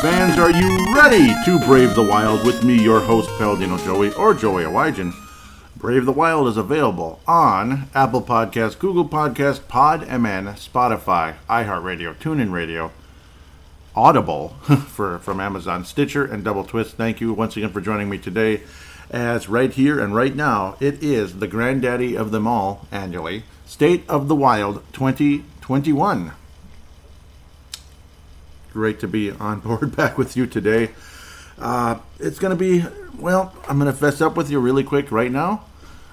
Fans. Are you ready to brave the wild with me, your host, Paladino Joey, or Joey Awajan? Brave the Wild is available on Apple Podcasts, Google Podcasts, Pod MN, Spotify, iHeartRadio, TuneIn Radio, Audible for from Amazon, Stitcher, and Double Twist. Thank you once again for joining me today. As right here and right now, it is the granddaddy of them all annually, State of the Wild 2021 great to be on board back with you today. Uh, it's going to be, well, I'm going to fess up with you really quick right now.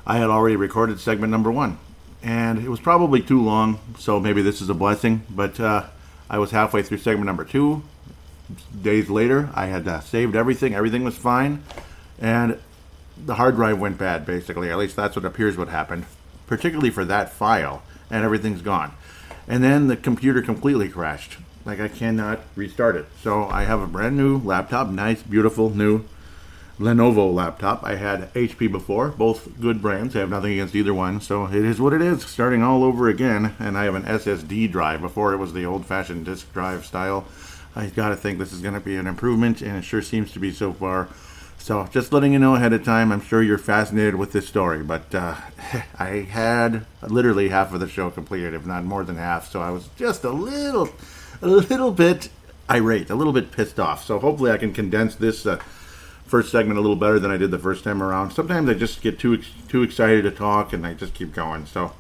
I had already recorded segment number one, and it was probably too long, so maybe this is a blessing, but uh, I was halfway through segment number two. Days later, I had uh, saved everything, everything was fine, and the hard drive went bad, basically. At least that's what appears what happened, particularly for that file, and everything's gone. And then the computer completely crashed like I cannot restart it. So I have a brand new laptop, nice, beautiful, new Lenovo laptop. I had HP before, both good brands. I have nothing against either one. So it is what it is, starting all over again. And I have an SSD drive. Before it was the old fashioned disk drive style. I gotta think this is gonna be an improvement, and it sure seems to be so far. So just letting you know ahead of time, I'm sure you're fascinated with this story. But uh, I had literally half of the show completed, if not more than half. So I was just a little a little bit irate, a little bit pissed off. So hopefully I can condense this uh, first segment a little better than I did the first time around. Sometimes I just get too too excited to talk and I just keep going. So,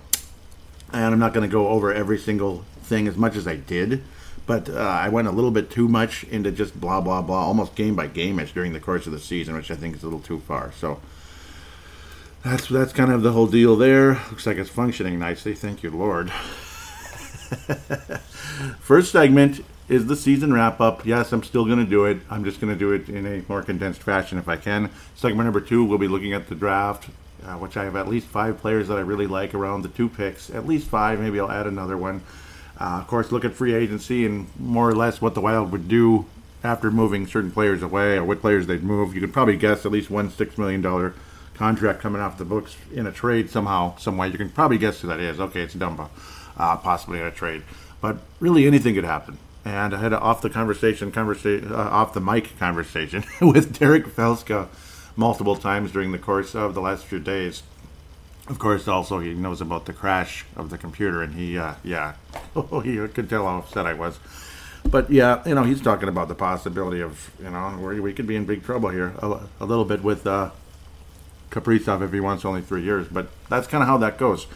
and I'm not going to go over every single thing as much as I did, but uh, I went a little bit too much into just blah blah blah, almost game by gameish during the course of the season, which I think is a little too far. So. That's that's kind of the whole deal there. Looks like it's functioning nicely. Thank you, Lord. First segment is the season wrap up. Yes, I'm still going to do it. I'm just going to do it in a more condensed fashion if I can. Segment number two, we'll be looking at the draft, uh, which I have at least five players that I really like around the two picks. At least five. Maybe I'll add another one. Uh, of course, look at free agency and more or less what the Wild would do after moving certain players away or what players they'd move. You could probably guess at least one $6 million contract coming off the books in a trade somehow, some way. You can probably guess who that is. Okay, it's Dumba uh, possibly in a trade. But really, anything could happen. And I had an off the conversation, conversation, uh, off the mic conversation with Derek Felska multiple times during the course of the last few days. Of course, also he knows about the crash of the computer, and he, uh, yeah, oh, he could tell how upset I was. But yeah, you know, he's talking about the possibility of, you know, where we could be in big trouble here a, a little bit with uh, Kaprizov if he wants only three years. But that's kind of how that goes.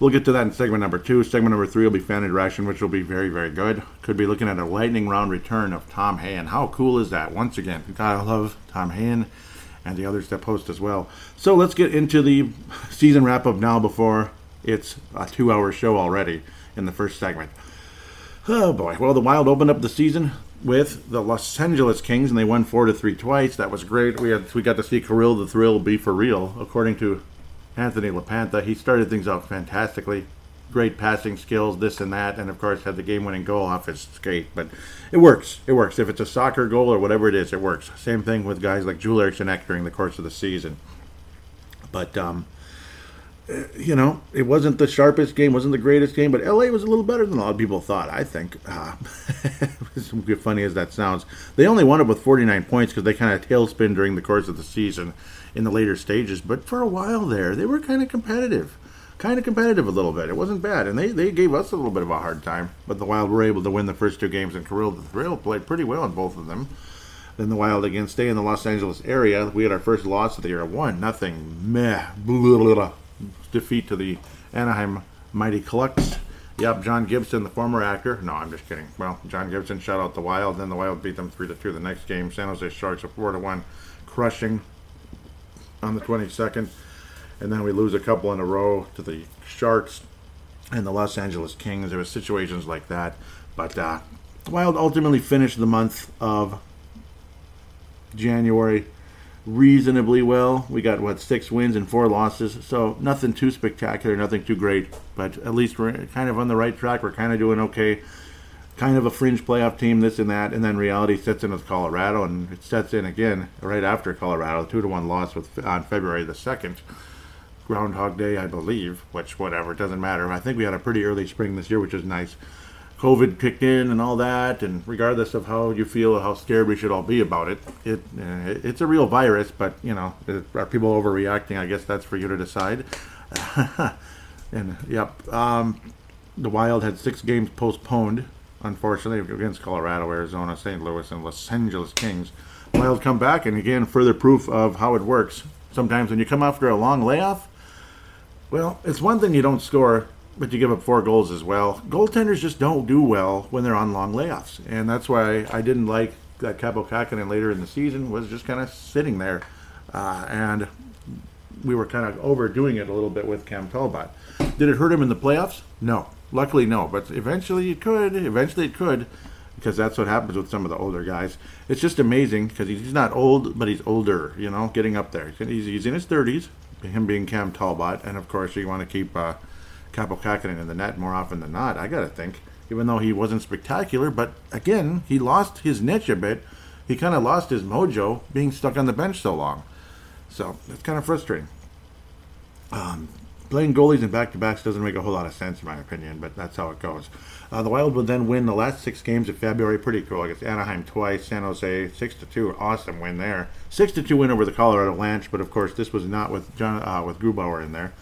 We'll get to that in segment number two. Segment number three will be fan interaction, which will be very, very good. Could be looking at a lightning round return of Tom Hayen. How cool is that? Once again, gotta love Tom Hayen and the others that post as well. So let's get into the season wrap up now before it's a two hour show already in the first segment. Oh boy. Well, the Wild opened up the season with the Los Angeles Kings and they won 4 to 3 twice. That was great. We had we got to see Kirill the Thrill be for real according to Anthony LaPanta. He started things off fantastically. Great passing skills, this and that, and of course had the game-winning goal off his skate. But it works. It works. If it's a soccer goal or whatever it is, it works. Same thing with guys like Joel Eriksson Ek during the course of the season. But um, you know, it wasn't the sharpest game, wasn't the greatest game, but LA was a little better than a lot of people thought. I think. Uh, as funny as that sounds, they only won it with 49 points because they kind of tailspin during the course of the season in the later stages. But for a while there, they were kind of competitive, kind of competitive a little bit. It wasn't bad, and they, they gave us a little bit of a hard time. But the Wild were able to win the first two games, and Kirill the Thrill played pretty well in both of them. Then the Wild again stay in the Los Angeles area. We had our first loss of the year, one nothing meh blah, blah, blah, defeat to the Anaheim Mighty Canucks. Yep, John Gibson, the former actor. No, I'm just kidding. Well, John Gibson shut out the Wild. Then the Wild beat them three to two the next game. San Jose Sharks a four to one, crushing on the 22nd, and then we lose a couple in a row to the Sharks and the Los Angeles Kings. There were situations like that, but uh, Wild ultimately finished the month of January reasonably well. We got what six wins and four losses, so nothing too spectacular, nothing too great, but at least we're kind of on the right track. We're kind of doing okay. Kind of a fringe playoff team, this and that, and then reality sets in with Colorado, and it sets in again right after Colorado, two to one loss with on February the second. Groundhog Day, I believe, which whatever, it doesn't matter. I think we had a pretty early spring this year, which is nice. COVID kicked in and all that, and regardless of how you feel, how scared we should all be about it, it uh, it's a real virus. But you know, are people overreacting? I guess that's for you to decide. and yep, um, the Wild had six games postponed, unfortunately, against Colorado, Arizona, St. Louis, and Los Angeles Kings. Wild come back, and again, further proof of how it works. Sometimes when you come after a long layoff, well, it's one thing you don't score but you give up four goals as well. Goaltenders just don't do well when they're on long layoffs, and that's why I didn't like that Kaapo Kähkönen later in the season was just kind of sitting there, uh, and we were kind of overdoing it a little bit with Cam Talbot. Did it hurt him in the playoffs? No, luckily no, but eventually it could. Eventually it could, because that's what happens with some of the older guys. It's just amazing because he's not old, but he's older. You know, getting up there. He's, he's in his thirties. Him being Cam Talbot, and of course you want to keep. Uh, in the net more often than not. I got to think, even though he wasn't spectacular, but again, he lost his niche a bit. He kind of lost his mojo being stuck on the bench so long. So it's kind of frustrating. Um, playing goalies in back-to-backs doesn't make a whole lot of sense in my opinion, but that's how it goes. Uh, the Wild would then win the last six games of February. Pretty cool. Against Anaheim twice, San Jose six to two. Awesome win there. Six to two win over the Colorado Avalanche, but of course this was not with John uh, with Grubauer in there.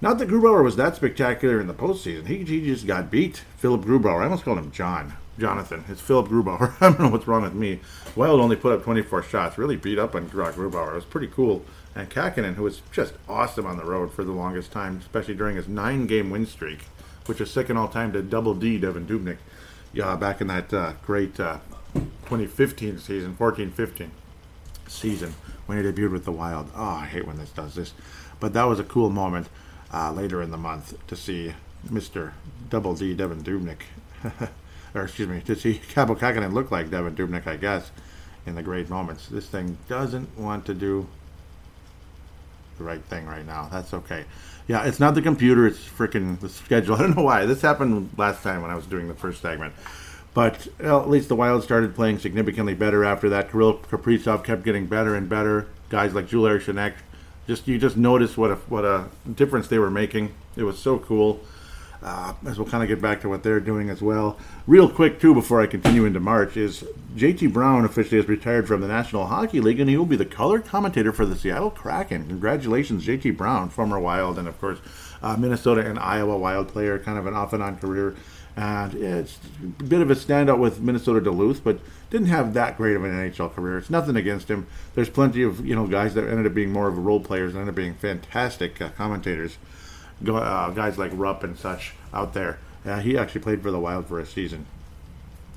Not that Grubauer was that spectacular in the postseason. He, he just got beat. Philip Grubauer. I almost called him John. Jonathan. It's Philip Grubauer. I don't know what's wrong with me. Wild only put up 24 shots. Really beat up on Grubauer. It was pretty cool. And Kähkönen, who was just awesome on the road for the longest time, especially during his nine-game win streak, which is second all-time to Double D Devan Dubnyk. Yeah, back in that uh, great uh, 2015 season, 14-15 season when he debuted with the Wild. Oh, I hate when this does this. But that was a cool moment uh, later in the month to see Mr. Double D Devan Dubnyk, or excuse me, to see Kaapo Kähkönen look like Devan Dubnyk, I guess, in the great moments. This thing doesn't want to do the right thing right now. That's okay. Yeah, it's not the computer, it's freaking the schedule. I don't know why. This happened last time when I was doing the first segment. But well, at least the Wild started playing significantly better after that. Kirill Kaprizov kept getting better and better. Guys like Joel Eriksson just you just noticed what a what a difference they were making. It was so cool. Uh, as we'll kind of get back to what they're doing as well. Real quick, too, before I continue into March, is JT Brown officially has retired from the National Hockey League, and he will be the color commentator for the Seattle Kraken. Congratulations, JT Brown, former Wild, and of course, uh, Minnesota and Iowa Wild player, kind of an off and on career. And it's a bit of a standout with Minnesota Duluth, but didn't have that great of an NHL career. It's nothing against him. There's plenty of you know guys that ended up being more of role players and ended up being fantastic uh, commentators. Uh, guys like Rupp and such out there. Uh, he actually played for the Wild for a season,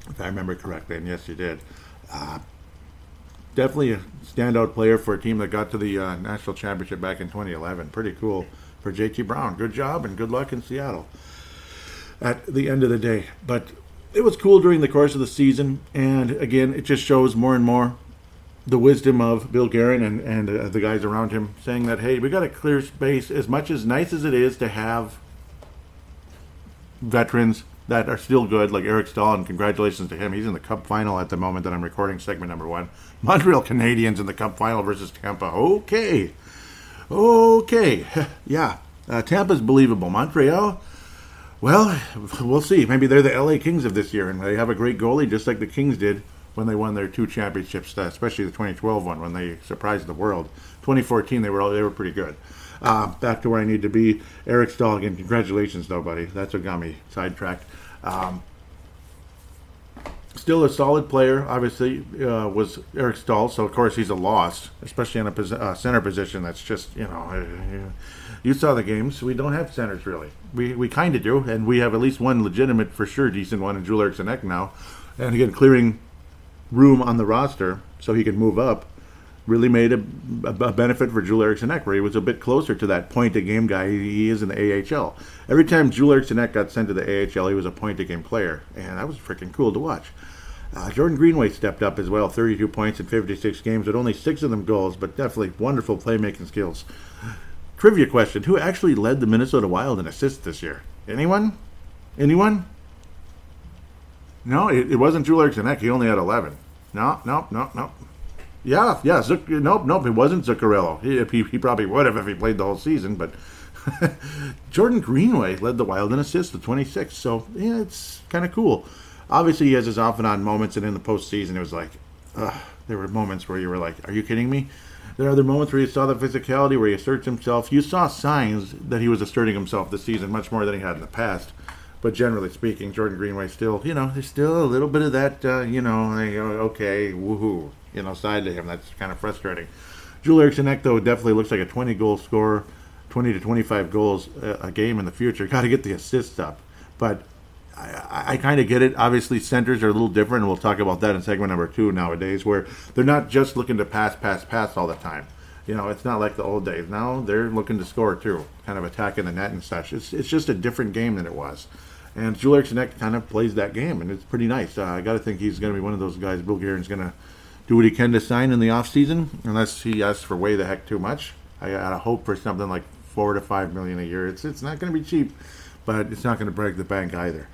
if I remember correctly, and yes, he did. Uh, definitely a standout player for a team that got to the uh, national championship back in 2011. Pretty cool for JT Brown. Good job and good luck in Seattle at the end of the day. But it was cool during the course of the season, and again, it just shows more and more the wisdom of Bill Guerin and, and uh, the guys around him saying that, hey, we got to clear space as much as nice as it is to have veterans that are still good, like Eric Staal, and congratulations to him. He's in the Cup final at the moment that I'm recording segment number one. Montreal Canadiens in the Cup final versus Tampa. Okay. Okay, yeah, uh, Tampa's believable. Montreal, well, we'll see. Maybe they're the LA Kings of this year, and they have a great goalie, just like the Kings did when they won their two championships, uh, especially the 2012 one when they surprised the world. 2014, they were all, they were pretty good. Uh, back to where I need to be. Eric Staal again. Congratulations, though, buddy. That's what got me sidetracked. Um, still a solid player. Obviously, uh, was Eric Staal. so of course he's a loss, especially in a pos- uh, center position. That's just you know, uh, you saw the games. We don't have centers really. We we kind of do, and we have at least one legitimate, for sure, decent one in Joel Eriksson Ek now, and again clearing room on the roster so he could move up. Really made a, a benefit for Joel Eriksson Ek, where he was a bit closer to that point a game guy he is in the AHL. Every time Joel Eriksson Ek got sent to the AHL, he was a point a game player, and that was freaking cool to watch. Uh, Jordan Greenway stepped up as well, 32 points in 56 games, with only six of them goals, but definitely wonderful playmaking skills. Trivia question: Who actually led the Minnesota Wild in assists this year? Anyone? Anyone? No, it, it wasn't Eriksson Ek. He only had 11. No, no, no, no. Yeah, yeah. Zuc- nope, nope. It wasn't Zuccarello. He, he, he probably would have if he played the whole season, but Jordan Greenway led the Wild in assists with 26. So yeah, it's kind of cool. Obviously, he has his off and on moments, and in the postseason, it was like, ugh, there were moments where you were like, "Are you kidding me?" There are other moments where you saw the physicality, where he asserts himself. You saw signs that he was asserting himself this season much more than he had in the past. But generally speaking, Jordan Greenway still, you know, there's still a little bit of that, uh, you know, like, okay, woohoo, you know, side to him. That's kind of frustrating. Joel Eriksson Ek, though, definitely looks like a 20 goal scorer, 20 to 25 goals a game in the future. Got to get the assists up. But I, I kind of get it. Obviously, centers are a little different, and we'll talk about that in segment number two nowadays, where they're not just looking to pass, pass, pass all the time. You know, it's not like the old days. Now they're looking to score too, kind of attacking the net and such. It's, it's just a different game than it was. And Joel Eriksson Ek kind of plays that game, and it's pretty nice. Uh, I got to think he's going to be one of those guys. Bill Guerin's going to do what he can to sign in the offseason, unless he asks for way the heck too much. I got to hope for something like four to five million a year. It's it's not going to be cheap, but it's not going to break the bank either.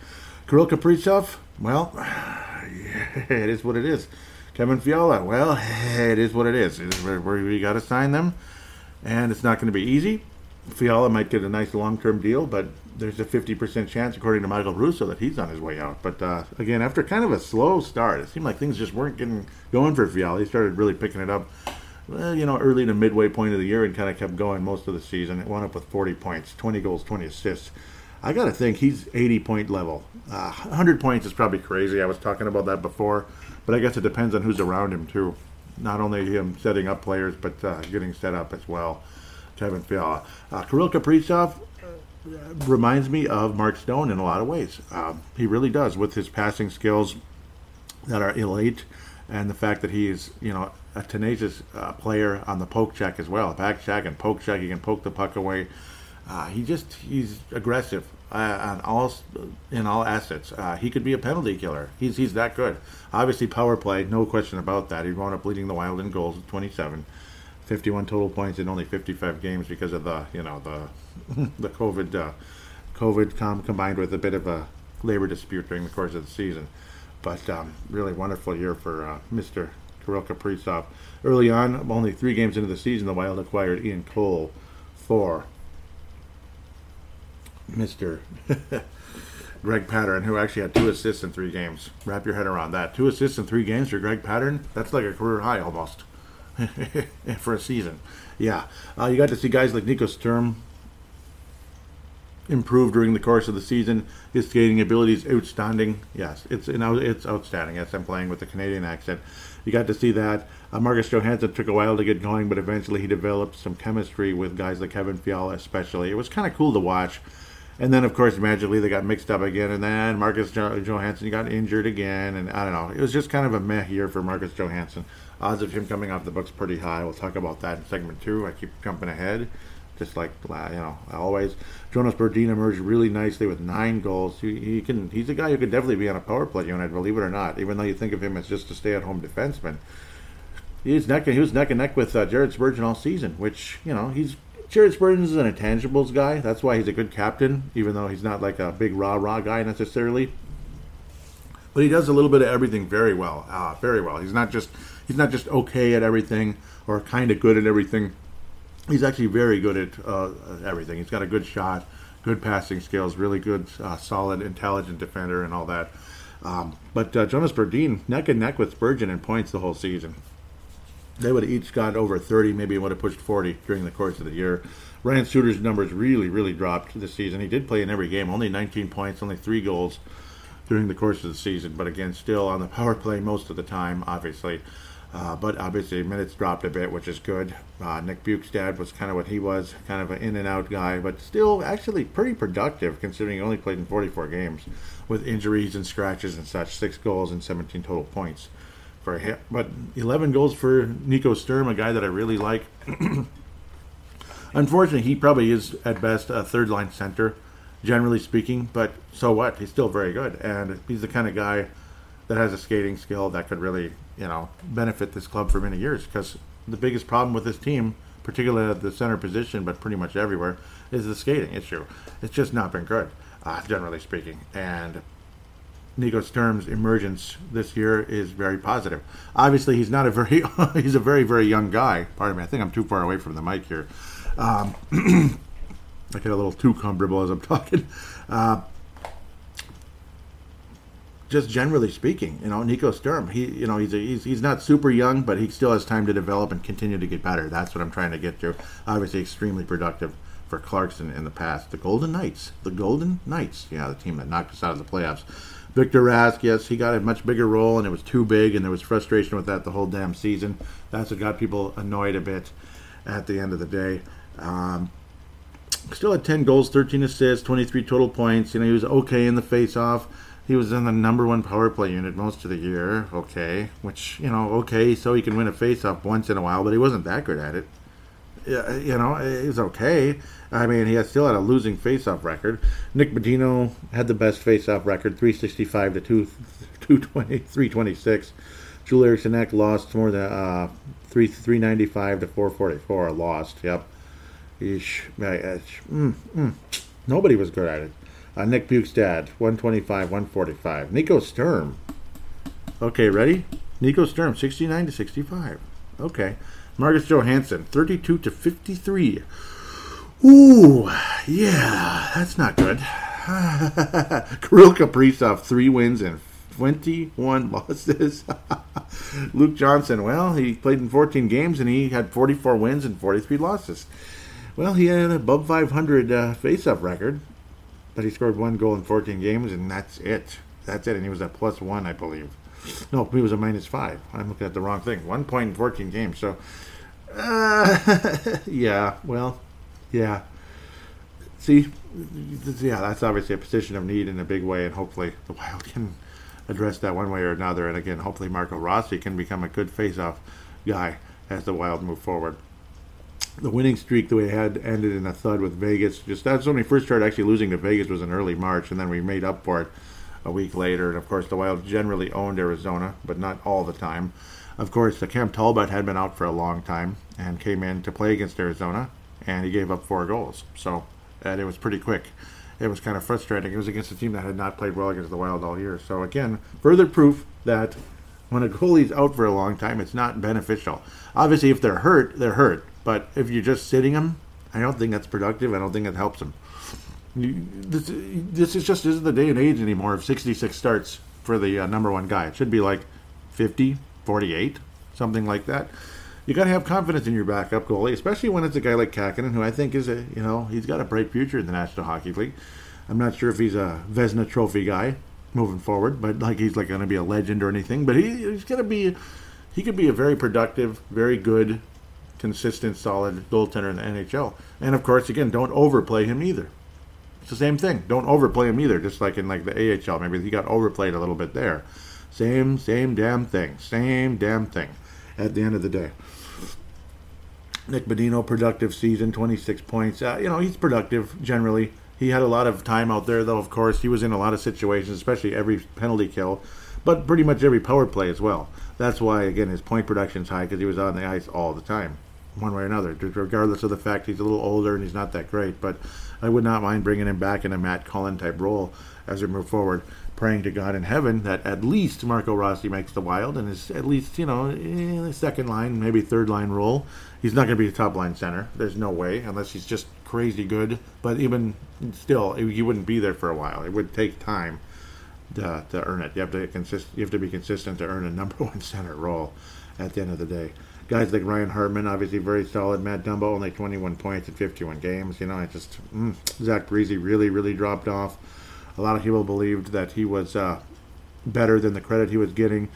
Kirill Kaprizov, well, yeah, it is what it is. Kevin Fiala, well, it is what it is. We got to sign them, and it's not going to be easy. Fiala might get a nice long-term deal, but there's a 50% chance, according to Michael Russo, that he's on his way out. But uh, again, after kind of a slow start, it seemed like things just weren't getting going for Fiala. He started really picking it up, well, you know, early to midway point of the year and kind of kept going most of the season. It wound up with 40 points, 20 goals, 20 assists. I got to think he's 80 point level. Uh, 100 points is probably crazy. I was talking about that before, but I guess it depends on who's around him, too. Not only him setting up players, but uh, getting set up as well. Kevin Fiala. Uh, Kirill Kaprizov reminds me of Mark Stone in a lot of ways. Um, he really does with his passing skills that are elite, and the fact that he is, you know, a tenacious uh, player on the poke check as well. Back check and poke check, he can poke the puck away. Uh, he just he's aggressive uh, on all in all assets. Uh, he could be a penalty killer. He's he's that good. Obviously, power play, no question about that. He wound up leading the Wild in goals at 27. 51 total points in only 55 games because of the you know the the COVID uh, COVID com- combined with a bit of a labor dispute during the course of the season. But um, really wonderful year for uh, Mr. Kirill Kaprizov. Early on, only three games into the season, the Wild acquired Ian Cole for Mr. Greg Pateryn, who actually had two assists in three games. Wrap your head around that. Two assists in three games for Greg Pateryn? That's like a career high almost. for a season. Yeah, uh, you got to see guys like Nico Sturm improve during the course of the season. His skating ability is outstanding. Yes, it's you know, it's outstanding. Yes, I'm playing with the Canadian accent. You got to see that. Uh, Marcus Johansson took a while to get going, but eventually he developed some chemistry with guys like Kevin Fiala, especially. It was kind of cool to watch. And then, of course, magically they got mixed up again, and then Marcus jo- Johansson got injured again, and I don't know. It was just kind of a meh year for Marcus Johansson odds of him coming off the books pretty high. We'll talk about that in segment two. I keep jumping ahead, just like you know always. Jonas Brodin emerged really nicely with nine goals. He, he, can he's a guy who could definitely be on a power play unit, believe it or not. Even though you think of him as just a stay-at-home defenseman, he's neck he was neck and neck with uh, Jared Spurgeon all season. Which you know he's Jared is an intangibles guy. That's why he's a good captain, even though he's not like a big rah rah guy necessarily. But he does a little bit of everything very well, uh, very well. He's not just he's not just okay at everything or kind of good at everything. He's actually very good at uh, everything. He's got a good shot, good passing skills, really good, uh, solid, intelligent defender, and all that. Um, but uh, Jonas Brodin, neck and neck with Spurgeon in points the whole season. They would have each got over 30, maybe would have pushed 40 during the course of the year. Ryan Suter's numbers really, really dropped this season. He did play in every game, only 19 points, only three goals during the course of the season, but again, still on the power play most of the time, obviously. Uh, but obviously, minutes dropped a bit, which is good. Uh, Nick Bjugstad was kind of what he was, kind of an in and out guy, but still actually pretty productive considering he only played in 44 games with injuries and scratches and such. Six goals and 17 total points for him. But 11 goals for Nico Sturm, a guy that I really like. Unfortunately, he probably is at best a third line center, generally speaking. But so what? He's still very good, and he's the kind of guy that has a skating skill that could really, you know, benefit this club for many years. Because the biggest problem with this team, particularly at the center position, but pretty much everywhere, is the skating issue. It's just not been good, uh, generally speaking. And Nico Sturm's emergence this year is very positive. Obviously, he's not a very he's a very very young guy. Pardon me, I think I'm too far away from the mic here. Um, I get a little too comfortable as I'm talking. Uh, just generally speaking, you know, Nico Sturm, he, you know, he's, a, he's he's not super young, but he still has time to develop and continue to get better. That's what I'm trying to get to. Obviously, extremely productive for Clarkson in the past. The Golden Knights, the Golden Knights, yeah, the team that knocked us out of the playoffs. Victor Rask, yes, he got a much bigger role, and it was too big, and there was frustration with that the whole damn season. That's what got people annoyed a bit at the end of the day. Um, still had 10 goals, 13 assists, 23 total points. You know, he was okay in the face-off. He was in the number one power play unit most of the year. Okay, which you know, okay, so he can win a face-off once in a while, but he wasn't that good at it. You know, it was okay. I mean, he still had a losing face-off record. Nick Bonino had the best face-off record, 365 to 2, 220, 326. Joel Eriksson lost more than uh, 3, 395 to 444. Lost, yep. Eesh, mm, mm. Nobody was good at it. Uh, Nick Bjugstad, 125, 145. Nico Sturm. Okay, ready? Nico Sturm, 69 to 65. Okay. Marcus Johansson, 32 to 53. Ooh, yeah, that's not good. Kirill Kaprizov, three wins and 21 losses. Luke Johnson, well, he played in 14 games and he had 44 wins and 43 losses. Well, he had an above 500 uh, face-up record, but he scored one goal in 14 games, and that's it. That's it. And he was at plus one, I believe. No, he was a minus five. I'm looking at the wrong thing. One point in 14 games. So, uh, yeah, well, yeah. See, yeah, that's obviously a position of need in a big way, and hopefully the Wild can address that one way or another. And again, hopefully Marco Rossi can become a good face-off guy as the Wild move forward the winning streak that we had ended in a thud with Vegas. Just that's when we first started actually losing to Vegas was in early March, and then we made up for it a week later. And of course, the Wild generally owned Arizona, but not all the time. Of course, the Cam Talbot had been out for a long time and came in to play against Arizona, and he gave up four goals. So, and it was pretty quick. It was kind of frustrating. It was against a team that had not played well against the Wild all year. So again, further proof that when a goalie's out for a long time, it's not beneficial. Obviously, if they're hurt, they're hurt. But if you're just sitting him, I don't think that's productive. I don't think it helps him. You, this, this is just isn't the day and age anymore of 66 starts for the uh, number one guy. It should be like 50, 48, something like that. You got to have confidence in your backup goalie, especially when it's a guy like Kahkonen, who I think is a, you know, he's got a bright future in the National Hockey League. I'm not sure if he's a Vezina Trophy guy moving forward, but like he's like going to be a legend or anything. But he, he's going to be, he could be a very productive, very good consistent, solid goaltender in the NHL. And of course, again, don't overplay him either. It's the same thing. Don't overplay him either. Just like in like the AHL, maybe he got overplayed a little bit there. Same, same damn thing. Same damn thing. At the end of the day. Nick Bonino, productive season, 26 points. Uh, you know, he's productive generally. He had a lot of time out there, though, of course. He was in a lot of situations, especially every penalty kill, but pretty much every power play as well. That's why, again, his point production is high because he was on the ice all the time one way or another, regardless of the fact he's a little older and he's not that great. But I would not mind bringing him back in a Matt Cullen type role as we move forward, praying to God in heaven that at least Marco Rossi makes the Wild and is at least, you know, in the second line, maybe third line role He's not going to be a top line center. There's no way, unless he's just crazy good. But even still, he wouldn't be there for a while. It would take time to, to earn it. You have to consist. You have to be consistent to earn a number one center role at the end of the day. Guys like Ryan Hartman, obviously very solid. Matt Dumba, only 21 points in 51 games. You know, I just mm, Zach Parise really, really dropped off. A lot of people believed that he was uh, better than the credit he was getting.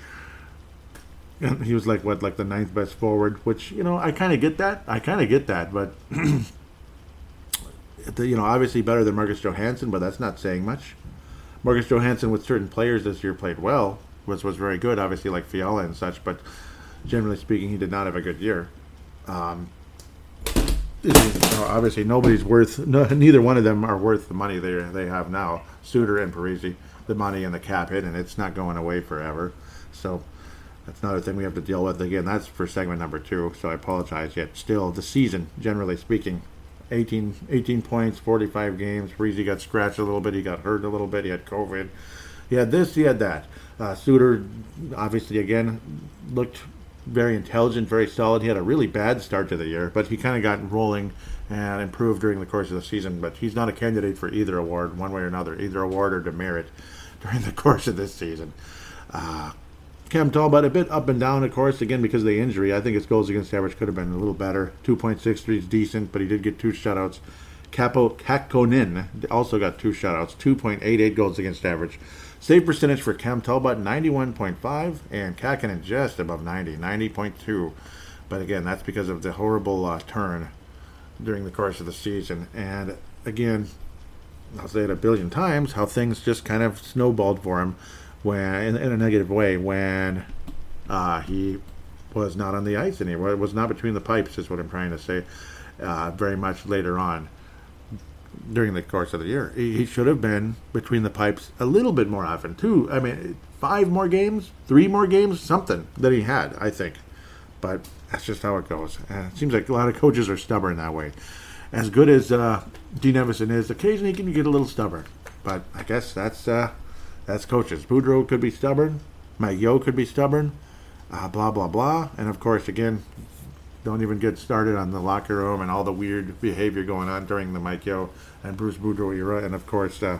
And he was like what, like the ninth best forward, which you know I kind of get that. I kind of get that, but you know, obviously better than Marcus Johansson, but that's not saying much. Marcus Johansson with certain players this year played well, was was very good, obviously like Fiala and such, but generally speaking, he did not have a good year. Um, obviously, nobody's worth. No, neither one of them are worth the money they they have now. Suter and Parise, the money and the cap hit, and it's not going away forever. So that's another thing we have to deal with. Again, that's for segment number two. So I apologize. Yet still, the season, generally speaking, 18, 18 points, 45 games. Parise got scratched a little bit. He got hurt a little bit. He had COVID. He had this. He had that. Uh, Suter, obviously, again, looked very intelligent, very solid. He had a really bad start to the year, but he kind of got rolling and improved during the course of the season. But he's not a candidate for either award, one way or another, either award or demerit during the course of this season. Uh, Cam Talbot a bit up and down, of course, again because of the injury. I think his goals against average could have been a little better. 2.63 is decent, but he did get two shutouts. Kaapo Kähkönen also got two shutouts, 2.88 goals against average. Save percentage for Cam Talbot 91.5 and Kähkönen just above 90, 90.2. But again, that's because of the horrible uh, turn during the course of the season. And again, I'll say it a billion times how things just kind of snowballed for him when in, in a negative way when uh, he was not on the ice anymore. It was not between the pipes, is what I'm trying to say. Uh, very much later on during the course of the year, he, should have been between the pipes a little bit more often too. I mean, five more games, three more games, something that he had, I think. But that's just how it goes. Uh, it seems like a lot of coaches are stubborn that way. As good as uh, Dean Evason is, occasionally he can get a little stubborn. But I guess that's uh, that's coaches. Boudreau could be stubborn. Mike Yeo could be stubborn. Uh, blah, blah, blah. And of course, again, don't even get started on the locker room and all the weird behavior going on during the Mike Yeo and Bruce Boudreau. And of course, uh,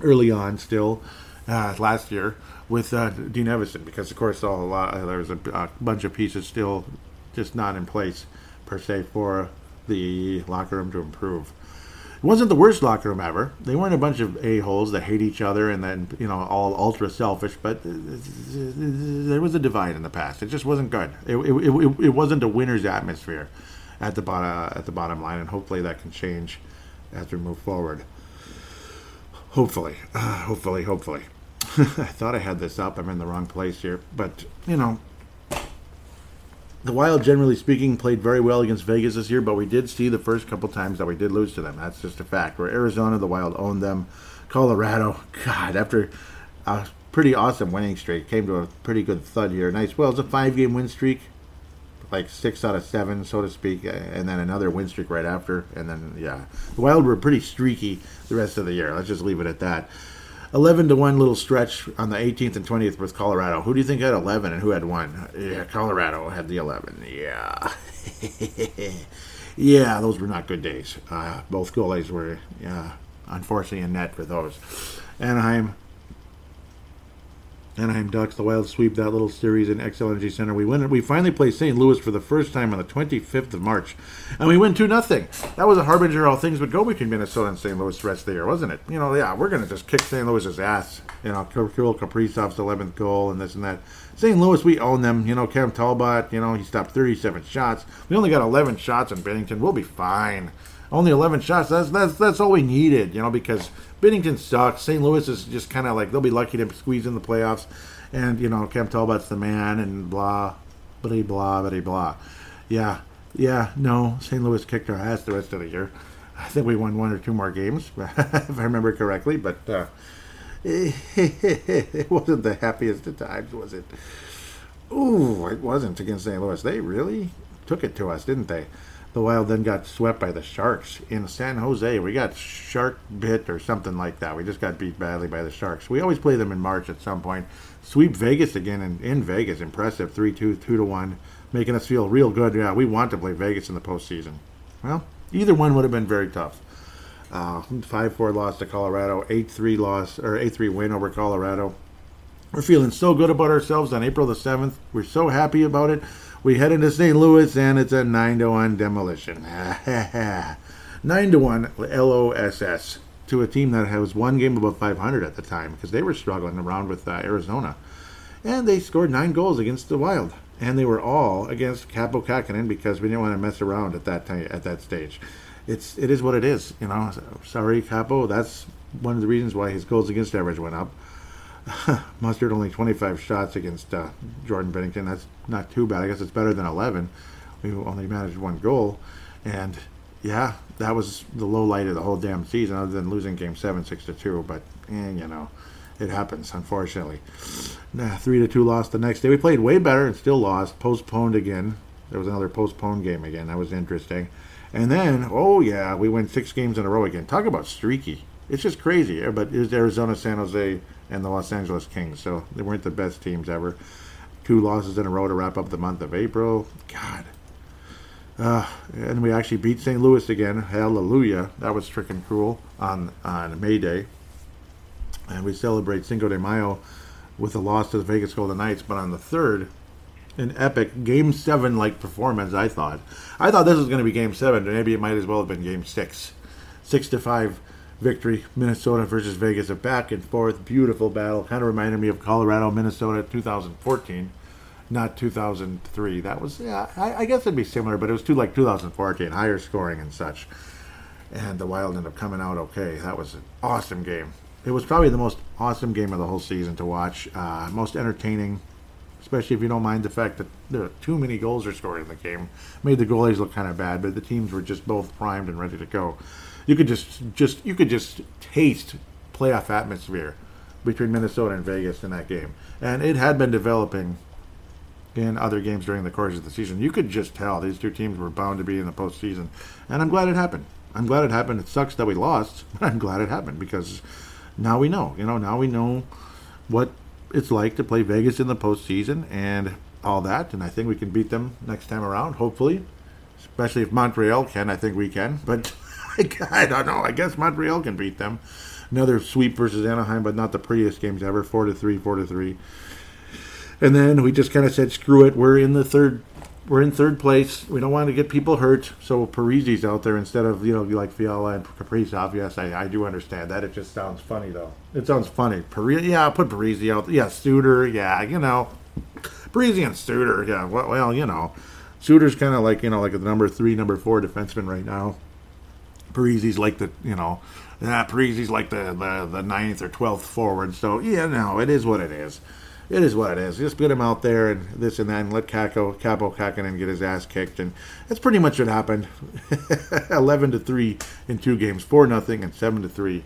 early on still, uh, last year, with uh, Dean Evason, because of course, all, a lot, uh, there was a, a bunch of pieces still just not in place, per se, for the locker room to improve. It wasn't the worst locker room ever. They weren't a bunch of a-holes that hate each other and then, you know, all ultra selfish, but there was a divide in the past. It just wasn't good. It, it, it, it wasn't a winner's atmosphere at the, bottom, at the bottom line, and hopefully that can change as we move forward. Hopefully. Uh, hopefully, hopefully. I thought I had this up. I'm in the wrong place here. But, you know, the Wild, generally speaking, played very well against Vegas this year, but we did see the first couple times that we did lose to them. That's just a fact. Where Arizona, the Wild owned them. Colorado, God, after a pretty awesome winning streak, came to a pretty good thud here. Nice. Well, it's a five-game win streak, like six out of seven, so to speak, and then another win streak right after, and then yeah, the Wild were pretty streaky the rest of the year. Let's just leave it at that. 11 to 1 little stretch on the 18th and 20th with Colorado. Who do you think had 11 and who had 1? Yeah, Colorado had the 11. Yeah. yeah, those were not good days. Uh, both goalies were, yeah, unfortunately, in net for those. Anaheim Anaheim Ducks, the Wild sweep that little series in Xcel Energy Center. We win. We finally play St. Louis for the first time on the 25th of March, and we win two nothing. That was a harbinger of how things would go between Minnesota and St. Louis the rest of the year, wasn't it? You know, yeah, we're gonna just kick St. Louis's ass. You know, Kirill Kaprizov's 11th goal and this and that. St. Louis, we own them. You know, Cam Talbot, you know, he stopped 37 shots. We only got 11 shots in Binnington. We'll be fine. Only 11 shots. That's that's that's all we needed. You know, because Binnington sucks. St. Louis is just kind of like they'll be lucky to squeeze in the playoffs, and you know Cam Talbot's the man, and blah, blah, blah, blah, blah. Yeah, yeah. No, St. Louis kicked our ass the rest of the year. I think we won one or two more games, if I remember correctly. But uh, it wasn't the happiest of times, was it? Ooh, it wasn't against St. Louis. They really took it to us, didn't they? The Wild then got swept by the Sharks in San Jose. We got shark bit or something like that. We just got beat badly by the Sharks. We always play them in March at some point. Sweep Vegas again in, in Vegas. Impressive 3 2, 2 to 1. making us feel real good. Yeah, we want to play Vegas in the postseason. Well, either one would have been very tough. Uh, five four loss to Colorado, eight three loss or eight three win over Colorado. We're feeling so good about ourselves on April the seventh. We're so happy about it. We head into St. Louis and it's a nine to one demolition. nine to one LOSS to a team that was one game above 500 at the time because they were struggling around with uh, Arizona, and they scored nine goals against the Wild, and they were all against Kaapo Kähkönen because we didn't want to mess around at that time at that stage it's it is what it is. You know, sorry, Kaapo. That's one of the reasons why his goals against average went up. Mustered only 25 shots against uh, Jordan Binnington. That's not too bad. I guess it's better than 11. We only managed one goal, and yeah, that was the low light of the whole damn season, other than losing Game Seven six to two. But eh, you know, it happens, unfortunately. Nah, three to two loss the next day. We played way better and still lost. Postponed again. There was another postponed game again. That was interesting. And then, oh yeah, we win six games in a row again. Talk about streaky. It's just crazy. But it was Arizona, San Jose, and the Los Angeles Kings. So they weren't the best teams ever. Two losses in a row to wrap up the month of April. God. Uh, and we actually beat St. Louis again. Hallelujah. That was freaking cool on, on May Day. And we celebrate Cinco de Mayo with a loss to the Vegas Golden Knights. But on the 3rd, an epic Game Seven like performance. I thought. I thought this was going to be Game Seven. Maybe it might as well have been Game Six. Six to five victory. Minnesota versus Vegas. A back and forth, beautiful battle. Kind of reminded me of Colorado, Minnesota, 2014, not 2003. That was yeah. I, I guess it'd be similar, but it was too like 2014, higher scoring and such. And the Wild ended up coming out okay. That was an awesome game. It was probably the most awesome game of the whole season to watch. Uh, most entertaining especially if you don't mind the fact that there are too many goals are scored in the game. Made the goalies look kind of bad, but the teams were just both primed and ready to go. You could just just you could just taste playoff atmosphere between Minnesota and Vegas in that game, and it had been developing in other games during the course of the season. You could just tell these two teams were bound to be in the postseason, and I'm glad it happened. I'm glad it happened. It sucks that we lost, but I'm glad it happened because now we know. You know, now we know what it's like to play Vegas in the postseason and all that. And I think we can beat them next time around, hopefully. Especially if Montreal can, I think we can. But I don't know. I guess Montreal can beat them. Another sweep versus Anaheim, but not the prettiest games ever. Four to three, four to three. And then we just kind of said, "Screw it. We're in the third we're in third place. We don't want to get people hurt, so Parise's out there instead of you know like Fiala and Kaprizov. Yes, I, I do understand that. It just sounds funny though. It sounds funny. Parise, yeah, I'll put Parise out. Yeah, Suter. Yeah, you know, Parise and Suter. Yeah, well, well you know, Suter's kind of like you know like the number three, number four defenseman right now. Parise's like the you know, yeah, Parise's like the, the the ninth or twelfth forward. So yeah, no, it is what it is it is what it is. Just put him out there and this and that, and let Kako, Kaapo Kähkönen get his ass kicked, and that's pretty much what happened. Eleven to three in two games, four nothing, and seven to three.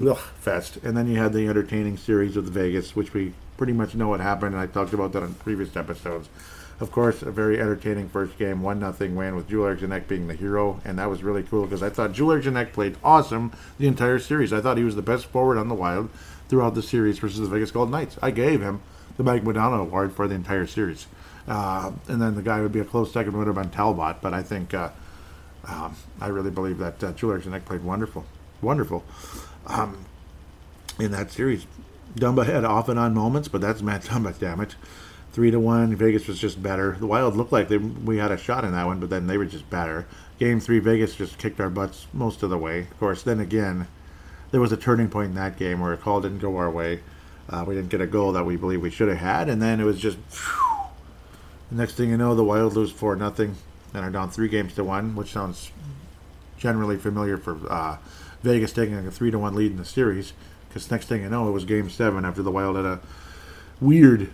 Ugh, fest. And then you had the entertaining series of the Vegas, which we pretty much know what happened, and I talked about that on previous episodes. Of course, a very entertaining first game, one nothing win with Joel Eriksson being the hero, and that was really cool because I thought Joel Eriksson played awesome the entire series. I thought he was the best forward on the Wild throughout the series versus the Vegas Golden Knights. I gave him the Mike Modano Award for the entire series. Uh, and then the guy would be a close second would have Talbot, but I think uh, um, I really believe that uh, Eriksson played wonderful, wonderful um, in that series. Dumba had off and on moments, but that's Matt Dumba, damn it. Three to one, Vegas was just better. The Wild looked like they, we had a shot in that one, but then they were just better. Game three, Vegas just kicked our butts most of the way. Of course, then again, there was a turning point in that game where a call didn't go our way. Uh, we didn't get a goal that we believe we should have had, and then it was just. Whew, the next thing you know, the Wild lose four nothing, and are down three games to one, which sounds generally familiar for uh, Vegas taking a three to one lead in the series. Because next thing you know, it was Game Seven after the Wild had a weird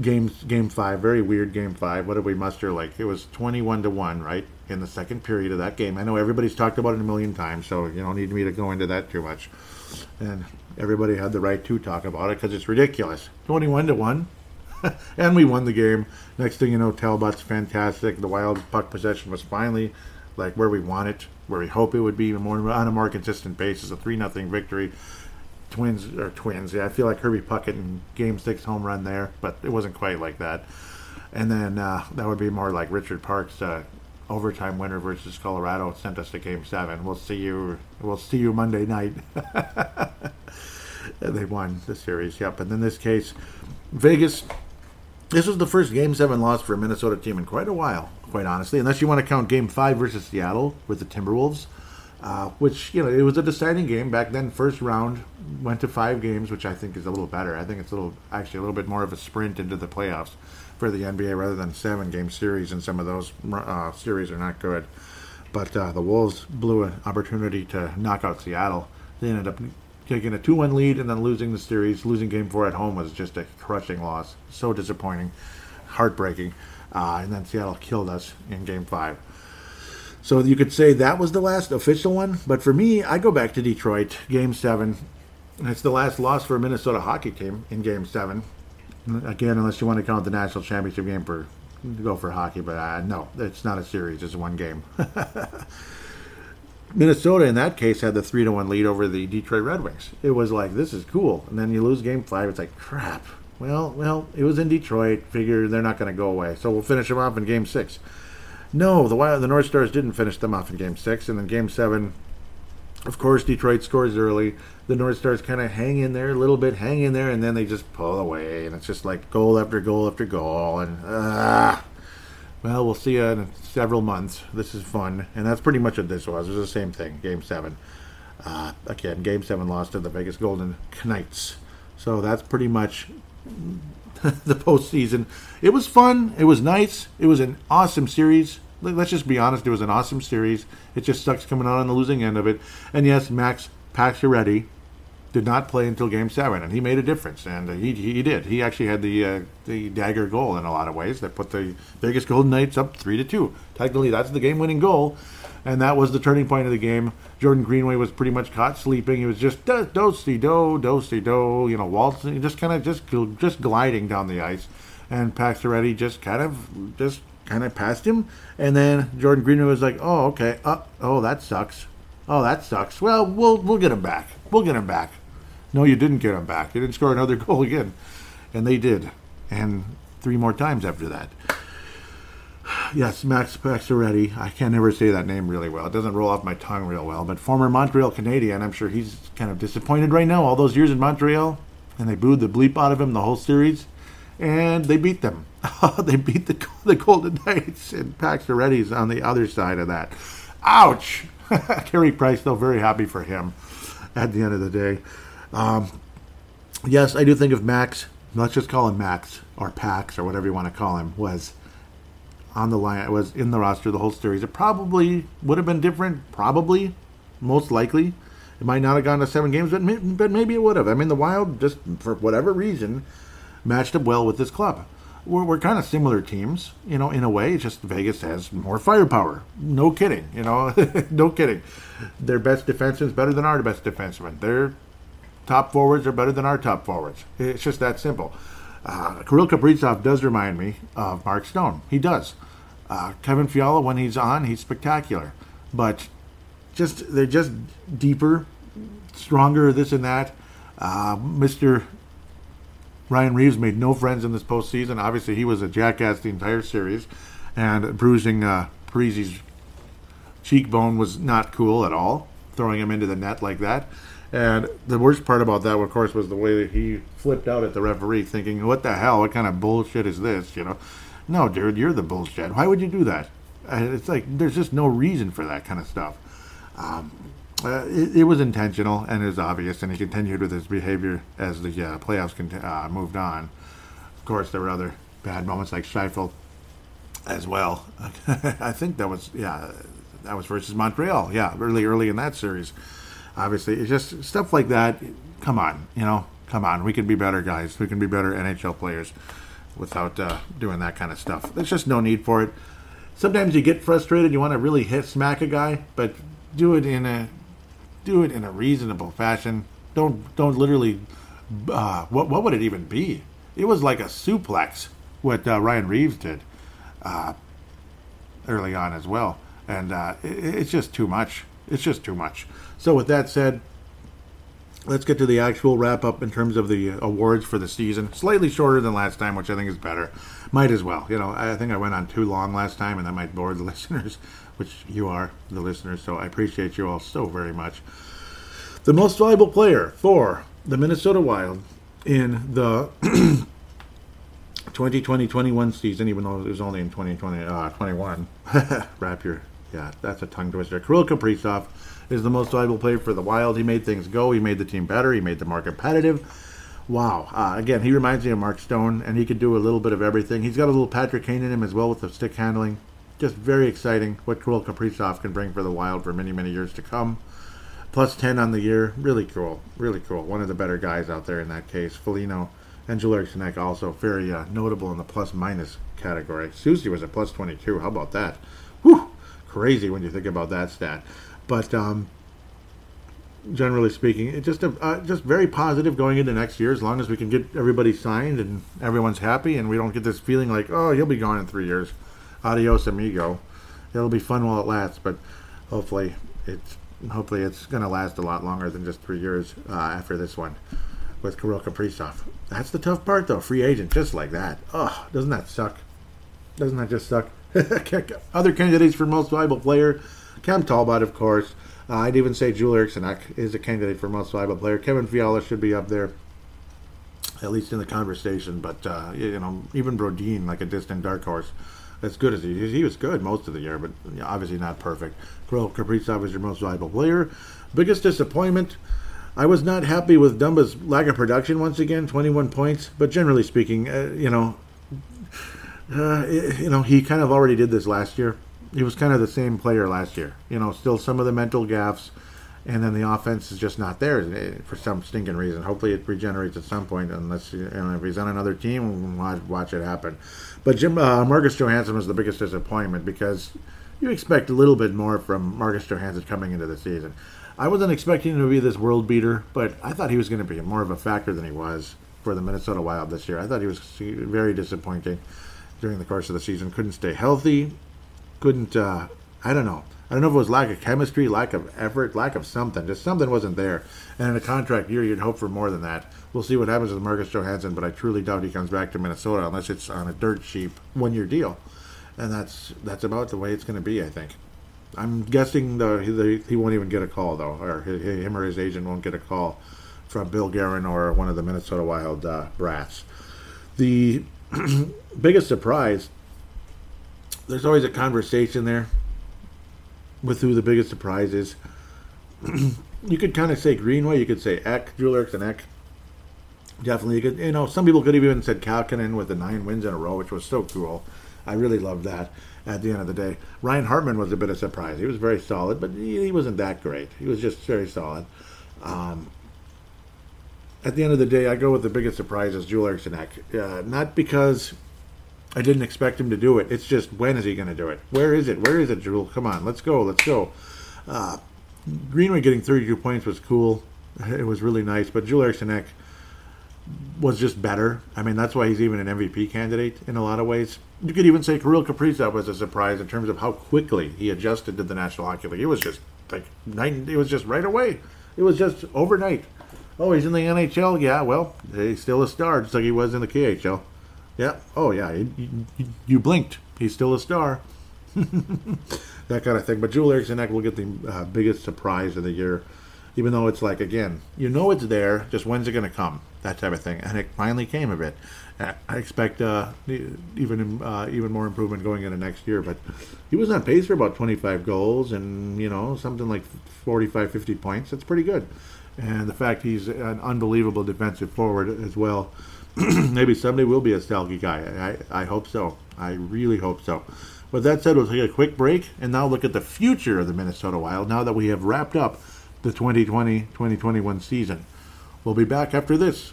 game game five, very weird game five. What did we muster like? It was twenty one to one, right, in the second period of that game. I know everybody's talked about it a million times, so you don't need me to go into that too much. And everybody had the right to talk about it because it's ridiculous. 21 to 1. and we won the game. Next thing you know, Talbot's fantastic. The Wild's puck possession was finally like where we want it, where we hope it would be more on a more consistent basis. A 3 nothing victory. Twins or twins. Yeah, I feel like Kirby Puckett and game six home run there, but it wasn't quite like that. and then uh, that would be more like Richard Park's uh, overtime winner versus Colorado sent us to Game Seven. We'll see you. We'll see you Monday night. they won the series. Yep. And in this case, Vegas. This was the first Game Seven loss for a Minnesota team in quite a while, quite honestly. Unless you want to count Game Five versus Seattle with the Timberwolves, uh, which you know it was a deciding game back then. First round went to five games, which I think is a little better. I think it's a little actually a little bit more of a sprint into the playoffs for the NBA rather than seven game series, and some of those uh, series are not good. But uh, the Wolves blew an opportunity to knock out Seattle. They ended up taking a 2 1 lead and then losing the series. Losing game four at home was just a crushing loss. So disappointing, heartbreaking. Uh, and then Seattle killed us in game five. So you could say that was the last official one. But for me, I go back to Detroit, game seven. It's the last loss for a Minnesota hockey team in game seven. Again, unless you want to count the national championship game for go for hockey, but uh, no, it's not a series; it's one game. Minnesota, in that case, had the three to one lead over the Detroit Red Wings. It was like this is cool, and then you lose game five. It's like crap. Well, well, it was in Detroit. Figure they're not going to go away, so we'll finish them off in game six. No, the the North Stars didn't finish them off in game six, and then game seven. Of course, Detroit scores early the North Stars kind of hang in there a little bit, hang in there, and then they just pull away, and it's just like goal after goal after goal, and ah. Well, we'll see you in several months. This is fun, and that's pretty much what this was. It was the same thing. Game seven. Uh, again, Game seven lost to the Vegas Golden Knights. So that's pretty much the postseason. It was fun. It was nice. It was an awesome series. Let's just be honest. It was an awesome series. It just sucks coming out on the losing end of it. And yes, Max Pacioretty did not play until Game Seven, and he made a difference, and he, he did. He actually had the uh, the dagger goal in a lot of ways that put the Vegas Golden Knights up three to two. Technically, that's the game-winning goal, and that was the turning point of the game. Jordan Greenway was pretty much caught sleeping. He was just do do do do, you know, waltzing, just kind of just just gliding down the ice, and Pacioretty just kind of just kind of passed him, and then Jordan Greenway was like, "Oh, okay, uh, oh that sucks." Oh, that sucks. Well, we'll we'll get him back. We'll get him back. No, you didn't get him back. You didn't score another goal again. And they did. And three more times after that. Yes, Max Pacioretty. I can't ever say that name really well. It doesn't roll off my tongue real well. But former Montreal Canadian, I'm sure he's kind of disappointed right now. All those years in Montreal, and they booed the bleep out of him the whole series, and they beat them. they beat the the Golden Knights, and Pacioretty's on the other side of that. Ouch! Carey Price, though, very happy for him at the end of the day. Um, yes, I do think if Max, let's just call him Max or Pax or whatever you want to call him, was on the line, was in the roster the whole series, it probably would have been different. Probably, most likely, it might not have gone to seven games, but but maybe it would have. I mean, the Wild just for whatever reason matched up well with this club. We're, we're kind of similar teams, you know, in a way. It's just Vegas has more firepower. No kidding, you know, no kidding. Their best defenseman is better than our best defenseman. Their top forwards are better than our top forwards. It's just that simple. Uh, Kirill Kaprizov does remind me of Mark Stone. He does. Uh, Kevin Fiala, when he's on, he's spectacular. But just they're just deeper, stronger, this and that. Uh, Mr. Ryan Reaves made no friends in this postseason. Obviously, he was a jackass the entire series, and bruising uh, Parise's cheekbone was not cool at all. Throwing him into the net like that. And the worst part about that, of course, was the way that he flipped out at the referee, thinking, "What the hell? What kind of bullshit is this?" You know, no, dude, you're the bullshit. Why would you do that? And it's like there's just no reason for that kind of stuff. Um, uh, it, it, was intentional and it was obvious, and he continued with his behavior as the uh, playoffs uh, moved on. Of course, there were other bad moments like Scheifele as well. I think that was yeah, that was versus Montreal. Yeah, really early in that series obviously, it's just stuff like that. Come on, you know, come on. We can be better guys. We can be better NHL players without uh, doing that kind of stuff. There's just no need for it. Sometimes you get frustrated. You want to really hit smack a guy, but do it in a do it in a reasonable fashion. Don't don't literally. Uh, what what would it even be? It was like a suplex. What uh, Ryan Reaves did uh, early on as well, and uh, it, it's just too much. It's just too much. So with that said, let's get to the actual wrap up in terms of the awards for the season. Slightly shorter than last time, which I think is better. Might as well. You know, I think I went on too long last time, and that might bore the listeners, which you are the listeners. So I appreciate you all so very much. The most valuable player for the Minnesota Wild in the 2020-21 season, even though it was only in 2020, uh, 21. Wrap your, yeah, that's a tongue twister. Kirill Kaprizov is the most valuable player for the Wild. He made things go. He made the team better. He made them more competitive. Wow. Uh, again, he reminds me of Mark Stone, and he could do a little bit of everything. He's got a little Patrick Kane in him as well with the stick handling. Just very exciting what Kirill Kaprizov can bring for the Wild for many, many years to come. Plus 10 on the year. Really cool. Really cool. One of the better guys out there in that case. Foligno and Joel Eriksson also very uh, notable in the plus minus category. Soucy was a plus 22. How about that? Whew! Crazy when you think about that stat. But um, generally speaking, just uh, just very positive going into next year. As long as we can get everybody signed and everyone's happy, and we don't get this feeling like, oh, you'll be gone in three years. Adios, amigo. It'll be fun while it lasts, but hopefully it's hopefully it's going to last a lot longer than just three years uh, after this one with Kirill Kaprizov. That's the tough part, though. Free agent, just like that. Oh, doesn't that suck? Doesn't that just suck? Other candidates for most valuable player Cam Talbot, of course. Uh, I'd even say Joel Eriksson is a candidate for most valuable player. Kevin Fiala should be up there, at least in the conversation. But uh, you know, even Brodin, like a distant dark horse, as good as he he was good most of the year, but obviously not perfect. Kirill Kaprizov is your most valuable player. Biggest disappointment. I was not happy with Dumba's lack of production once again, 21 points. But generally speaking, uh, you know, uh, you know, he kind of already did this last year he was kind of the same player last year. You know, still some of the mental gaffes, and then the offense is just not there eh, for some stinking reason. Hopefully, it regenerates at some point. Unless you know, if he's on another team, watch, watch it happen. But Jim uh, Marcus Johansson was the biggest disappointment because you expect a little bit more from Marcus Johansson coming into the season. I wasn't expecting him to be this world beater, but I thought he was going to be more of a factor than he was for the Minnesota Wild this year. I thought he was very disappointing during the course of the season. Couldn't stay healthy couldn't. Uh, I don't know. I don't know if it was lack of chemistry, lack of effort, lack of something. Just something wasn't there. And in a contract year, you'd hope for more than that. We'll see what happens with Marcus Johansson, but I truly doubt he comes back to Minnesota unless it's on a dirt cheap one-year deal. And that's that's about the way it's going to be, I think. I'm guessing the, the, he won't even get a call though, or him or his agent won't get a call from Bill Guerin or one of the Minnesota Wild uh, brats. The biggest surprise there's always a conversation there with who the biggest surprise is. you could kind of say Greenway, you could say Ek, Joel Eriksson Ek. Definitely, you could, you know, some people could have even said Kähkönen with the nine wins in a row, which was so cool. I really loved that at the end of the day. Ryan Hartman was a bit of a surprise. He was very solid, but he, he wasn't that great. He was just very solid. Um, at the end of the day, I go with the biggest surprise is Joel Eriksson Ek. Uh, not because I didn't expect him to do it. It's just when is he going to do it? Where is it? Where is it, Jewel? Come on, let's go, let's go. Uh, Greenway getting 32 points was cool. It was really nice, but Joel Eriksson Ek was just better. I mean, that's why he's even an MVP candidate in a lot of ways. You could even say Kirill Kaprizov was a surprise in terms of how quickly he adjusted to the National Hockey League. It was just like night. It was just right away. It was just overnight. Oh, he's in the NHL. Yeah, well, he's still a star, just like he was in the KHL. Yeah. Oh, yeah. You, you, you blinked. He's still a star. that kind of thing. But Joel Eriksson will get the uh, biggest surprise of the year, even though it's like again, you know it's there. Just when's it going to come? That type of thing. And it finally came a bit. I expect uh, even uh, even more improvement going into next year. But he was on pace for about 25 goals and you know something like 45, 50 points. That's pretty good. And the fact he's an unbelievable defensive forward as well maybe someday we'll be a Selke guy. I, I hope so. I really hope so. With that said, we'll take a quick break and now look at the future of the Minnesota Wild now that we have wrapped up the 2020 2021 season. We'll be back after this.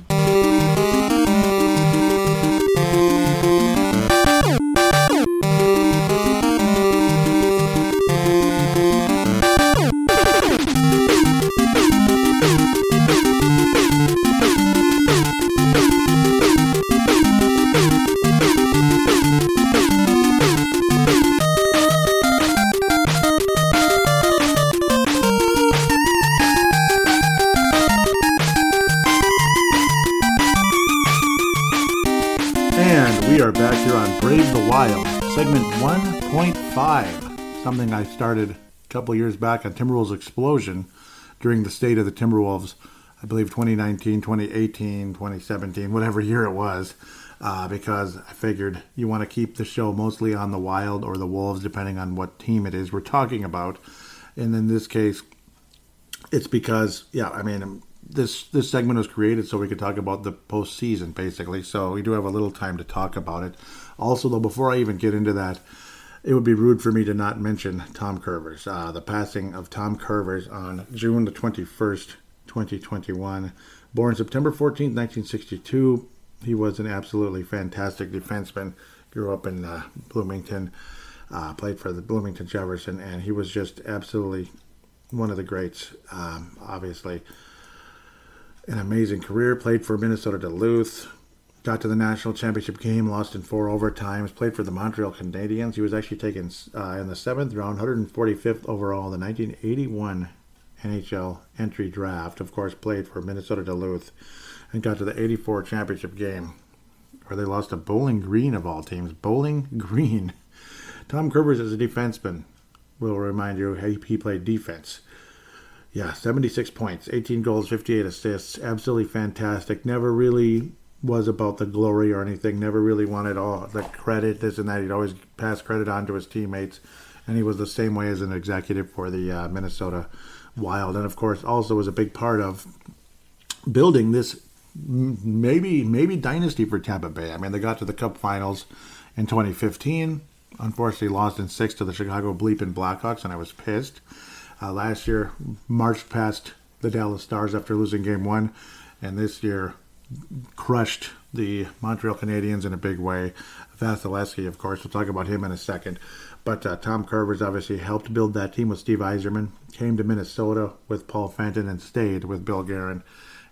Started a couple years back on Timberwolves Explosion during the state of the Timberwolves, I believe 2019, 2018, 2017, whatever year it was, uh, because I figured you want to keep the show mostly on the Wild or the Wolves, depending on what team it is we're talking about. And in this case, it's because, yeah, I mean, this this segment was created so we could talk about the postseason, basically. So we do have a little time to talk about it. Also, though, before I even get into that, it would be rude for me to not mention Tom Kurvers. Uh, the passing of Tom Kurvers on June the 21st, 2021. Born September 14th, 1962. He was an absolutely fantastic defenseman. Grew up in uh, Bloomington, uh, played for the Bloomington Jefferson, and he was just absolutely one of the greats, um, obviously. An amazing career. Played for Minnesota Duluth, got to the national championship game, lost in four overtimes, played for the Montreal Canadiens. He was actually taken uh, in the seventh round, 145th overall, the 1981 NHL entry draft. Of course, played for Minnesota Duluth and got to the 84 championship game where they lost to Bowling Green of all teams. Bowling Green. Tom Kurvers is a defenseman. Will remind you, he played defense. Yeah, 76 points, 18 goals, 58 assists. Absolutely fantastic. Never really was about the glory or anything. Never really wanted all the credit, this and that. He'd always pass credit on to his teammates, and he was the same way as an executive for the uh, Minnesota Wild, and of course, also was a big part of building this maybe maybe dynasty for Tampa Bay. I mean, they got to the Cup Finals in 2015. Unfortunately, lost in six to the Chicago Bleeping Blackhawks, and I was pissed. Uh, last year, marched past the Dallas Stars after losing Game One, and this year crushed the Montreal Canadiens in a big way. Vasilevskiy, of course, we'll talk about him in a second. But uh, Tom Kurvers obviously helped build that team with Steve Yzerman, came to Minnesota with Paul Fenton, and stayed with Bill Guerin.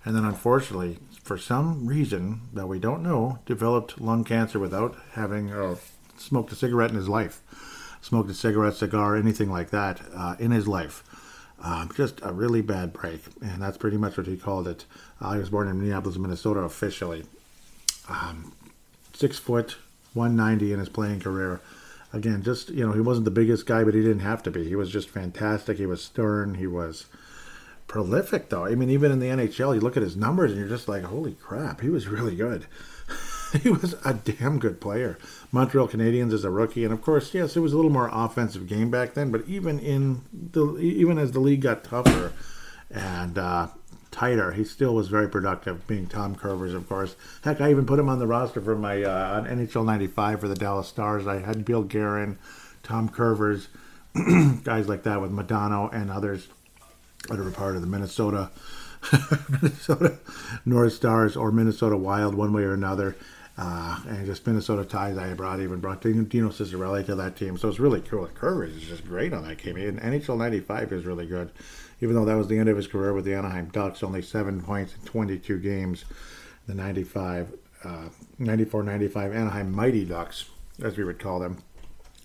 And then, unfortunately, for some reason that we don't know, developed lung cancer without having uh, smoked a cigarette in his life. Smoked a cigarette, cigar, anything like that uh, in his life. Um, just a really bad break, and that's pretty much what he called it. Uh, he was born in Minneapolis, Minnesota, officially. Um, six foot, 190 in his playing career. Again, just, you know, he wasn't the biggest guy, but he didn't have to be. He was just fantastic. He was stern. He was prolific, though. I mean, even in the NHL, you look at his numbers and you're just like, holy crap, he was really good. he was a damn good player. Montreal Canadiens as a rookie, and of course, yes, it was a little more offensive game back then. But even in the even as the league got tougher and uh, tighter, he still was very productive. Being Tom Kurvers, of course. Heck, I even put him on the roster for my uh, on NHL '95 for the Dallas Stars. I had Bill Guerin, Tom Kurvers, guys like that with Modano and others that are part of the Minnesota. Minnesota North Stars or Minnesota Wild, one way or another. Uh, and just Minnesota ties I brought even brought Dino Ciccarelli to that team. So it's really cool. Kurvers is just great on that team. And NHL 95 is really good. Even though that was the end of his career with the Anaheim Ducks, only seven points in 22 games. The 95, uh, 94 95 Anaheim Mighty Ducks, as we would call them.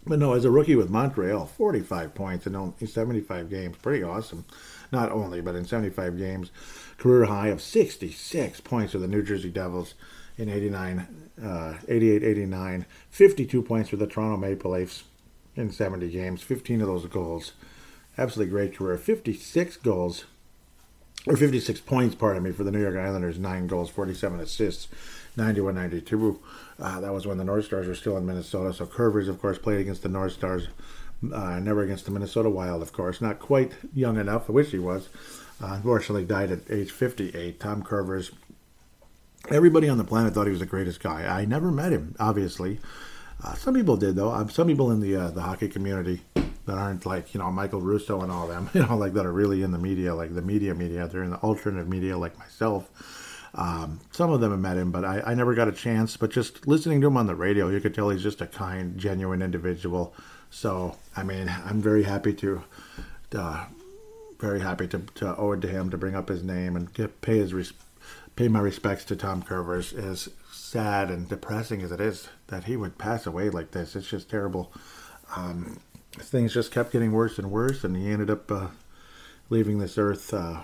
But no, as a rookie with Montreal, 45 points in only 75 games. Pretty awesome. Not only, but in 75 games. Career high of 66 points for the New Jersey Devils in 89, uh, 88, 89. 52 points for the Toronto Maple Leafs in 70 games. 15 of those goals. Absolutely great career. 56 goals, or 56 points, pardon me, for the New York Islanders. 9 goals, 47 assists, 91 92. Uh, that was when the North Stars were still in Minnesota. So Kurvers, of course, played against the North Stars. Uh, never against the Minnesota Wild, of course. Not quite young enough. I wish he was. Uh, unfortunately, died at age 58. Tom Kurvers Everybody on the planet thought he was the greatest guy. I never met him, obviously. Uh, some people did, though. Um, some people in the uh, the hockey community that aren't like you know Michael Russo and all them, you know, like that are really in the media, like the media media. They're in the alternative media, like myself. Um, some of them have met him, but I, I never got a chance. But just listening to him on the radio, you could tell he's just a kind, genuine individual. So, I mean, I'm very happy to, uh, very happy to, to owe it to him to bring up his name and get, pay his respect pay my respects to Tom Kurvers. As sad and depressing as it is that he would pass away like this, it's just terrible. Um, things just kept getting worse and worse, and he ended up uh, leaving this earth. Uh,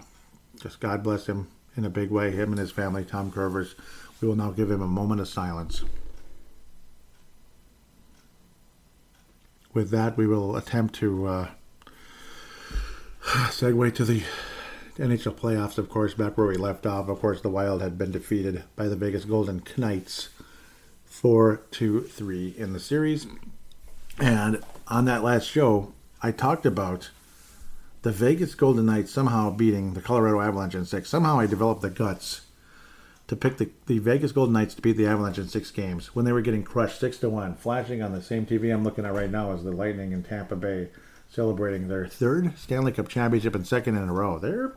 just God bless him in a big way, him and his family, Tom Kurvers. We will now give him a moment of silence. with that, we will attempt to uh, segue to the NHL playoffs, of course, back where we left off. Of course, the Wild had been defeated by the Vegas Golden Knights 4 to 3 in the series. And on that last show, I talked about the Vegas Golden Knights somehow beating the Colorado Avalanche in six. Somehow I developed the guts to pick the, the Vegas Golden Knights to beat the Avalanche in six games when they were getting crushed six to one. Flashing on the same TV I'm looking at right now is the Lightning in Tampa Bay celebrating their third Stanley Cup championship and second in a row. They're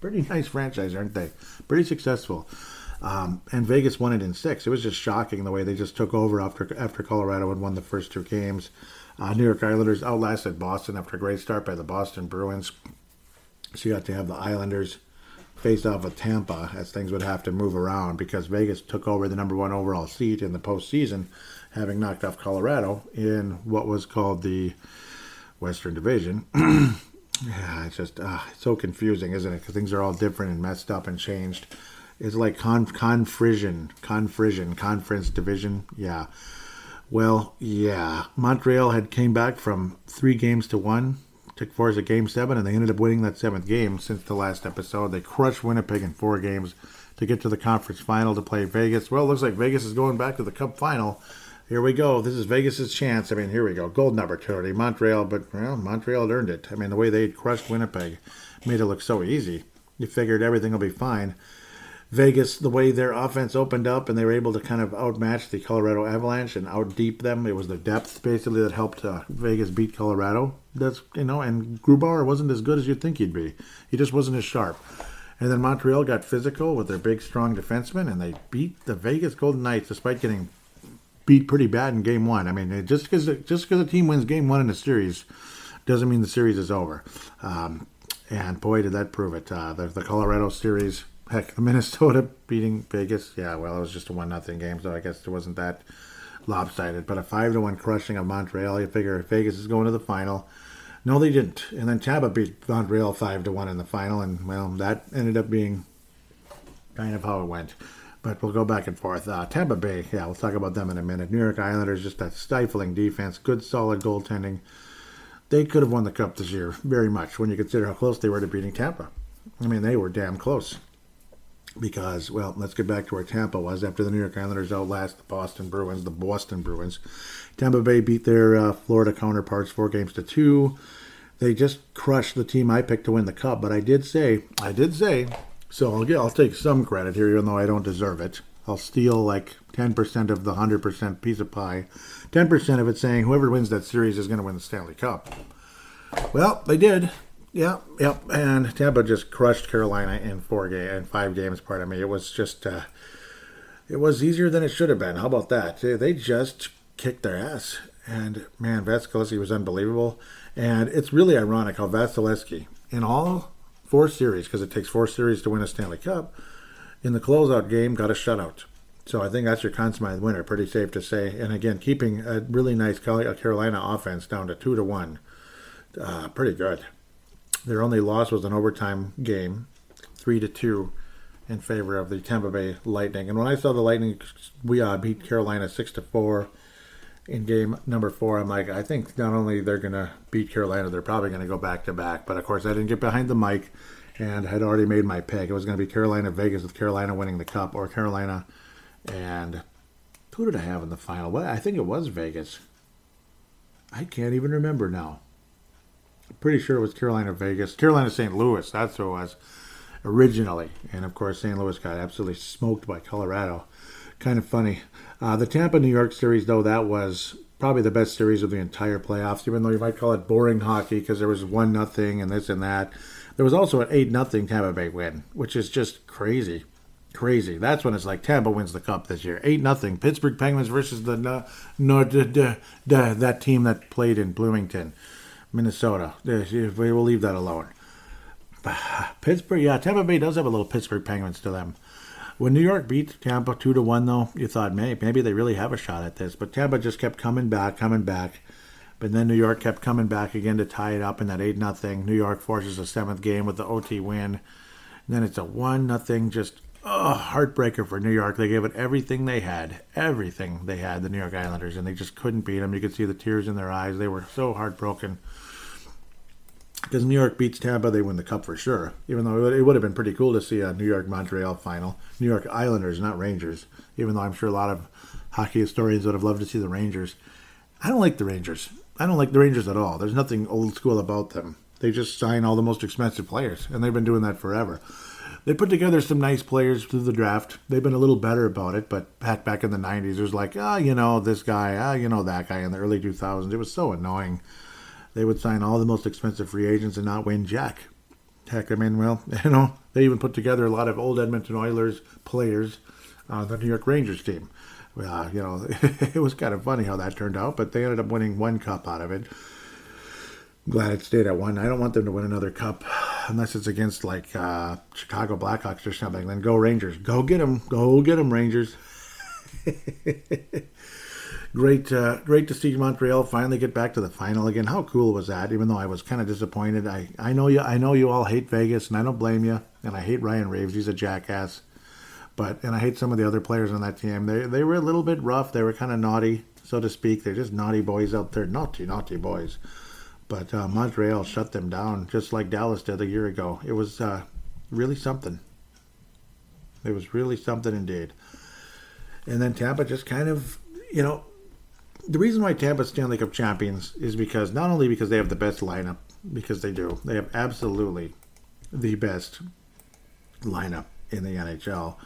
pretty nice franchise, aren't they? Pretty successful. Um, and Vegas won it in six. It was just shocking the way they just took over after after Colorado had won the first two games. Uh, New York Islanders outlasted Boston after a great start by the Boston Bruins. So you got to have the Islanders face off with Tampa as things would have to move around because Vegas took over the number one overall seat in the postseason, having knocked off Colorado in what was called the Western Division. yeah, it's just uh, it's so confusing, isn't it? Because things are all different and messed up and changed. It's like con confrision, confrision, conference division. Yeah. Well, yeah. Montreal had came back from three games to one, took force at game seven, and they ended up winning that seventh game since the last episode. They crushed Winnipeg in four games to get to the conference final to play Vegas. Well, it looks like Vegas is going back to the Cup final here we go. This is Vegas's chance. I mean, here we go. Golden opportunity. Montreal, but well, Montreal earned it. I mean, the way they crushed Winnipeg made it look so easy. You figured everything will be fine. Vegas, the way their offense opened up and they were able to kind of outmatch the Colorado Avalanche and outdeep them. It was the depth basically that helped uh, Vegas beat Colorado. That's you know, and Grubauer wasn't as good as you'd think he'd be. He just wasn't as sharp. And then Montreal got physical with their big, strong defensemen, and they beat the Vegas Golden Knights despite getting beat pretty bad in game one. I mean, just because just because a team wins game one in a series doesn't mean the series is over. Um, and boy, did that prove it. Uh, the, the Colorado series, heck, the Minnesota beating Vegas. Yeah, well, it was just a one nothing game, so I guess it wasn't that lopsided. But a five to one crushing of Montreal. You figure Vegas is going to the final. No, they didn't. And then Tampa beat Montreal five to one in the final, and well, that ended up being kind of how it went but we'll go back and forth. Uh, Tampa Bay, yeah, we'll talk about them in a minute. New York Islanders, just a stifling defense, good solid goaltending. They could have won the cup this year very much when you consider how close they were to beating Tampa. I mean, they were damn close. Because, well, let's get back to where Tampa was after the New York Islanders outlast the Boston Bruins, the Boston Bruins. Tampa Bay beat their uh, Florida counterparts four games to two. They just crushed the team I picked to win the cup. But I did say, I did say so I'll get, I'll take some credit here, even though I don't deserve it. I'll steal like 10% of the 100% piece of pie. 10% of it saying whoever wins that series is going to win the Stanley Cup. Well, they did. Yeah, yep. And Tampa just crushed Carolina in four game and five games. Pardon me. It was just, uh, it was easier than it should have been. How about that? They just kicked their ass. And man, Vasilevskiy was unbelievable. And it's really ironic how Vasilevskiy, in all four series because it takes four series to win a Stanley Cup. In the closeout game, got a shutout. So I think that's your consummate winner. Pretty safe to say. And again, keeping a really nice Carolina offense down to two to one. Uh, pretty good. Their only loss was an overtime game, three to two, in favor of the Tampa Bay Lightning. And when I saw the Lightning, we uh, beat Carolina six to four in game number four, I'm like, I think not only they're going to beat Carolina, they're probably going to go back to back. But of course, I didn't get behind the mic and had already made my pick. It was going to be Carolina Vegas with Carolina winning the cup, or Carolina and who did I have in the final? Well, I think it was Vegas. I can't even remember now. I'm pretty sure it was Carolina Vegas, Carolina St. Louis. That's who it was originally, and of course, St. Louis got absolutely smoked by Colorado. Kind of funny. Uh, the Tampa New York series, though, that was probably the best series of the entire playoffs. Even though you might call it boring hockey because there was one nothing and this and that, there was also an eight nothing Tampa Bay win, which is just crazy, crazy. That's when it's like Tampa wins the cup this year, eight nothing. Pittsburgh Penguins versus the that team that played in Bloomington, Minnesota. We will leave that alone. Pittsburgh, yeah, Tampa Bay does have a little Pittsburgh Penguins to them. When New York beat Tampa two to one, though, you thought, maybe maybe they really have a shot at this. But Tampa just kept coming back, coming back. But then New York kept coming back again to tie it up in that eight nothing. New York forces a seventh game with the OT win. And then it's a one nothing, just oh, heartbreaker for New York. They gave it everything they had, everything they had, the New York Islanders, and they just couldn't beat them. You could see the tears in their eyes. They were so heartbroken. Because New York beats Tampa, they win the cup for sure. Even though it would have been pretty cool to see a New York Montreal final. New York Islanders, not Rangers. Even though I'm sure a lot of hockey historians would have loved to see the Rangers. I don't like the Rangers. I don't like the Rangers at all. There's nothing old school about them. They just sign all the most expensive players, and they've been doing that forever. They put together some nice players through the draft. They've been a little better about it, but back back in the '90s, it was like, ah, oh, you know, this guy, ah, oh, you know, that guy. In the early 2000s, it was so annoying. They would sign all the most expensive free agents and not win jack. Heck, I mean, well, you know, they even put together a lot of old Edmonton Oilers players on the New York Rangers team. Uh, you know, it was kind of funny how that turned out, but they ended up winning one cup out of it. Glad it stayed at one. I don't want them to win another cup unless it's against like uh, Chicago Blackhawks or something. Then go Rangers. Go get them. Go get them, Rangers. great, uh, great to see Montreal finally get back to the final again. How cool was that? Even though I was kind of disappointed. I, I know you. I know you all hate Vegas, and I don't blame you. And I hate Ryan Reaves. He's a jackass. But and I hate some of the other players on that team. They they were a little bit rough. They were kind of naughty, so to speak. They're just naughty boys out there. Naughty, naughty boys. But uh, Montreal shut them down just like Dallas did a year ago. It was uh, really something. It was really something indeed. And then Tampa just kind of, you know, the reason why Tampa Stanley Cup champions is because not only because they have the best lineup, because they do, they have absolutely the best lineup in the NHL,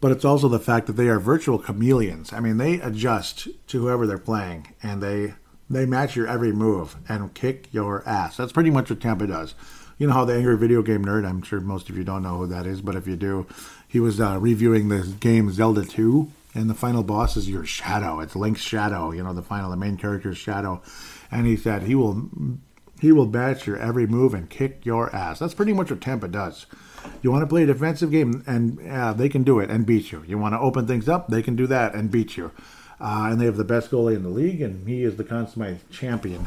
but it's also the fact that they are virtual chameleons. I mean, they adjust to whoever they're playing, and they they match your every move and kick your ass. That's pretty much what Tampa does. You know how the angry video game nerd, I'm sure most of you don't know who that is, but if you do, he was uh, reviewing the game Zelda 2, and the final boss is your shadow. It's Link's shadow, you know, the final, the main character's shadow. And he said he will he will match your every move and kick your ass. That's pretty much what Tampa does. You want to play a defensive game, and uh, they can do it and beat you. You want to open things up, they can do that and beat you. Uh, and they have the best goalie in the league, and he is the consummate champion,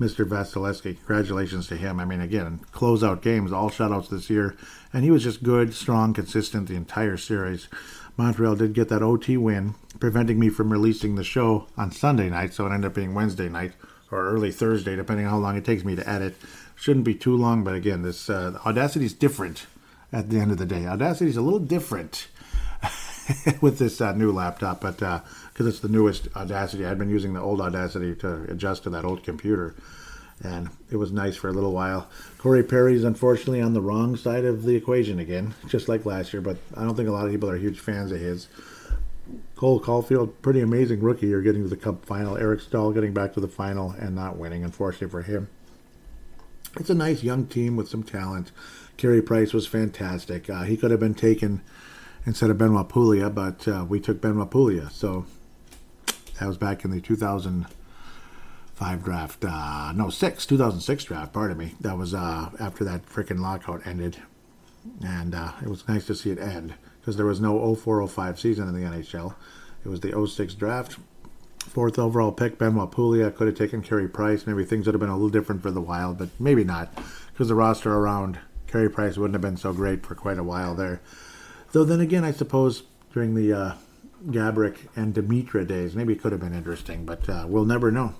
Mr. Vasilevskiy. Congratulations to him. I mean, again, closeout games, all shutouts this year, and he was just good, strong, consistent the entire series. Montreal did get that OT win, preventing me from releasing the show on Sunday night, so it ended up being Wednesday night or early Thursday, depending on how long it takes me to edit. Shouldn't be too long, but again, this uh, Audacity is different at the end of the day. Audacity is a little different with this uh, new laptop, but uh, because it's the newest Audacity. I'd been using the old Audacity to adjust to that old computer, and it was nice for a little while. Corey Perry's unfortunately on the wrong side of the equation again, just like last year, but I don't think a lot of people are huge fans of his. Cole Caufield, pretty amazing rookie. You're getting to the Cup final. Eric Staal getting back to the final and not winning, unfortunately for him. It's a nice young team with some talent. Carey Price was fantastic. Uh, he could have been taken instead of Benoit Pouliot, but uh, we took Benoit Pouliot. So that was back in the 2005 draft. Uh, no, six, 2006 draft. Pardon me. That was uh, after that freaking lockout ended, and uh, it was nice to see it end because there was no 0405 season in the NHL. It was the 06 draft. Fourth overall pick, Benoit Pouliot could have taken Carey Price. Maybe things would have been a little different for the Wild, but maybe not because the roster around Carey Price wouldn't have been so great for quite a while there. Though then again, I suppose during the uh, Gaborik and Demitra days. Maybe it could have been interesting, but uh, we'll never know.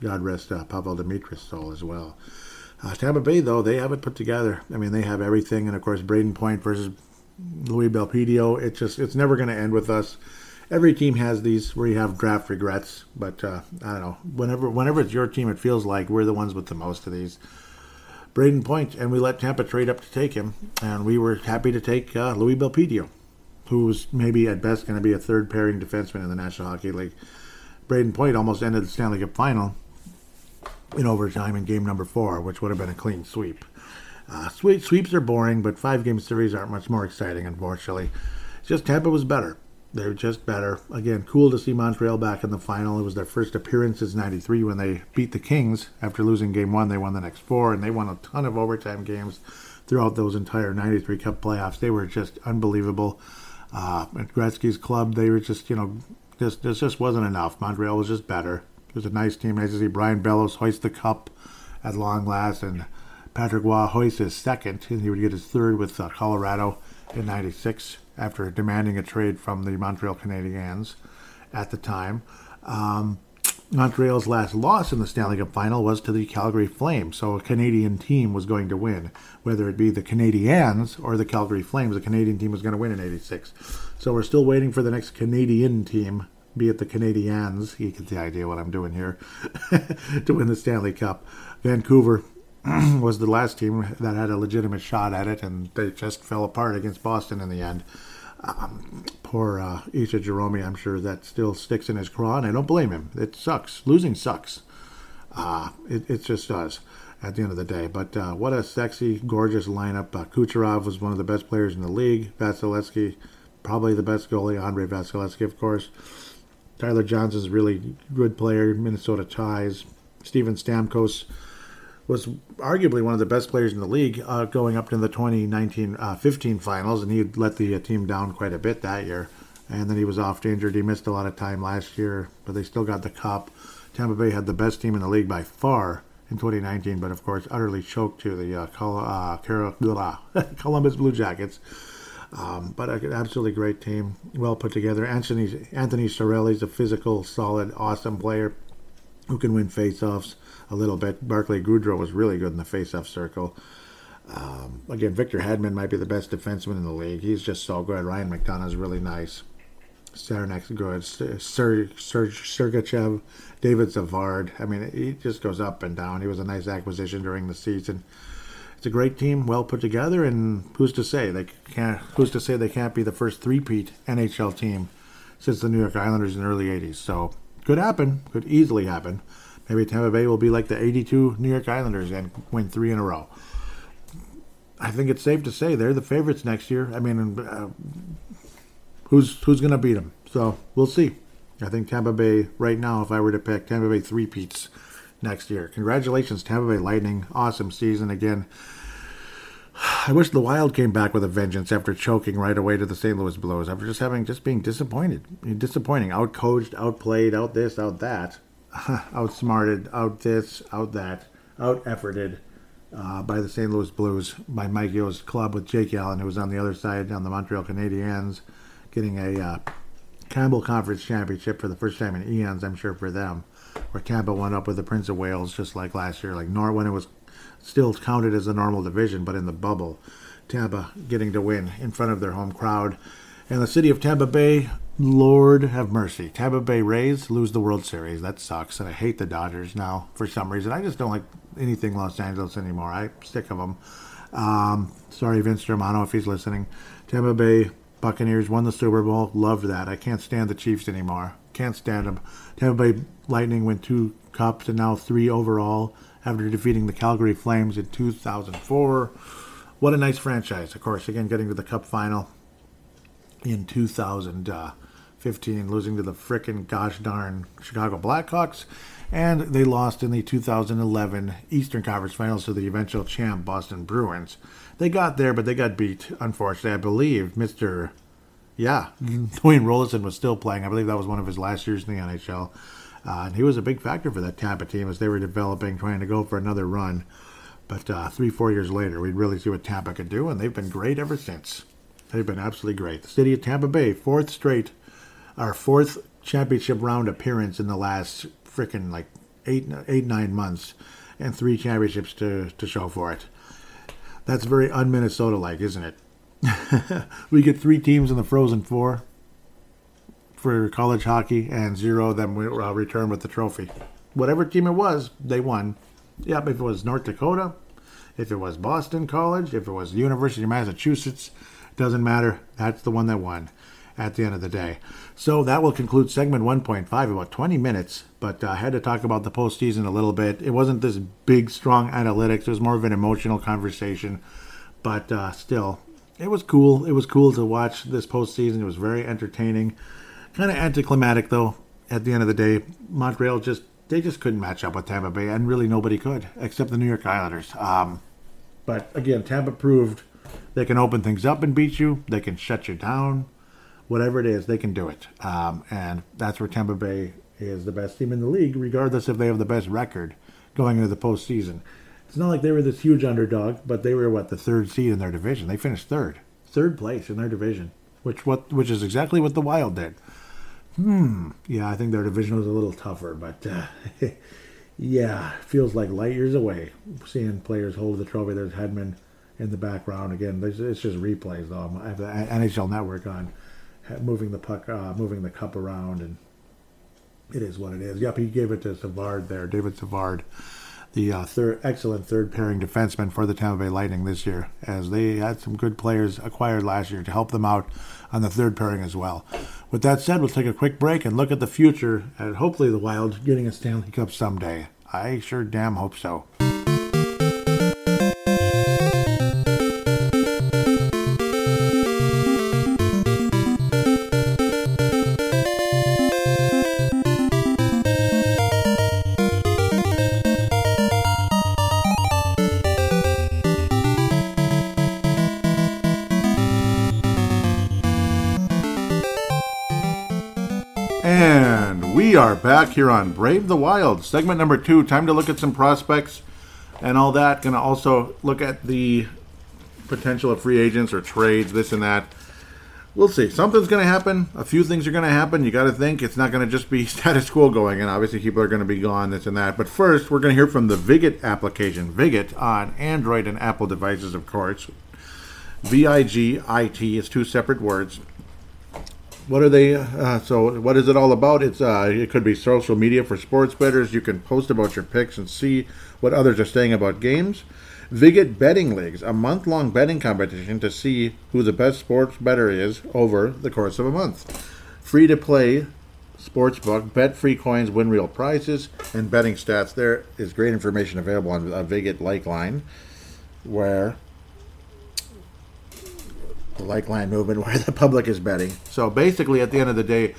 God rest uh, Pavel Demitra's soul as well. Uh, Tampa Bay, though, they have it put together. I mean, they have everything, and of course, Brayden Point versus Louis Belpedio. It's just it's never going to end with us. Every team has these where you have draft regrets, but uh, I don't know. Whenever whenever it's your team, it feels like we're the ones with the most of these. Brayden Point, and we let Tampa trade up to take him, and we were happy to take uh, Louis Belpedio who's maybe at best going to be a third pairing defenseman in the National Hockey League. Brayden Point almost ended the Stanley Cup final in overtime in game number four, which would have been a clean sweep. Uh, sweep, sweeps are boring, but five game series aren't much more exciting, unfortunately. It's just Tampa was better. They're just better. Again, cool to see Montreal back in the final. It was their first appearance since 93 when they beat the Kings. After losing game one, they won the next four, and they won a ton of overtime games throughout those entire 93 Cup playoffs. They were just unbelievable. Uh, at Gretzky's club, they were just, you know, just this just wasn't enough. Montreal was just better. It was a nice team. Nice to see Brian Bellows hoist the cup at long last, and Patrick Roy hoist his second, and he would get his third with uh, Colorado in 96 after demanding a trade from the Montreal Canadiens at the time. Um, Montreal's last loss in the Stanley Cup final was to the Calgary Flames, so a Canadian team was going to win. Whether it be the Canadiens or the Calgary Flames, the Canadian team was going to win in 86. So we're still waiting for the next Canadian team, be it the Canadiens, you get the idea what I'm doing here, to win the Stanley Cup. Vancouver was the last team that had a legitimate shot at it, and they just fell apart against Boston in the end. Um, poor uh, Isha Jerome, I'm sure that still sticks in his craw, and I don't blame him. It sucks. Losing sucks. Uh, it, it just does at the end of the day. But uh, what a sexy, gorgeous lineup. Uh, Kucherov was one of the best players in the league. Vasilevskiy, probably the best goalie. Andrei Vasilevskiy, of course. Tyler Johnson's really good player. Minnesota ties. Steven Stamkos was arguably one of the best players in the league uh, going up to the 2019 uh, 15 finals, and he let the uh, team down quite a bit that year. And then he was off injured. He missed a lot of time last year, but they still got the cup. Tampa Bay had the best team in the league by far in 2019, but of course, utterly choked to the uh, Col- uh, Columbus Blue Jackets. Um, but an absolutely great team, well put together. Anthony Anthony Cirelli's a physical, solid, awesome player who can win faceoffs a little bit. Barclay Goodrow was really good in the faceoff circle. Um, again, Victor Hedman might be the best defenseman in the league. He's just so good. Ryan McDonagh's really nice. Cernak's good. Ser, Ser, Sergachev, David Savard. I mean, he just goes up and down. He was a nice acquisition during the season. It's a great team, well put together, and who's to say they can't? Who's to say they can't be the first three-peat NHL team since the New York Islanders in the early '80s? So could happen. Could easily happen. Maybe Tampa Bay will be like the 82 New York Islanders and win three in a row. I think it's safe to say they're the favorites next year. I mean, uh, who's who's going to beat them? So we'll see. I think Tampa Bay right now, if I were to pick Tampa Bay three peats next year. Congratulations, Tampa Bay Lightning! Awesome season again. I wish the Wild came back with a vengeance after choking right away to the St. Louis Blues after just having just being disappointed, disappointing, outcoached, outplayed, out this, out that. outsmarted, out this, out that, out efforted uh, by the St. Louis Blues, by Mike Yeo's club with Jake Allen, who was on the other side on the Montreal Canadiens, getting a uh, Campbell Conference Championship for the first time in eons, I'm sure, for them. Where Tampa went up with the Prince of Wales just like last year, like Nor when it was still counted as a normal division, but in the bubble. Tampa getting to win in front of their home crowd. And the city of Tampa Bay Lord have mercy. Tampa Bay Rays lose the World Series. That sucks. And I hate the Dodgers now for some reason. I just don't like anything Los Angeles anymore. I'm sick of them. Um, sorry, Vince Germano, if he's listening. Tampa Bay Buccaneers won the Super Bowl. Loved that. I can't stand the Chiefs anymore. Can't stand them. Tampa Bay Lightning win two cups and now three overall after defeating the Calgary Flames in 2004. What a nice franchise. Of course, again, getting to the cup final in 2000. Uh, 15, losing to the frickin' gosh darn Chicago Blackhawks. And they lost in the 2011 Eastern Conference Finals to the eventual champ Boston Bruins. They got there, but they got beat, unfortunately. I believe Mr. Yeah, Dwayne Roloson was still playing. I believe that was one of his last years in the NHL. Uh, and he was a big factor for that Tampa team as they were developing, trying to go for another run. But uh, three, four years later, we'd really see what Tampa could do, and they've been great ever since. They've been absolutely great. The city of Tampa Bay, fourth straight our fourth championship round appearance in the last freaking like eight, eight, nine months, and three championships to, to show for it. That's very un Minnesota like, isn't it? we get three teams in the Frozen Four for college hockey, and zero of them will uh, return with the trophy. Whatever team it was, they won. Yep, if it was North Dakota, if it was Boston College, if it was the University of Massachusetts, doesn't matter. That's the one that won at the end of the day. So that will conclude segment 1.5, about 20 minutes. But uh, I had to talk about the postseason a little bit. It wasn't this big, strong analytics, it was more of an emotional conversation. But uh, still, it was cool. It was cool to watch this postseason. It was very entertaining. Kind of anticlimactic, though, at the end of the day. Montreal just. They just couldn't match up with Tampa Bay, and really nobody could, except the New York Islanders. Um, but again, Tampa proved they can open things up and beat you. They can shut you down whatever it is, they can do it. Um, and that's where Tampa Bay is the best team in the league, regardless if they have the best record going into the postseason. It's not like they were this huge underdog, but they were what the third seed in their division. They finished third, third place in their division, which what which is exactly what the Wild did. Hmm. Yeah, I think their division was a little tougher, but uh, yeah, feels like light years away. Seeing players hold the trophy. There's Hedman in the background again. It's just replays though. I have the NHL Network on, moving the puck, uh, moving the cup around, and it is what it is. Yep, he gave it to Savard there, David Savard, the uh, third excellent third pairing defenseman for the Tampa Bay Lightning this year, as they had some good players acquired last year to help them out on the third pairing as well. With that said, we'll take a quick break and look at the future and hopefully the Wild getting a Stanley Cup someday. I sure damn hope so. Back here on Brave the Wild, segment number two. Time to look at some prospects and all that. Going to also look at the potential of free agents or trades, this and that. We'll see. Something's going to happen. A few things are going to happen. You got to think it's not going to just be status quo going, and obviously people are going to be gone, this and that. But first, we're going to hear from the Vigit application. Vigit on Android and Apple devices, of course. V I G I T is two separate words what are they? Uh, so, what is it all about? It's uh, it could be social media for sports bettors. You can post about your picks and see what others are saying about games. Vigit Betting Leagues, a month-long betting competition to see who the best sports bettor is over the course of a month. Free to play sportsbook, bet free coins, win real prizes, and betting stats. There is great information available on a Vigit like line, where the like line movement where the public is betting. So basically, at the end of the day,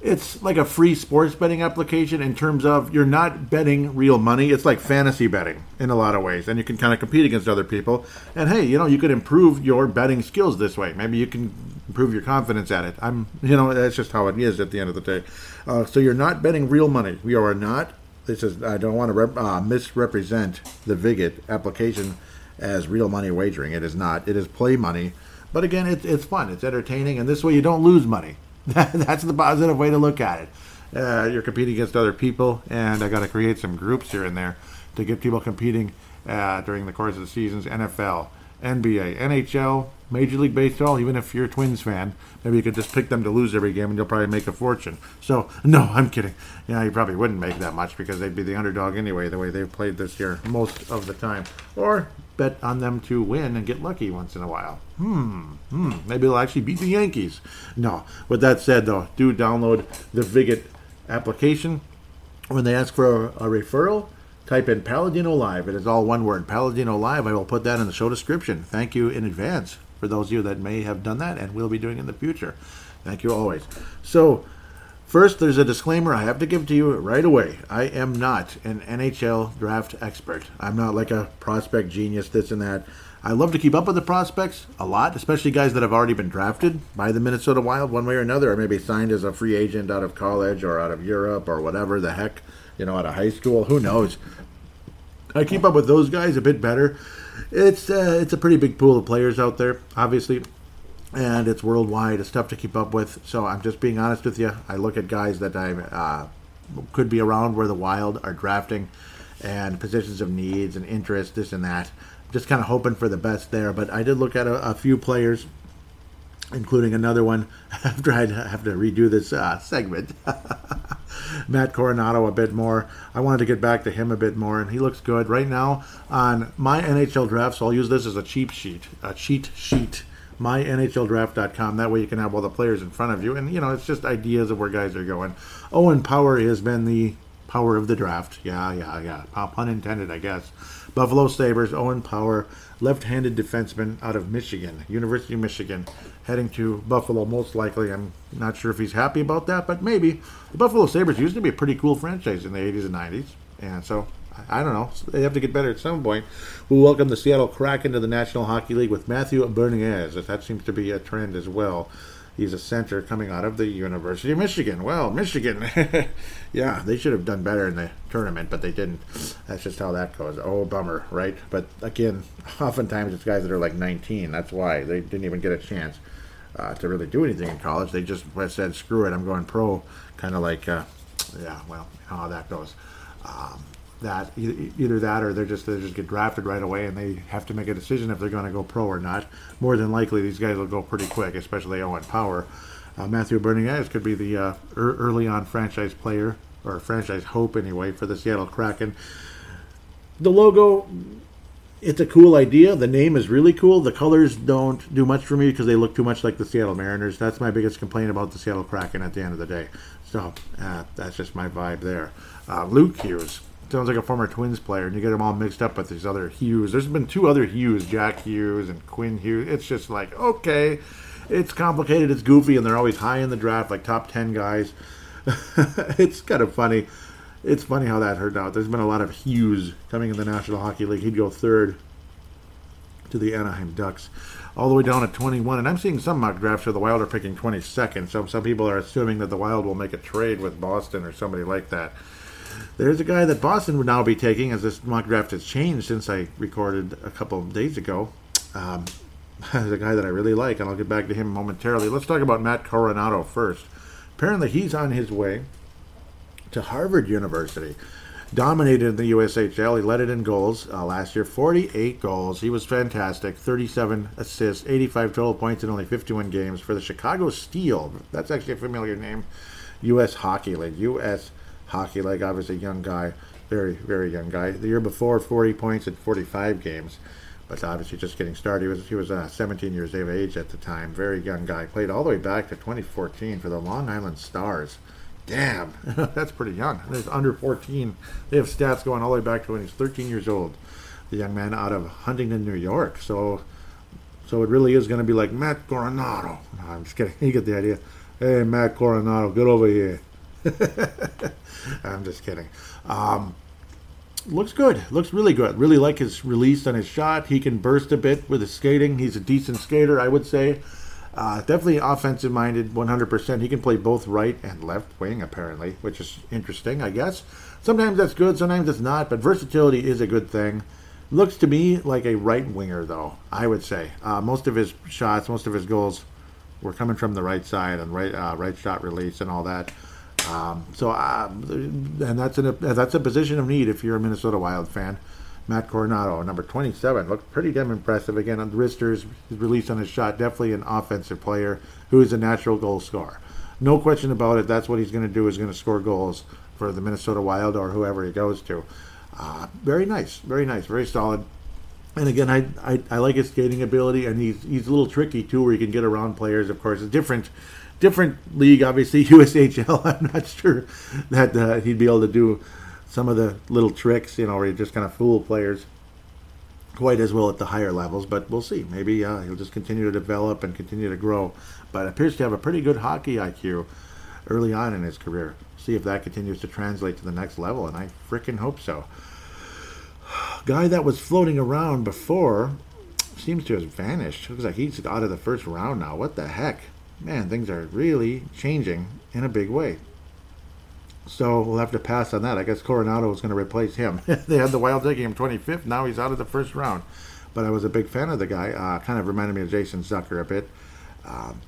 it's like a free sports betting application in terms of you're not betting real money. It's like fantasy betting in a lot of ways, and you can kind of compete against other people. And hey, you know, you could improve your betting skills this way. Maybe you can improve your confidence at it. I'm, you know, that's just how it is at the end of the day. Uh, so you're not betting real money. We are not. This is. I don't want to rep, uh, misrepresent the Vigit application as real money wagering. It is not. It is play money but again, it's it's fun. It's entertaining, and this way you don't lose money. That's the positive way to look at it. Uh, you're competing against other people, and I got to create some groups here and there to get people competing uh, during the course of the seasons. NFL, NBA, NHL, Major League Baseball. Even if you're a Twins fan, maybe you could just pick them to lose every game, and you'll probably make a fortune. So no, I'm kidding. Yeah, you probably wouldn't make that much because they'd be the underdog anyway, the way they've played this year most of the time. Or bet on them to win and get lucky once in a while. Hmm, hmm, maybe they'll actually beat the Yankees. No, with that said, though, do download the Vigit application. When they ask for a, a referral, type in Paladino Live. It is all one word, Paladino Live. I will put that in the show description. Thank you in advance for those of you that may have done that and will be doing in the future. Thank you always. So, First, there's a disclaimer I have to give to you right away. I am not an NHL draft expert. I'm not like a prospect genius, this and that. I love to keep up with the prospects a lot, especially guys that have already been drafted by the Minnesota Wild one way or another, or maybe signed as a free agent out of college or out of Europe or whatever the heck, you know, out of high school. Who knows? I keep up with those guys a bit better. It's uh, it's a pretty big pool of players out there. Obviously, and it's worldwide. It's tough to keep up with. So I'm just being honest with you. I look at guys that I uh, could be around where the Wild are drafting, and positions of needs and interest, this and that. Just kind of hoping for the best there. But I did look at a, a few players, including another one. After I have to redo this uh, segment, Matt Coronato a bit more. I wanted to get back to him a bit more, and he looks good right now on my NHL draft. So I'll use this as a cheap sheet, a cheat sheet mynhldraft.com. That way you can have all the players in front of you. And, you know, it's just ideas of where guys are going. Owen Power has been the power of the draft. Yeah, yeah, yeah. Pun intended, I guess. Buffalo Sabres, Owen Power, left handed defenseman out of Michigan, University of Michigan, heading to Buffalo most likely. I'm not sure if he's happy about that, but maybe. The Buffalo Sabres used to be a pretty cool franchise in the 80s and 90s. And so I don't know. They have to get better at some point. We welcome the Seattle Kraken to the National Hockey League with Matthew Beniers. That seems to be a trend as well. He's a center coming out of the University of Michigan. Well, Michigan, yeah, they should have done better in the tournament, but they didn't. That's just how that goes. Oh, bummer, right? But again, oftentimes it's guys that are like 19. That's why they didn't even get a chance uh, to really do anything in college. They just said, screw it, I'm going pro. Kind of like, uh, yeah, well, how that goes. Um, that either that or they're just they just get drafted right away and they have to make a decision if they're going to go pro or not. More than likely, these guys will go pretty quick, especially Owen Power. Uh, Matthew Beniers could be the uh, er- early on franchise player or franchise hope anyway for the Seattle Kraken. The logo, it's a cool idea. The name is really cool. The colors don't do much for me because they look too much like the Seattle Mariners. That's my biggest complaint about the Seattle Kraken at the end of the day. So uh, that's just my vibe there. Uh, Luke Hughes sounds like a former Twins player, and you get them all mixed up with these other Hughes. There's been two other Hughes, Jack Hughes and Quinn Hughes. It's just like okay, it's complicated, it's goofy, and they're always high in the draft, like top ten guys. it's kind of funny. It's funny how that turned out. There's been a lot of Hughes coming in the National Hockey League. He'd go third to the Anaheim Ducks, all the way down at 21. And I'm seeing some mock drafts where the Wild are picking 22nd. So some people are assuming that the Wild will make a trade with Boston or somebody like that. There's a guy that Boston would now be taking, as this mock draft has changed since I recorded a couple of days ago. Um, there's a guy that I really like, and I'll get back to him momentarily. Let's talk about Matt Coronato first. Apparently, he's on his way to Harvard University. Dominated in the USHL. He led it in goals uh, last year. 48 goals. He was fantastic. 37 assists, 85 total points in only 51 games for the Chicago Steel. That's actually a familiar name. U.S. Hockey League. U.S hockey league. Obviously, young guy, very very young guy. The year before, 40 points in 45 games, but obviously just getting started. He was he was uh, 17 years of age at the time. Very young guy. Played all the way back to 2014 for the Long Island Stars. Damn, that's pretty young. He's under 14. They have stats going all the way back to when he's 13 years old. The young man out of Huntington, New York. So, so it really is going to be like Matt Coronato. No, I'm just kidding. You get the idea. Hey, Matt Coronato, get over here. I'm just kidding. Um, looks good. Looks really good. Really like his release on his shot. He can burst a bit with his skating. He's a decent skater, I would say. Uh, definitely offensive minded, 100%. He can play both right and left wing, apparently, which is interesting, I guess. Sometimes that's good, sometimes it's not, but versatility is a good thing. Looks to me like a right winger, though, I would say. Uh, most of his shots, most of his goals were coming from the right side and right, uh, right shot release and all that. Um, so, uh, and that's a that's a position of need if you're a Minnesota Wild fan. Matt Coronato, number 27, looked pretty damn impressive. Again, on the wristers, release on his shot, definitely an offensive player who is a natural goal scorer. No question about it. That's what he's going to do. Is going to score goals for the Minnesota Wild or whoever he goes to. Uh, very nice, very nice, very solid. And again, I, I, I like his skating ability, and he's he's a little tricky too, where he can get around players. Of course, it's different different league, obviously USHL. I'm not sure that uh, he'd be able to do some of the little tricks, you know, where he just kind of fool players quite as well at the higher levels. But we'll see. Maybe uh, he'll just continue to develop and continue to grow. But appears to have a pretty good hockey IQ early on in his career. See if that continues to translate to the next level, and I freaking hope so. Guy that was floating around before seems to have vanished. Looks like he's out of the first round now. What the heck? Man, things are really changing in a big way. So we'll have to pass on that. I guess Coronato is going to replace him. they had the Wild taking him 25th. Now he's out of the first round. But I was a big fan of the guy. Uh, kind of reminded me of Jason Zucker a bit. Um,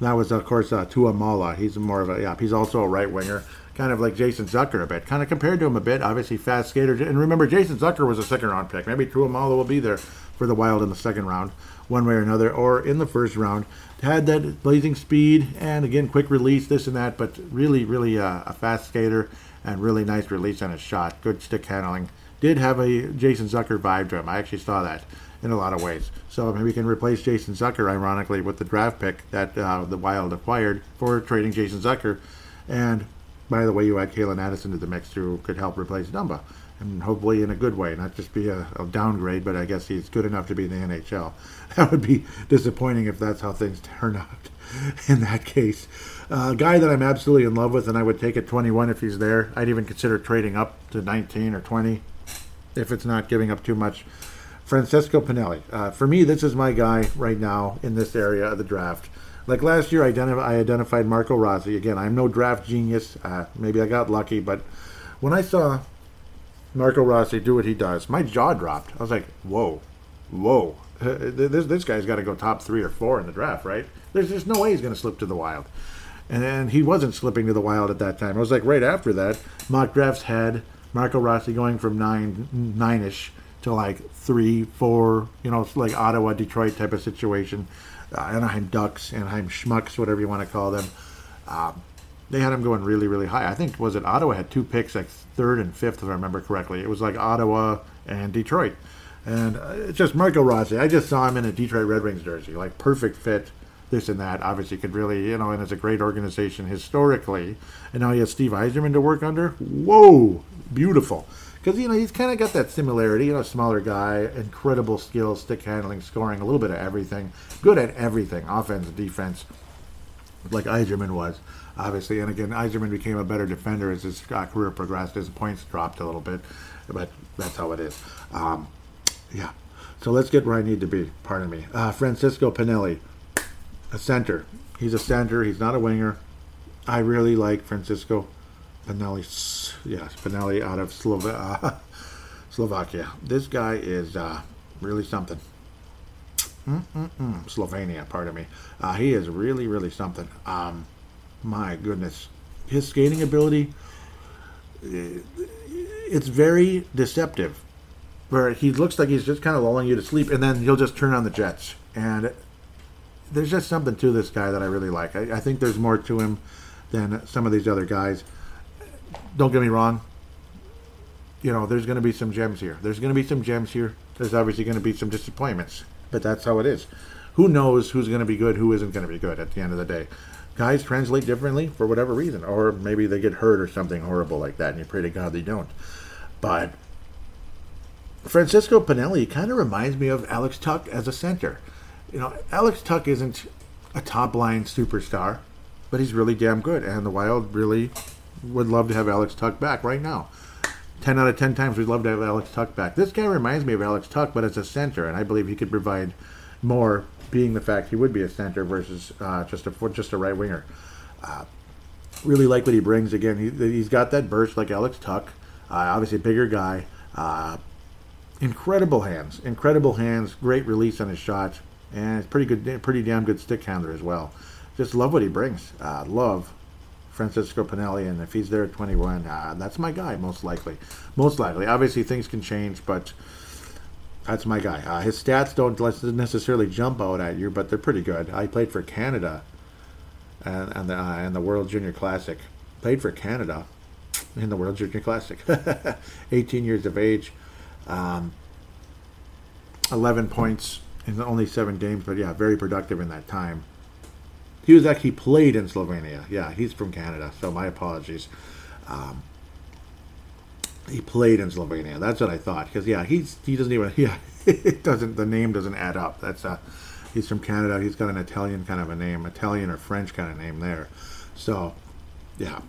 that was, of course, uh, Tuomaala. He's more of a, yeah, he's also a right winger. Kind of like Jason Zucker a bit. Kind of compared to him a bit. Obviously, fast skater. And remember, Jason Zucker was a second round pick. Maybe Tuomaala will be there for the Wild in the second round one way or another, or in the first round. Had that blazing speed and again quick release, this and that, but really, really uh, a fast skater and really nice release on his shot. Good stick handling. Did have a Jason Zucker vibe to him. I actually saw that in a lot of ways. So maybe we can replace Jason Zucker, ironically, with the draft pick that uh, the Wild acquired for trading Jason Zucker. And by the way, you add Calen Addison to the mix who could help replace Dumba and hopefully in a good way, not just be a, a, downgrade, but I guess he's good enough to be in the NHL. That would be disappointing if that's how things turn out in that case. Uh, a guy that I'm absolutely in love with, and I would take at 21 if he's there. I'd even consider trading up to 19 or 20 if it's not giving up too much Francesco Pinelli. Uh, for me, this is my guy right now in this area of the draft. Like last year, I, I identified Marco Rossi. Again, I'm no draft genius. Uh, maybe I got lucky, but when I saw Marco Rossi do what he does, my jaw dropped. I was like, whoa, whoa. This, this guy's got to go top three or four in the draft, right? There's, there's no way he's going to slip to the wild. And, he wasn't slipping to the wild at that time. It was like, right after that, mock drafts had Marco Rossi going from nine, nine-ish to like three, four, you know, like Ottawa, Detroit type of situation. Uh, Anaheim Ducks, Anaheim Schmucks, whatever you want to call them. Um, they had him going really, really high. I think was it Ottawa had two picks, like third and fifth, if I remember correctly. It was like Ottawa and Detroit, and uh, it's just Marco Rossi. I just saw him in a Detroit Red Wings jersey, like perfect fit, this and that. Obviously, could really, you know, and it's a great organization historically. And now he has Steve Yzerman to work under. Whoa, beautiful. Because you know he's kind of got that similarity. You know, smaller guy, incredible skills, stick handling, scoring, a little bit of everything. Good at everything, offense, defense, like Yzerman was obviously. And again, Yzerman became a better defender as his uh, career progressed. His points dropped a little bit, but that's how it is. Um, yeah. So let's get where I need to be. Pardon me. Uh, Francesco Pinelli, a center. He's a center. He's not a winger. I really like Francesco Pinelli. Yes, Pinelli out of Slova- uh, Slovakia. This guy is uh, really something. Mm-mm-mm. Slovenia, pardon me. Uh, he is really, really something. Um, my goodness, his skating ability, it's very deceptive. Where he looks like he's just kind of lulling you to sleep, and then he'll just turn on the jets. And there's just something to this guy that I really like. I, I think there's more to him than some of these other guys. Don't get me wrong. You know, there's going to be some gems here. There's going to be some gems here. There's obviously going to be some disappointments, but that's how it is. Who knows who's going to be good, who isn't going to be good at the end of the day guys translate differently for whatever reason, or maybe they get hurt or something horrible like that, and you pray to God they don't. But Francesco Pinelli kind of reminds me of Alex Tuch as a center. You know, Alex Tuch isn't a top line superstar, but he's really damn good, and the Wild really would love to have Alex Tuch back right now. 10 out of 10 times we'd love to have Alex Tuch back. This guy reminds me of Alex Tuch, but as a center, and I believe he could provide more being the fact he would be a center versus uh, just a just a right winger. Uh, really like what he brings. Again, he, he's got that burst like Alex Tuch, Uh, obviously, a bigger guy. Incredible hands, incredible hands. Great release on his shots, and it's pretty good, pretty damn good stick handler as well. Just love what he brings. Uh, love Francesco Pinelli, and if he's there at 21, uh, that's my guy, most likely. Most likely. Obviously, things can change, but that's my guy. Uh, his stats don't necessarily jump out at you, but they're pretty good. I played for Canada and, and, the, uh, and the World Junior Classic. Played for Canada in the World Junior Classic. 18 years of age, um, 11 points in only seven games, but yeah, very productive in that time. He was actually played in Slovenia. Yeah, he's from Canada, so my apologies. Um, he played in Slovenia. That's what I thought. Because yeah, he's he doesn't even yeah it doesn't the name doesn't add up. That's uh he's from Canada. He's got an Italian kind of a name, Italian or French kind of name there. So yeah,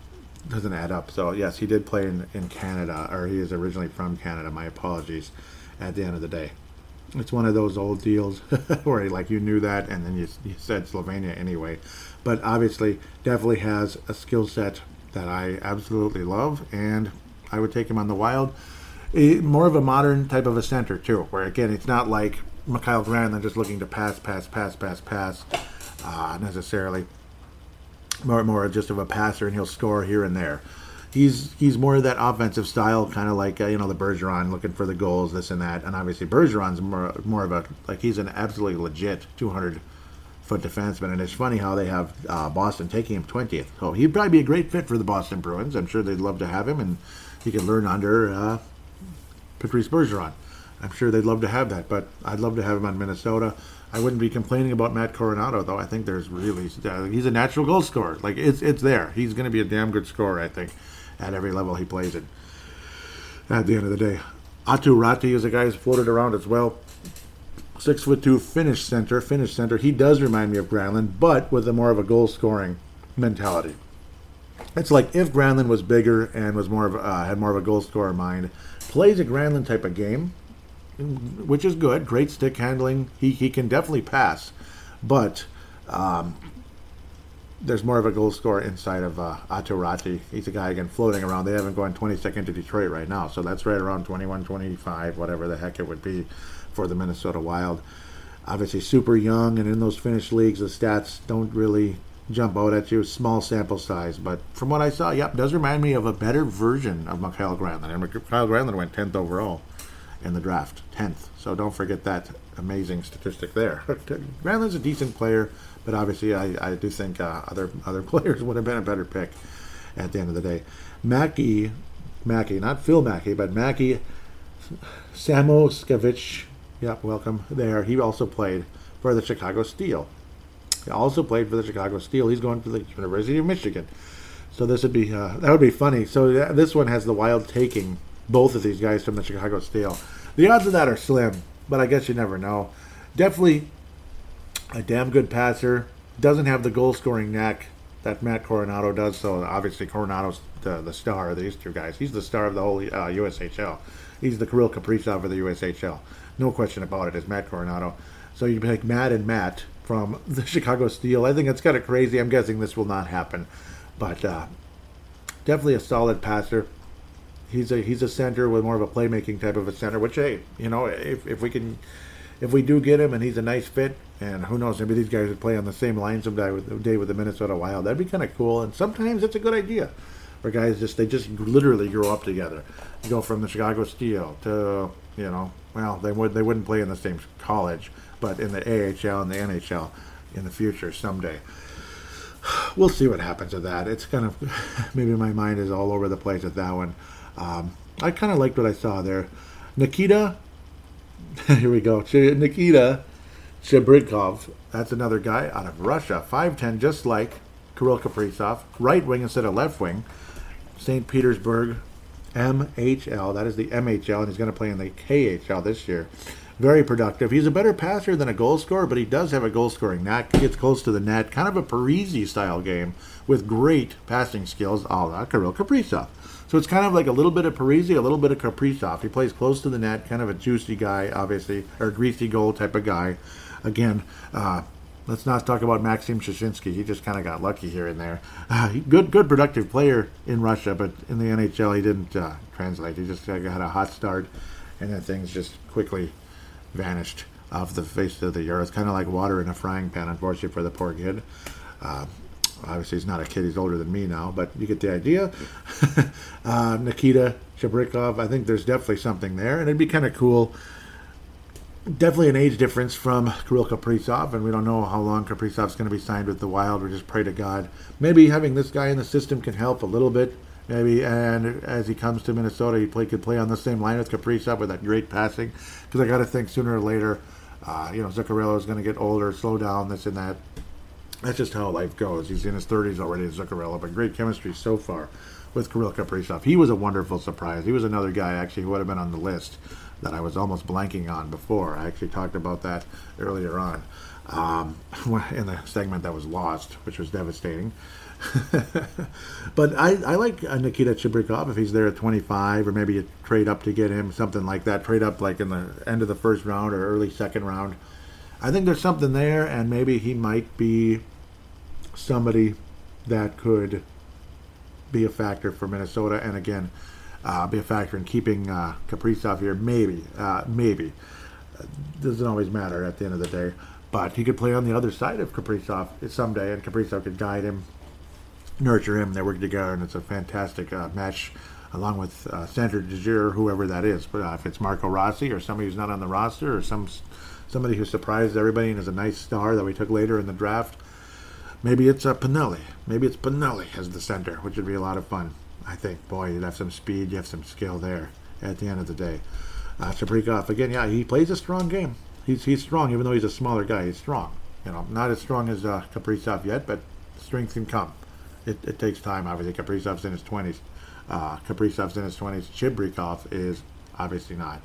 doesn't add up. So yes, he did play in in Canada, or he is originally from Canada. My apologies. At the end of the day, it's one of those old deals where like you knew that and then you, you said Slovenia anyway. But obviously, definitely has a skill set that I absolutely love and I would take him on the wild. A, more of a modern type of a center too, where again it's not like Mikael Granlund just looking to pass, pass, pass, pass, pass, uh, necessarily. More, more just of a passer, and he'll score here and there. He's he's more of that offensive style, kind of like uh, you know the Bergeron, looking for the goals, this and that. And obviously Bergeron's more more of a like he's an absolutely legit 200 foot defenseman. And it's funny how they have uh, Boston taking him 20th. So he'd probably be a great fit for the Boston Bruins. I'm sure they'd love to have him, and he could learn under uh, Patrice Bergeron. I'm sure they'd love to have that, but I'd love to have him on Minnesota. I wouldn't be complaining about Matt Coronato though. I think there's really uh, he's a natural goal scorer. Like it's it's there. He's going to be a damn good scorer. I think at every level he plays it. At the end of the day, Aatu Räty is a guy who's floated around as well. Six foot two Finnish center. Finnish center. He does remind me of Granlund, but with a more of a goal scoring mentality. It's like if Granlund was bigger and was more of uh, had more of a goal scorer mind, plays a Granlund type of game, which is good. Great stick handling. He he can definitely pass, but um, there's more of a goal scorer inside of uh, Aatu Räty. He's a guy again floating around. They haven't gone 22nd to Detroit right now, so that's right around 21, 25, whatever the heck it would be for the Minnesota Wild. Obviously, super young, and in those Finnish leagues, the stats don't really jump out at you. Small sample size, but from what I saw, yep, does remind me of a better version of Mikael Granlund. And Mikael Granlund went 10th overall in the draft, 10th. So don't forget that amazing statistic there. Granlund's a decent player but obviously, I, I do think uh, other other players would have been a better pick at the end of the day. Mackie, Mackie, not Phil Mackey, but Mackie Samoskevich. Yep, welcome there. He also played for the Chicago Steel. He also played for the Chicago Steel. He's going to the University of Michigan. So this would be uh, that would be funny. So this one has the Wild taking both of these guys from the Chicago Steel. The odds of that are slim, but I guess you never know. Definitely a damn good passer. Doesn't have the goal scoring knack that Matt Coronato does. So obviously Coronato's the, the star of these two guys. He's the star of the whole uh, USHL. He's the Kirill Kaprizov of the USHL. No question about it. Is Matt Coronato. So you take Matt and Matt from the Chicago Steel. I think it's kind of crazy. I'm guessing this will not happen, but uh, definitely a solid passer. He's a he's a center with more of a playmaking type of a center. Which hey, you know, if if we can if we do get him and he's a nice fit, and who knows, maybe these guys would play on the same line someday with day with the Minnesota Wild. That'd be kind of cool. And sometimes it's a good idea for guys just they just literally grow up together. You go from the Chicago Steel to you know, well, they would they wouldn't play in the same college, but in the AHL and the NHL in the future someday. We'll see what happens with that. It's kind of maybe my mind is all over the place with that one. Um, I kind of liked what I saw there. Nikita Here we go. Nikita Chibrikov. That's another guy out of Russia. 5'10, just like Kirill Kaprizov. Right wing instead of left wing. St. Petersburg MHL. That is the MHL, and he's going to play in the KHL this year. Very productive. He's a better passer than a goal scorer, but he does have a goal scoring knack. Gets close to the net. Kind of a Parise style game with great passing skills a la Kirill Kaprizov. So it's kind of like a little bit of Parise, a little bit of Kaprizov. He plays close to the net, kind of a juicy guy, obviously, or greasy goal type of guy. Again, uh, let's not talk about Maxim Sushinsky. He just kind of got lucky here and there. Uh, good, good, productive player in Russia, but in the NHL he didn't uh, translate. He just had a hot start, and then things just quickly vanished off the face of the earth. Kind of like water in a frying pan, unfortunately for the poor kid. Uh, Obviously, he's not a kid; he's older than me now, but you get the idea. uh, Nikita Chibrikov, I think there's definitely something there, and it'd be kind of cool. Definitely an age difference from Kirill Kaprizov, and we don't know how long Kaprizov's going to be signed with the Wild. We just pray to God. Maybe having this guy in the system can help a little bit. Maybe, and as he comes to Minnesota, he play, could play on the same line with Kaprizov with that great passing. Because I got to think sooner or later, uh, you know, Zuccarello is going to get older, slow down, this and that that's just how life goes. He's in his 30s already, Zuccarello, but great chemistry so far with Kirill Kaprizov. He was a wonderful surprise. He was another guy, actually, who would have been on the list that I was almost blanking on before. I actually talked about that earlier on um, in the segment that was lost, which was devastating. but I, I like Nikita Chibrikov if he's there at 25, or maybe you trade up to get him, something like that. Trade up like in the end of the first round or early second round. I think there's something there, and maybe he might be somebody that could be a factor for Minnesota, and again, uh, be a factor in keeping uh, Kaprizov here. Maybe, uh, maybe doesn't always matter at the end of the day, but he could play on the other side of Kaprizov someday, and Kaprizov could guide him, nurture him. They work together, and it's a fantastic uh, match. Along with uh, Sandro Dzingel, whoever that is, but uh, if it's Marco Rossi or somebody who's not on the roster, or some somebody who surprised everybody and is a nice star that we took later in the draft, Maybe it's a Pinelli. Maybe it's Pinelli as the center, which would be a lot of fun. I think, boy, you'd have some speed, you have some skill there at the end of the day. Uh, Chibrikov, again, yeah, he plays a strong game. He's, he's strong, even though he's a smaller guy. He's strong. You know, not as strong as uh, Kaprizov yet, but strength can come. It, it takes time, obviously. Kaprizov's in his 20s. Uh, Kaprizov's in his 20s. Chibrikov is obviously not.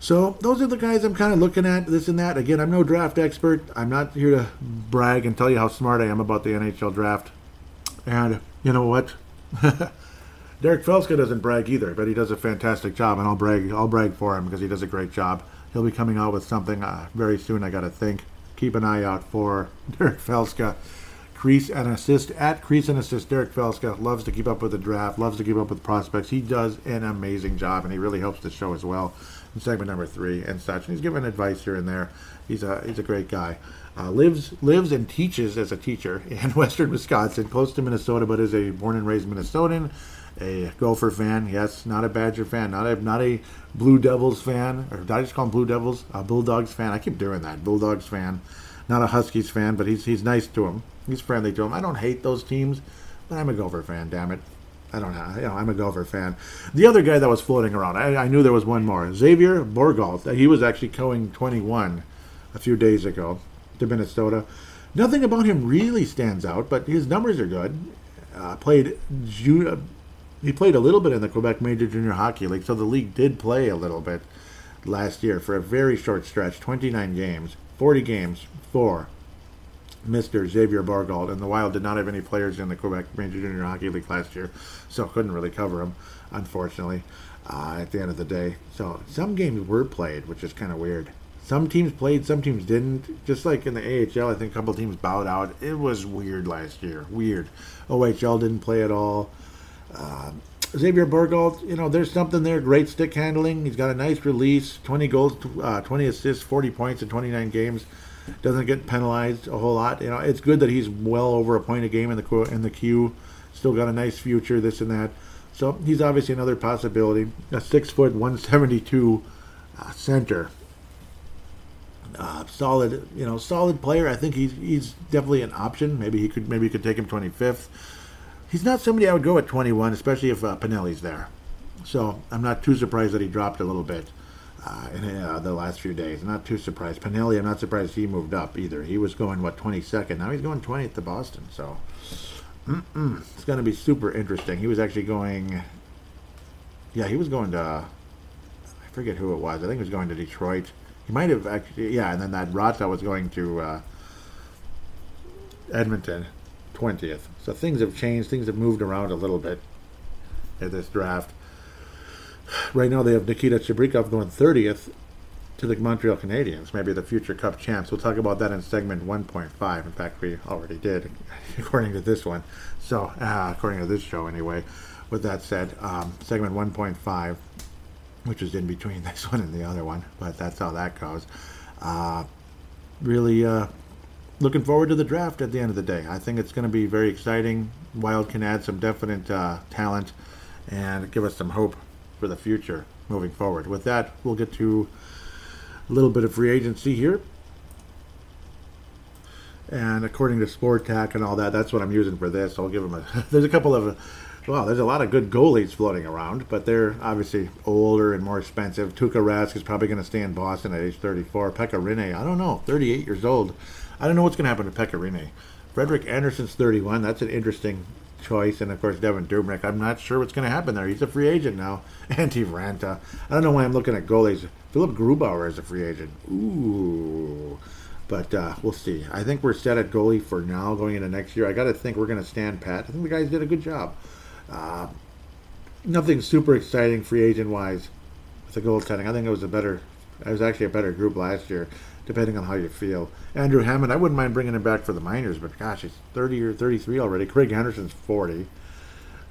So those are the guys I'm kind of looking at, this and that. Again, I'm no draft expert. I'm not here to brag and tell you how smart I am about the NHL draft. And you know what? Derek Felska doesn't brag either, but he does a fantastic job, and I'll brag. I'll brag for him because he does a great job. He'll be coming out with something uh, very soon. I got to think. Keep an eye out for Derek Felska. Crease and assist at crease and assist. Derek Felska loves to keep up with the draft, loves to keep up with prospects. He does an amazing job, and he really helps the show as well in segment number three and such. And he's giving advice here and there. He's a he's a great guy. Uh, lives lives and teaches as a teacher in Western Wisconsin, close to Minnesota, but is a born and raised Minnesotan a Gopher fan. Yes, not a Badger fan, not a not a Blue Devils fan, or did I just call him Blue Devils? A Bulldogs fan. I keep doing that. Bulldogs fan, not a Huskies fan, but he's he's nice to him. He's friendly to him. I don't hate those teams, but I'm a Gopher fan. Damn it. I don't know. You know, I'm a Gopher fan. The other guy that was floating around, I, I knew there was one more. Xavier Bourgault. He was actually going 21 a few days ago to Minnesota. Nothing about him really stands out, but his numbers are good. Uh, played ju- he played a little bit in the Quebec Major Junior Hockey League, so the league did play a little bit last year for a very short stretch 29 games, 40 games for Mr. Xavier Bourgault. And the Wild did not have any players in the Quebec Major Junior Hockey League last year, so couldn't really cover him, unfortunately, uh, at the end of the day. So some games were played, which is kind of weird. Some teams played, some teams didn't. Just like in the AHL, I think a couple teams bowed out. It was weird last year. Weird. OHL didn't play at all. Uh, Xavier Bourgault, you know, there's something there. Great stick handling. He's got a nice release. 20 goals, uh, 20 assists, 40 points in 29 games. Doesn't get penalized a whole lot. You know, it's good that he's well over a point a game in the in the Q. Still got a nice future. This and that. So he's obviously another possibility. A six foot, 172 uh, center. Uh, solid, you know, solid player. I think he's he's definitely an option. Maybe he could maybe you could take him 25th he's not somebody I would go at 21, especially if uh, Pinelli's there. So I'm not too surprised that he dropped a little bit uh, in uh, the last few days. Not too surprised. Pinelli, I'm not surprised he moved up either. He was going what 22nd. Now he's going 20th to Boston. So mm-mm. it's going to be super interesting. He was actually going. Yeah, he was going to. I forget who it was. I think he was going to Detroit. He might have actually. Yeah, and then that Rata was going to uh, Edmonton. 20th. So things have changed. Things have moved around a little bit in this draft. Right now they have Nikita Chibrikov going 30th to the Montreal Canadiens, maybe the future Cup champs. We'll talk about that in segment 1.5. In fact, we already did, according to this one. So, uh, according to this show, anyway. With that said, um, segment 1.5, which is in between this one and the other one, but that's how that goes. Uh, really uh, looking forward to the draft at the end of the day. I think it's going to be very exciting. Wild can add some definite uh, talent and give us some hope for the future moving forward. With that, we'll get to a little bit of free agency here. And according to Spotrac and all that, that's what I'm using for this. I'll give them a. there's a couple of. Well, there's a lot of good goalies floating around, but they're obviously older and more expensive. Tuukka Rask is probably going to stay in Boston at age 34. Pekka Rinne, I don't know, 38 years old. I don't know what's going to happen to Pekka Rinne. Frederik Andersen's 31. That's an interesting choice. And of course, Devan Dubnyk. I'm not sure what's going to happen there. He's a free agent now. Antti Raanta. I don't know why I'm looking at goalies. Philipp Grubauer is a free agent. Ooh. But uh, we'll see. I think we're set at goalie for now going into next year. I got to think we're going to stand pat. I think the guys did a good job. Uh, nothing super exciting free agent wise with the goaltending. I think it was a better, it was actually a better group last year depending on how you feel. Andrew Hammond, I wouldn't mind bringing him back for the minors, but gosh, he's 30 or 33 already. Craig Anderson's 40.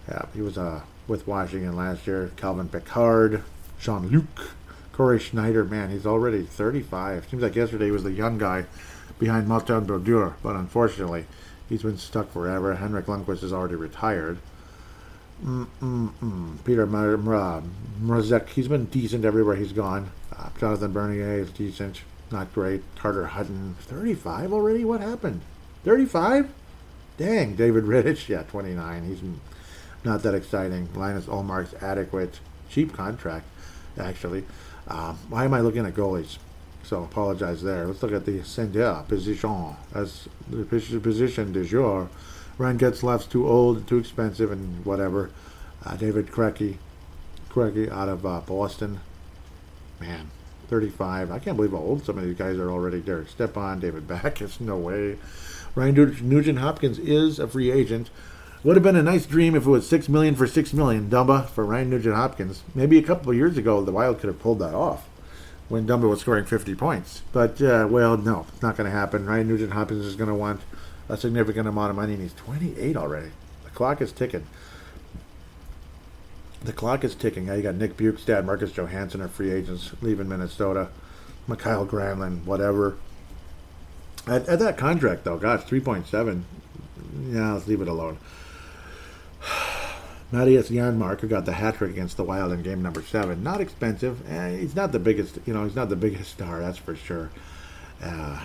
Yeah, he was uh, with Washington last year. Calvin Pickard, Jean Luc, Cory Schneider. Man, he's already 35. Seems like yesterday he was the young guy behind Martin Brodeur, but unfortunately, he's been stuck forever. Henrik Lundqvist is already retired. Mm-mm-mm. Petr Mrazek, he's been decent everywhere he's gone. Uh, Jonathan Bernier is decent not great. Carter Hutton, 35 already? What happened? 35? Dang, David Rittich, yeah, 29. He's not that exciting. Linus Ullmark's adequate. Cheap contract, actually. Um, why am I looking at goalies? So apologize there. Let's look at the Sender position as the position de jour. Ryan Getzlaf's too old, too expensive, and whatever. Uh, David Krejci, Krejci out of uh, Boston. Man, 35. I can't believe how old some of these guys are already. Derek Stepan, David Backes, no way. Ryan Nugent Hopkins is a free agent. Would have been a nice dream if it was six million for six million. Dumba for Ryan Nugent Hopkins. Maybe a couple of years ago, the Wild could have pulled that off when Dumba was scoring 50 points. But uh, well, no, it's not going to happen. Ryan Nugent Hopkins is going to want a significant amount of money, and he's 28 already. The clock is ticking. The clock is ticking. You got Nick Bjugstad, Marcus Johansson are free agents leaving Minnesota. Mikael Granlund, whatever. At, at that contract, though, gosh, 3.7. Yeah, let's leave it alone. Mattias Janmark, who got the hat trick against the Wild in game number seven. Not expensive. Eh, he's not the biggest, you know, he's not the biggest star, that's for sure. Uh,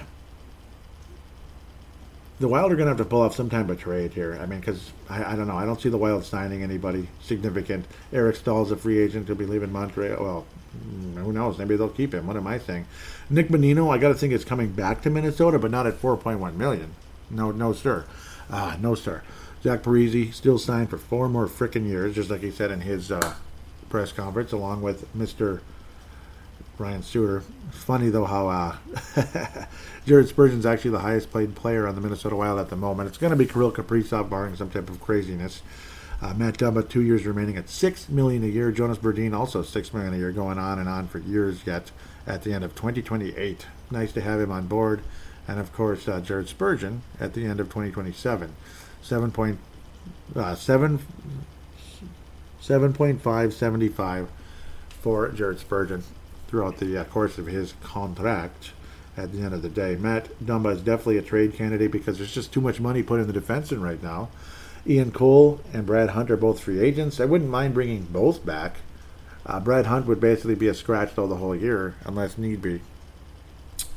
the Wild are going to have to pull off some type of trade here. I mean, because I, I, don't know. I don't see the Wild signing anybody significant. Eric Staal's a free agent. He'll be leaving Montreal. Well, mm, who knows? Maybe they'll keep him. What am I saying? Nick Bonino, I got to think is coming back to Minnesota, but not at 4.1 million. No, no, sir. Ah, no, sir. Zach Parise still signed for four more freaking years, just like he said in his uh, press conference, along with Mr. Ryan Suter. Funny though how uh, Jared Spurgeon's actually the highest paid player on the Minnesota Wild at the moment. It's going to be Kirill Kaprizov, barring some type of craziness. Uh, Matt Dumba, two years remaining at six million a year. Jonas Brodin, also six million a year, going on and on for years yet. At the end of 2028, nice to have him on board, and of course uh, Jared Spurgeon at the end of 2027 seven point uh, seven seven point five seventy five for Jared Spurgeon throughout the uh, course of his contract. At the end of the day, Matt Dumba is definitely a trade candidate because there's just too much money put in the defense in right now. Ian Cole and Brad Hunt are both free agents. I wouldn't mind bringing both back. Uh, Brad Hunt would basically be a scratch though the whole year, unless need be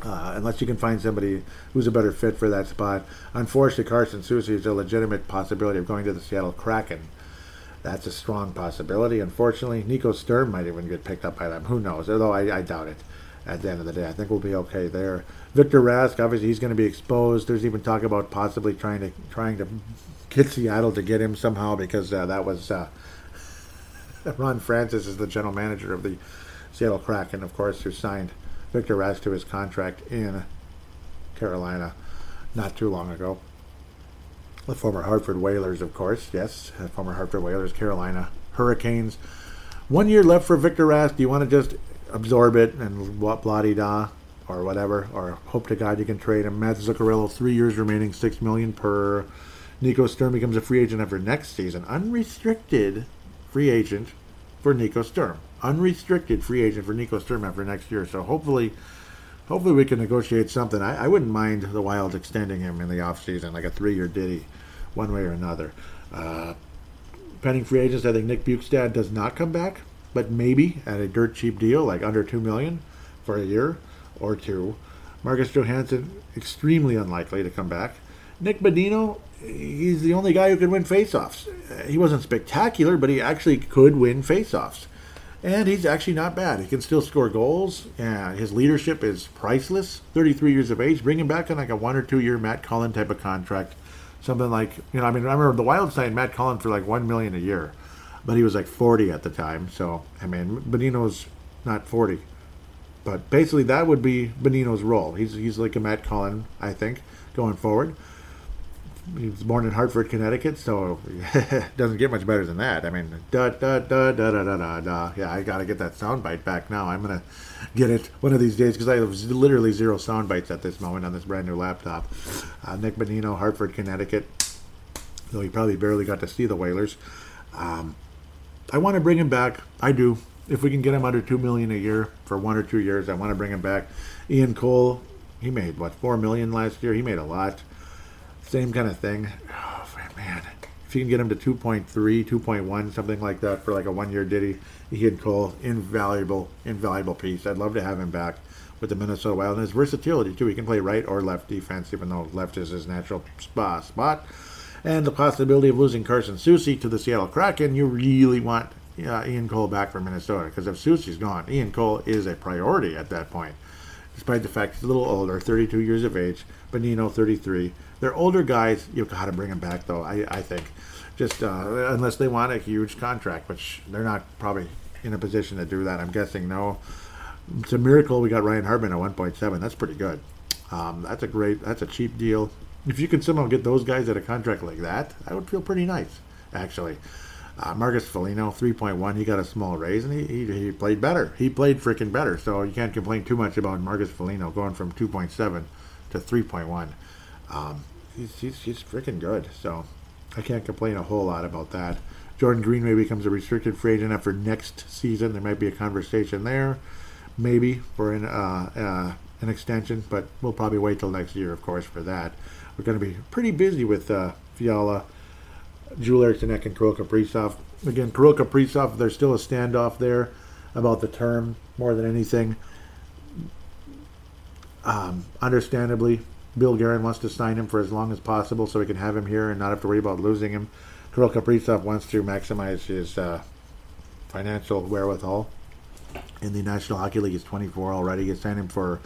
uh, unless you can find somebody who's a better fit for that spot. Unfortunately, Carson Soucy is a legitimate possibility of going to the Seattle Kraken. That's a strong possibility. Unfortunately, Nico Sturm might even get picked up by them. Who knows? Although I, I doubt it. At the end of the day, I think we'll be okay there. Victor Rask, obviously, he's going to be exposed. There's even talk about possibly trying to trying to get Seattle to get him somehow because uh, that was uh, Ron Francis is the general manager of the Seattle Kraken, of course, who signed Victor Rask to his contract in Carolina not too long ago. The former Hartford Whalers, of course, yes, former Hartford Whalers, Carolina Hurricanes. One year left for Victor Rask. Do you want to just absorb it and what blah da or whatever, or hope to God you can trade him? Matt Zuccarello, three years remaining, six million per. Nico Sturm becomes a free agent after next season, unrestricted free agent for Nico Sturm unrestricted free agent for Nico Sturm for next year. So hopefully, hopefully we can negotiate something. I, I wouldn't mind the Wild extending him in the offseason, like a three-year ditty, one way or another. Uh, pending free agents, I think Nick Bjugstad does not come back, but maybe at a dirt cheap deal, like under two million for a year or two. Marcus Johansson, extremely unlikely to come back. Nick Bonino, he's the only guy who can win faceoffs. He wasn't spectacular, but he actually could win faceoffs and he's actually not bad. He can still score goals. Yeah, his leadership is priceless. 33 years of age. Bring him back on like a one or two year Matt Cullen type of contract. Something like you know, I mean, I remember the Wild signed Matt Cullen for like one million a year, but he was like 40 at the time. So I mean, Bonino's not 40, but basically that would be Bonino's role. He's he's like a Matt Cullen, I think, going forward he was born in Hartford, Connecticut, so doesn't get much better than that. I mean, da da da da da da da da. Yeah, I got to get that soundbite back now. I'm gonna get it one of these days because I have literally zero sound bites at this moment on this brand new laptop. Uh, Nick Bonino, Hartford, Connecticut. Though he probably barely got to see the Whalers. Um, I want to bring him back. I do. If we can get him under two million a year for one or two years, I want to bring him back. Ian Cole, he made what four million last year. He made a lot. Same kind of thing. Oh, man. If you can get him to 2.3, 2.1, something like that for like a one year ditty, Ian Cole, invaluable, invaluable piece. I'd love to have him back with the Minnesota Wild. And his versatility, too. He can play right or left defense, even though left is his natural spot. And the possibility of losing Carson Soucy to the Seattle Kraken, you really want uh, Ian Cole back for Minnesota. Because if Soucy's gone, Ian Cole is a priority at that point. Despite the fact he's a little older, 32 years of age, Bonino 33. They're older guys. You've got to bring them back, though. I, I think, just uh, unless they want a huge contract, which they're not probably in a position to do that. I'm guessing no. It's a miracle we got Ryan Hartman at 1.7. That's pretty good. Um, that's a great. That's a cheap deal. If you could somehow get those guys at a contract like that, I would feel pretty nice, actually. Uh, Marcus Foligno, 3.1, he got a small raise, and he, he, he played better. He played freaking better, so you can't complain too much about Marcus Foligno going from 2.7 to 3.1. Um, he's, he's, he's freaking good, so I can't complain a whole lot about that. Jordan Greenway becomes a restricted free agent after next season. There might be a conversation there, maybe for an uh, uh, an extension, but we'll probably wait till next year, of course, for that. We're going to be pretty busy with uh, Fiala, Joel Eriksson Ek, and Kirill Kaprizov. Again, Kirill Kaprizov, there's still a standoff there about the term more than anything. Um, understandably, Bill Guerin wants to sign him for as long as possible so we can have him here and not have to worry about losing him. Kirill Kaprizov wants to maximize his uh, financial wherewithal. In the National Hockey League, he's 24 already. You signed him for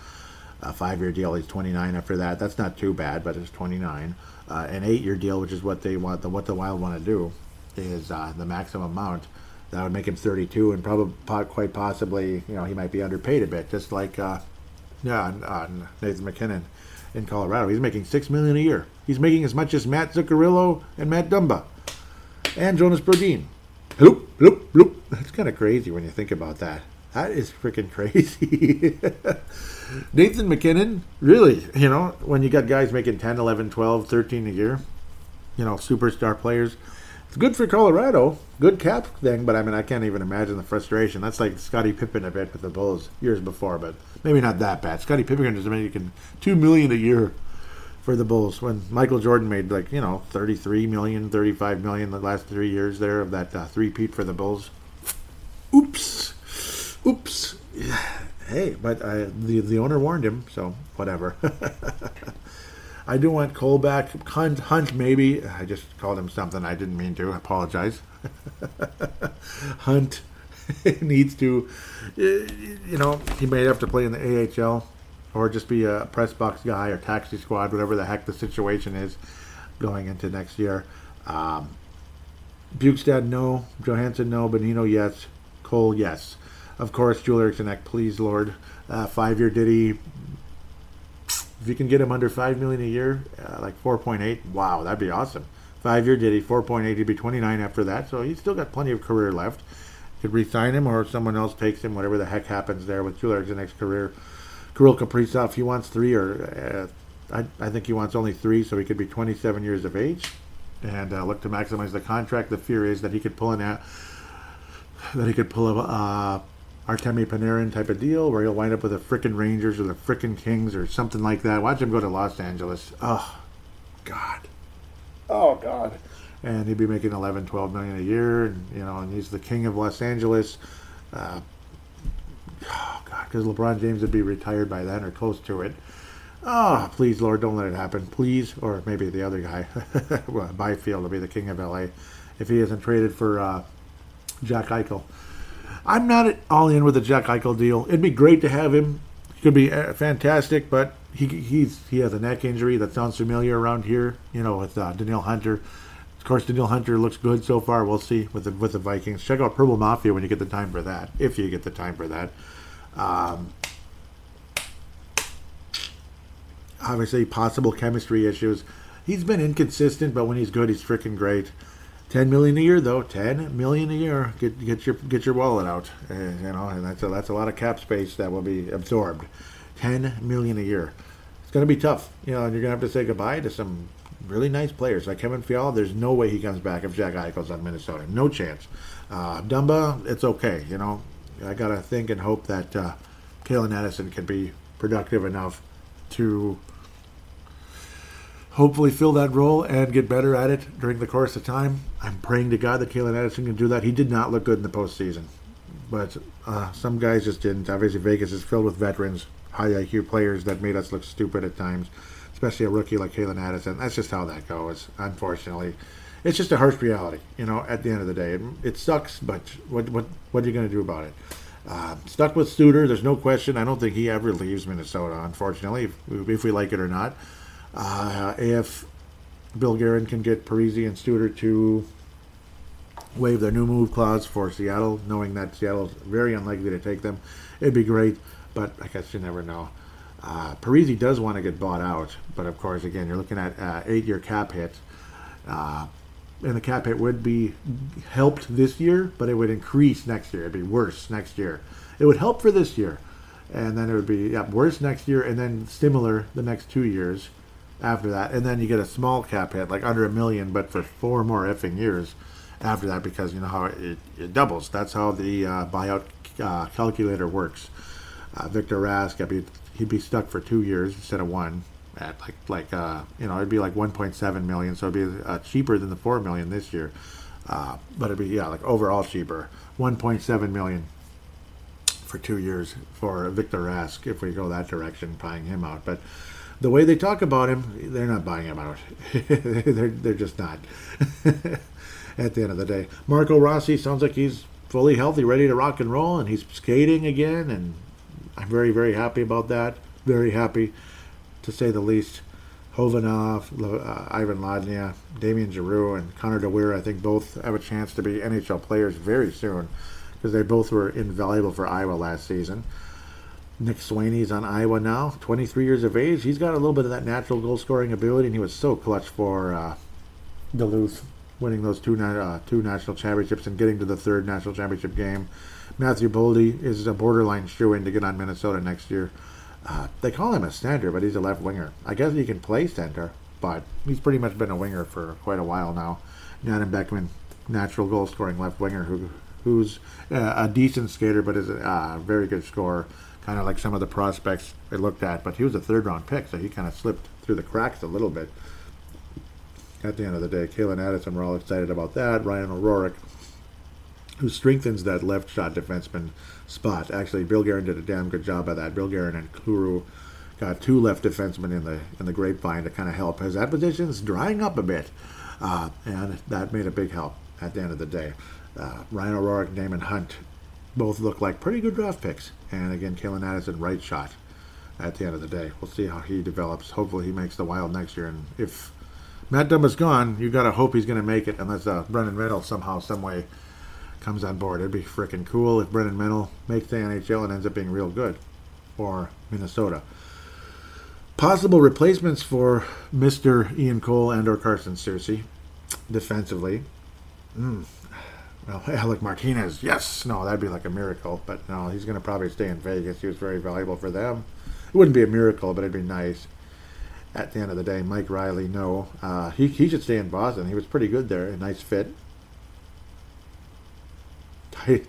a five-year deal. He's 29 after that. That's not too bad, but it's 29. Uh, an eight-year deal, which is what they want, the, what the Wild want to do, is uh, the maximum amount. That would make him 32, and probably quite possibly, you know, he might be underpaid a bit, just like uh, yeah, uh, Nathan MacKinnon in Colorado. He's making six million a year. He's making as much as Matt Zuccarello and Matt Dumba and Jonas Brodin. Bloop, bloop, bloop. That's kind of crazy when you think about that. That is freaking crazy. Nathan MacKinnon, really, you know, when you got guys making 10, 11, 12, 13 a year, you know, superstar players, it's good for Colorado. Good cap thing, but I mean, I can't even imagine the frustration. That's like Scottie Pippen a bit with the Bulls years before, but maybe not that bad. Scottie Pippen is making 2 million a year for the Bulls when Michael Jordan made like you know 33 million, 35 million the last three years there of that uh, three peat for the Bulls. Oops, oops. Hey, but uh, the the owner warned him, so whatever. I do want Cole back. Hunt, Hunt, maybe. I just called him something I didn't mean to. I apologize. Hunt needs to, you know, he may have to play in the AHL or just be a press box guy or taxi squad, whatever the heck the situation is going into next year. Um, Bjugstad, no. Johansson, no. Bonino, yes. Cole, yes. Of course, Joel Eriksson please, Lord. Uh, five-year Diddy. If you can get him under five million a year, uh, like 4.8, wow, that'd be awesome. Five-year Diddy, 4.8. He'd be 29 after that, so he's still got plenty of career left. Could re-sign him, or someone else takes him. Whatever the heck happens there with Joel Eriksson's career. Kirill Kaprizov, he wants three, or uh, I, I think he wants only three, so he could be 27 years of age and uh, look to maximize the contract. The fear is that he could pull an that he could pull a uh, Artemi Panarin type of deal where he'll wind up with the frickin' Rangers or the frickin' Kings or something like that. Watch him go to Los Angeles. Oh, God. Oh, God. And he'd be making 11, 12 million a year, and you know, and he's the king of Los Angeles. Uh, oh God, because LeBron James would be retired by then or close to it. Oh, please, Lord, don't let it happen, please. Or maybe the other guy, well, Byfield, will be the king of LA if he isn't traded for uh, Jack Eichel. I'm not at all in with the Jack Eichel deal. It'd be great to have him. He could be uh, fantastic, but he he's he has a neck injury that sounds familiar around here. You know, with uh, Hunter. Of course, Danielle Hunter looks good so far. We'll see with the with the Vikings. Check out Purple Mafia when you get the time for that, if you get the time for that. Um, obviously, possible chemistry issues. He's been inconsistent, but when he's good, he's freaking great. Ten million a year, though. Ten million a year. Get get your get your wallet out. Uh, you know, and that's a, that's a lot of cap space that will be absorbed. Ten million a year. It's going to be tough. You know, and you're going to have to say goodbye to some really nice players like Kevin Fiala. There's no way he comes back if Jack Eichel's on Minnesota. No chance. Uh, Dumba, it's okay. You know, I got to think and hope that uh, Calen Addison can be productive enough to hopefully fill that role and get better at it during the course of time. I'm praying to God that Calen Addison can do that. He did not look good in the postseason, but uh, some guys just didn't. Obviously, Vegas is filled with veterans, high IQ players that made us look stupid at times, especially a rookie like Calen Addison. That's just how that goes, unfortunately. It's just a harsh reality, you know. At the end of the day, it, it sucks, but what what what are you going to do about it? Uh, stuck with Suter. There's no question. I don't think he ever leaves Minnesota, unfortunately, if, if we like it or not. Uh, if Bill Guerin can get Parise and Suter to waive their new move clause for Seattle, knowing that Seattle's very unlikely to take them, it'd be great. But I guess you never know. Uh, Parise does want to get bought out, but of course, again, you're looking at uh, eight-year cap hit, uh, and the cap hit would be helped this year, but it would increase next year. It'd be worse next year. It would help for this year, and then it would be yeah, worse next year, and then similar the next two years after that, and then you get a small cap hit, like under a million, but for four more effing years after that, because you know how it, it doubles. That's how the uh, buyout uh, calculator works. Uh, Victor Rask, I'd be, he'd be stuck for two years instead of one. At like like uh, you know, it'd be like 1.7 million, so it'd be uh, cheaper than the four million this year. Uh, but it'd be yeah, like overall cheaper, 1.7 million for two years for Victor Rask if we go that direction, buying him out. But the way they talk about him, they're not buying him out. they're, they're just not. At the end of the day, Marco Rossi sounds like he's fully healthy, ready to rock and roll, and he's skating again. And I'm very, very happy about that. Very happy, to say the least. Khovanov, uh, Ivan Lodnia, Damien Giroux, and Connor Dewar, I think both have a chance to be NHL players very soon because they both were invaluable for Iowa last season. Nick Swaney's on Iowa now, 23 years of age. He's got a little bit of that natural goal scoring ability, and he was so clutch for uh, Duluth, winning those two uh, two national championships and getting to the third national championship game. Matthew Boldy is a borderline shoe in to get on Minnesota next year. Uh, they call him a center, but he's a left winger. I guess he can play center, but he's pretty much been a winger for quite a while now. Adam Beckman, natural goal scoring left winger, who who's uh, a decent skater, but is a uh, very good scorer kind of like some of the prospects they looked at. But he was a third round pick, so he kind of slipped through the cracks a little bit. At the end of the day, Calen Addison, we're all excited about that. Ryan O'Rourke, who strengthens that left shot defenseman spot. Actually, Bill Guerin did a damn good job of that. Bill Guerin and Kuru got two left defensemen in the in the grapevine to kind of help, as that position's drying up a bit, uh, and that made a big help at the end of the day. Uh, Ryan O'Rourke, Daemon Hunt, both look like pretty good draft picks. And again, Calen Addison, right shot at the end of the day. We'll see how he develops. Hopefully, he makes the Wild next year. And if Matt Dumba's gone, you got to hope he's going to make it, unless uh, Brennan Reynolds somehow, some way comes on board. It'd be freaking cool if Brennan Reynolds makes the NHL and ends up being real good for Minnesota. Possible replacements for Mr. Ian Cole and or Carson Soucy defensively. Mm, well, Alec Martinez, yes, no, that'd be like a miracle. But no, he's going to probably stay in Vegas. He was very valuable for them. It wouldn't be a miracle, but it'd be nice. At the end of the day, Mike Reilly, no, uh, he he should stay in Boston. He was pretty good there, a nice fit.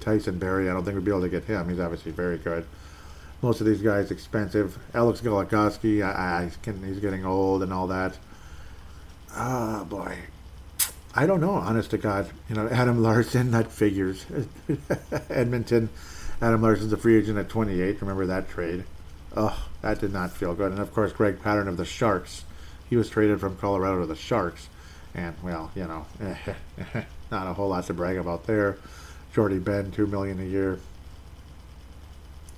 Tyson Barrie, I don't think we'd be able to get him. He's obviously very good. Most of these guys expensive. Alex Goligoski, I, I can, he's getting old and all that. Oh, boy. I don't know, honest to God. You know, Adam Larsson, that figures. Edmonton, Adam Larsson's a free agent at 28. Remember that trade? Oh, that did not feel good. And of course, Greg Pateryn of the Sharks. He was traded from Colorado to the Sharks. And, well, you know, not a whole lot to brag about there. Jordy Benn, 2 million a year.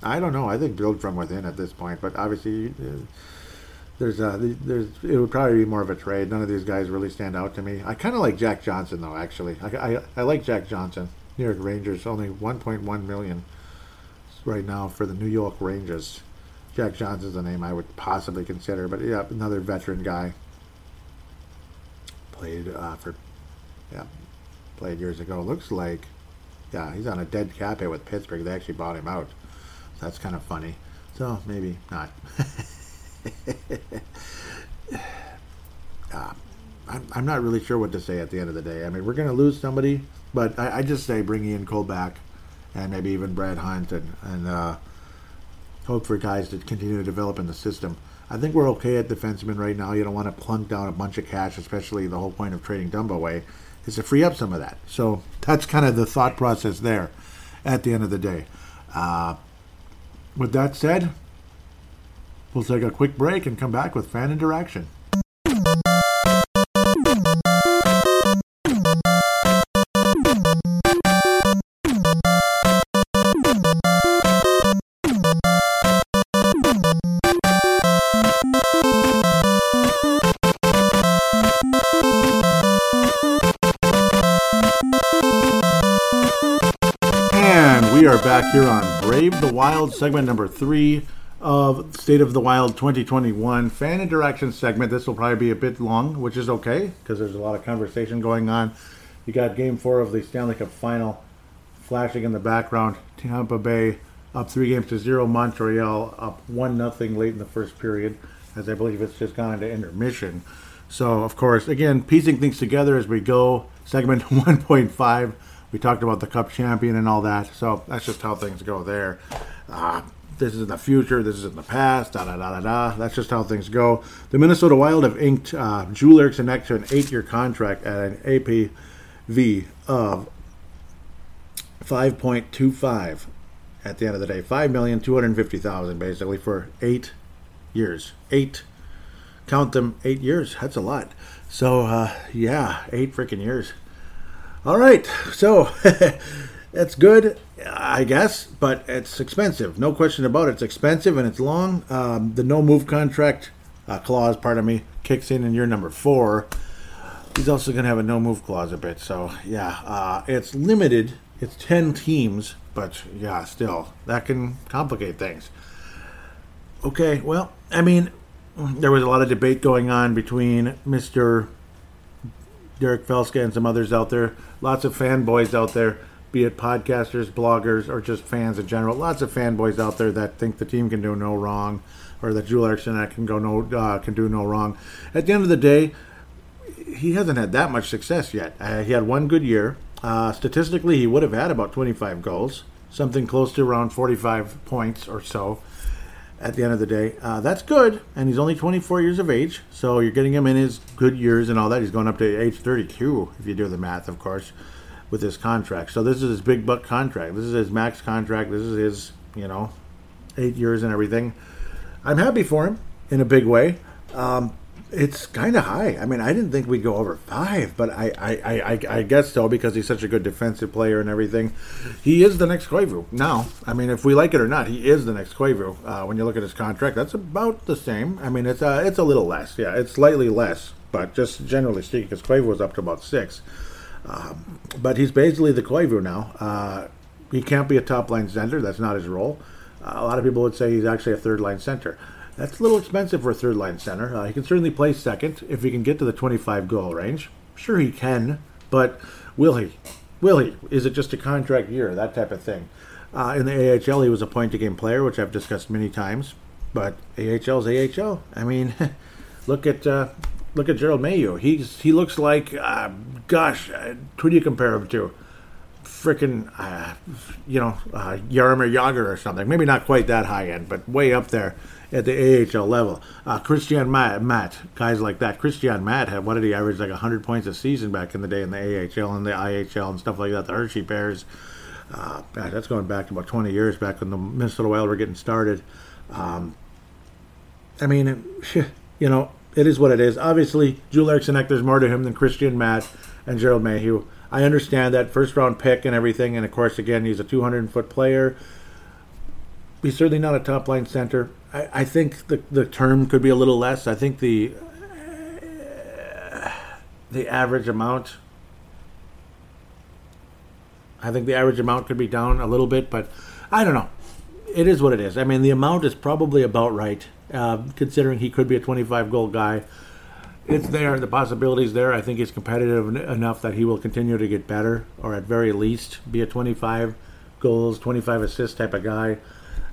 I don't know. I think build from within at this point. But obviously, uh, there's a there's it would probably be more of a trade. None of these guys really stand out to me. I kind of like Jack Johnson though. Actually, I, I, I like Jack Johnson. New York Rangers only 1.1 million right now for the New York Rangers. Jack Johnson's a name I would possibly consider, but yeah, another veteran guy. Played uh, for yeah, played years ago. Looks like yeah, he's on a dead cap hit with Pittsburgh. They actually bought him out. So that's kind of funny. So maybe not. uh, I'm, I'm not really sure what to say at the end of the day. I mean, we're going to lose somebody, but I, I, just say bring Ian Cole back and maybe even Brad Hunt and, and uh, hope for guys to continue to develop in the system. I think we're okay at defensemen right now. You don't want to plunk down a bunch of cash, especially the whole point of trading Dumba away is to free up some of that. So that's kind of the thought process there at the end of the day. Uh, with that said, We'll take a quick break and come back with fan interaction. And we are back here on Brave the Wild, segment number three of State of the Wild 2021 fan interaction segment. This will probably be a bit long, which is okay because there's a lot of conversation going on. You got Game Four of the Stanley Cup Final flashing in the background. Tampa Bay up three games to zero. Montreal up one nothing late in the first period, as I believe it's just gone into intermission. So, of course, again, piecing things together as we go. Segment 1.5, we talked about the Cup champion and all that. So that's just how things go there. Uh, this is in the future. This is in the past. Da da da da da. That's just how things go. The Minnesota Wild have inked uh, Joel Eriksson Ek to an eight-year contract at an AAV of 5.25 at the end of the day. 5,250,000 basically for eight years. Eight. Count them eight years. That's a lot. So, uh, yeah, eight freaking years. All right. So, that's good, I guess, but it's expensive. No question about it. It's expensive and it's long. Um, the no move contract uh, clause, pardon me, kicks in in year number four. He's also going to have a no move clause a bit. So, yeah, uh, it's limited it's 10 teams, but yeah, still, that can complicate things. Okay, well, I mean, there was a lot of debate going on between Mr. Derek Felska and some others out there. Lots of fanboys out there, be it podcasters, bloggers, or just fans in general. Lots of fanboys out there that think the team can do no wrong, or that Joel Eriksson can go no uh, can do no wrong. At the end of the day, he hasn't had that much success yet. Uh, he had one good year. Uh, statistically, he would have had about 25 goals, something close to around 45 points or so at the end of the day. Uh, that's good, and he's only 24 years of age, so you're getting him in his good years and all that. He's going up to age 32, if you do the math, of course, with his contract. So this is his big buck contract. This is his max contract. This is his, you know, eight years and everything. I'm happy for him in a big way. Um, it's kind of high. I mean, I didn't think we'd go over five, but I, I, I, I, guess so because he's such a good defensive player and everything. He is the next Koivu. Now, I mean, if we like it or not, he is the next Koivu. Uh, when you look at his contract, that's about the same. I mean, it's uh, it's a little less. Yeah, it's slightly less, but just generally speaking, because Koivu was up to about six. Um, but he's basically the Koivu now. Uh, he can't be a top line center. That's not his role. Uh, a lot of people would say he's actually a third line center. That's a little expensive for a third line center. Uh, he can certainly play second if he can get to the 25 goal range. Sure, he can, but will he? Will he? Is it just a contract year? That type of thing. Uh, in the AHL, he was a point to game player, which I've discussed many times. But AHL's AHL. I mean, look at uh, look at Gerald Mayhew. He's he looks like, uh, gosh, uh, who do you compare him to? Freaking, uh, you know, uh, Jagr or something. Maybe not quite that high end, but way up there at the AHL level. Uh, Christian Matte, Matte, guys like that. Christian Matte had what did he average like 100 points a season back in the day in the AHL and the IHL and stuff like that. The Hershey Bears. Uh, that's going back about 20 years back when the Minnesota Wild were getting started. Um, I mean, you know, it is what it is. Obviously, Joel Eriksson there's more to him than Christian Matte and Gerald Mayhew. I understand that first round pick and everything, and of course, again, he's a 200 foot player. He's certainly not a top line center. I, I think the the term could be a little less. I think the uh, the average amount. I think the average amount could be down a little bit, but I don't know. It is what it is. I mean, the amount is probably about right, uh, considering he could be a 25 goal guy. It's there. The possibilities there. I think he's competitive enough that he will continue to get better, or at very least be a 25 goals, 25 assists type of guy.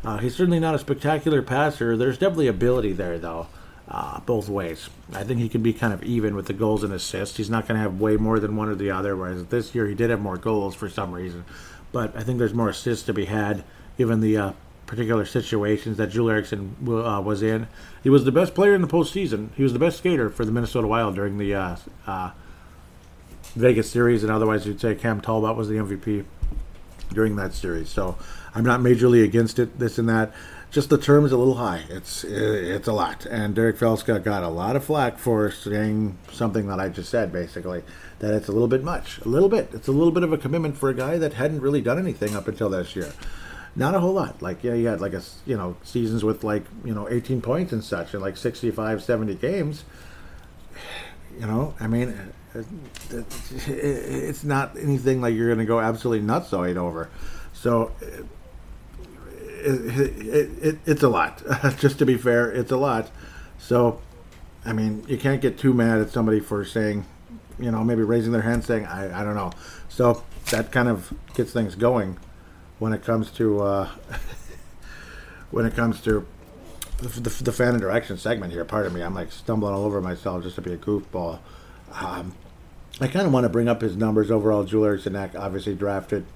Uh, he's certainly not a spectacular passer. There's definitely ability there, though, uh, both ways. I think he can be kind of even with the goals and assists. He's not going to have way more than one or the other, whereas this year he did have more goals for some reason. But I think there's more assists to be had given the uh, particular situations that Joel Eriksson uh, was in. He was the best player in the postseason. He was the best skater for the Minnesota Wild during the uh, uh, Vegas series, and otherwise you'd say Cam Talbot was the MVP during that series. So I'm not majorly against it, this and that. Just the term is a little high. It's it's a lot, and Derek Felska got a lot of flack for saying something that I just said, basically that it's a little bit much, a little bit. It's a little bit of a commitment for a guy that hadn't really done anything up until this year. Not a whole lot. Like yeah, you had like a you know seasons with like you know 18 points and such, and like 65, 70 games. You know, I mean, uh, uh, it's not anything like you're going to go absolutely nuts over. So uh, it, it, it, it's a lot. Just to be fair, it's a lot. So, I mean, you can't get too mad at somebody for saying, you know, maybe raising their hand saying, I, I don't know. So that kind of gets things going when it comes to uh, when it comes to the, the, fan interaction segment here. Pardon me, I'm like stumbling all over myself just to be a goofball. Um, I kind of want to bring up his numbers overall. Julian Eriksson obviously drafted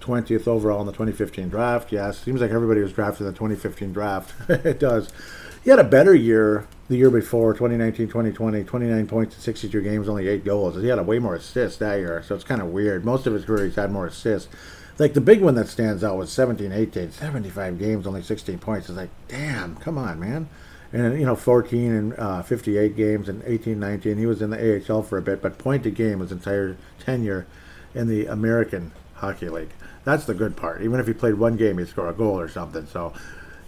20th overall in the 2015 draft. Yes, seems like everybody was drafted in the 2015 draft. it does. He had a better year the year before, 2019 2020, 29 points in 62 games, only 8 goals. He had a way more assists that year, so it's kind of weird. Most of his career, he's had more assists. Like the big one that stands out was 17 18, 75 games, only 16 points. It's like, damn, come on, man. And, you know, 14 and uh, 58 games and 18 19. He was in the AHL for a bit, but point a game his entire tenure in the American Hockey League. That's the good part. Even if he played one game, he'd score a goal or something. So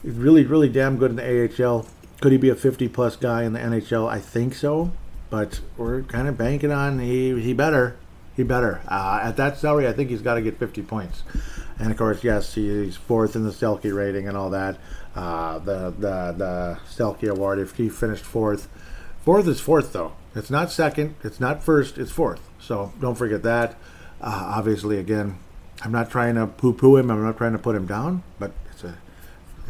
he's really, really damn good in the AHL. Could he be a 50 plus guy in the NHL? I think so, but we're kind of banking on he he better. He better. Uh, at that salary, I think he's got to get 50 points. And of course, yes, he's fourth in the Selke rating and all that. Uh, the the the Selke award, if he finished fourth, fourth is fourth though. It's not second. It's not first. It's fourth. So don't forget that. Uh, obviously, again, I'm not trying to poo-poo him. I'm not trying to put him down, but it's a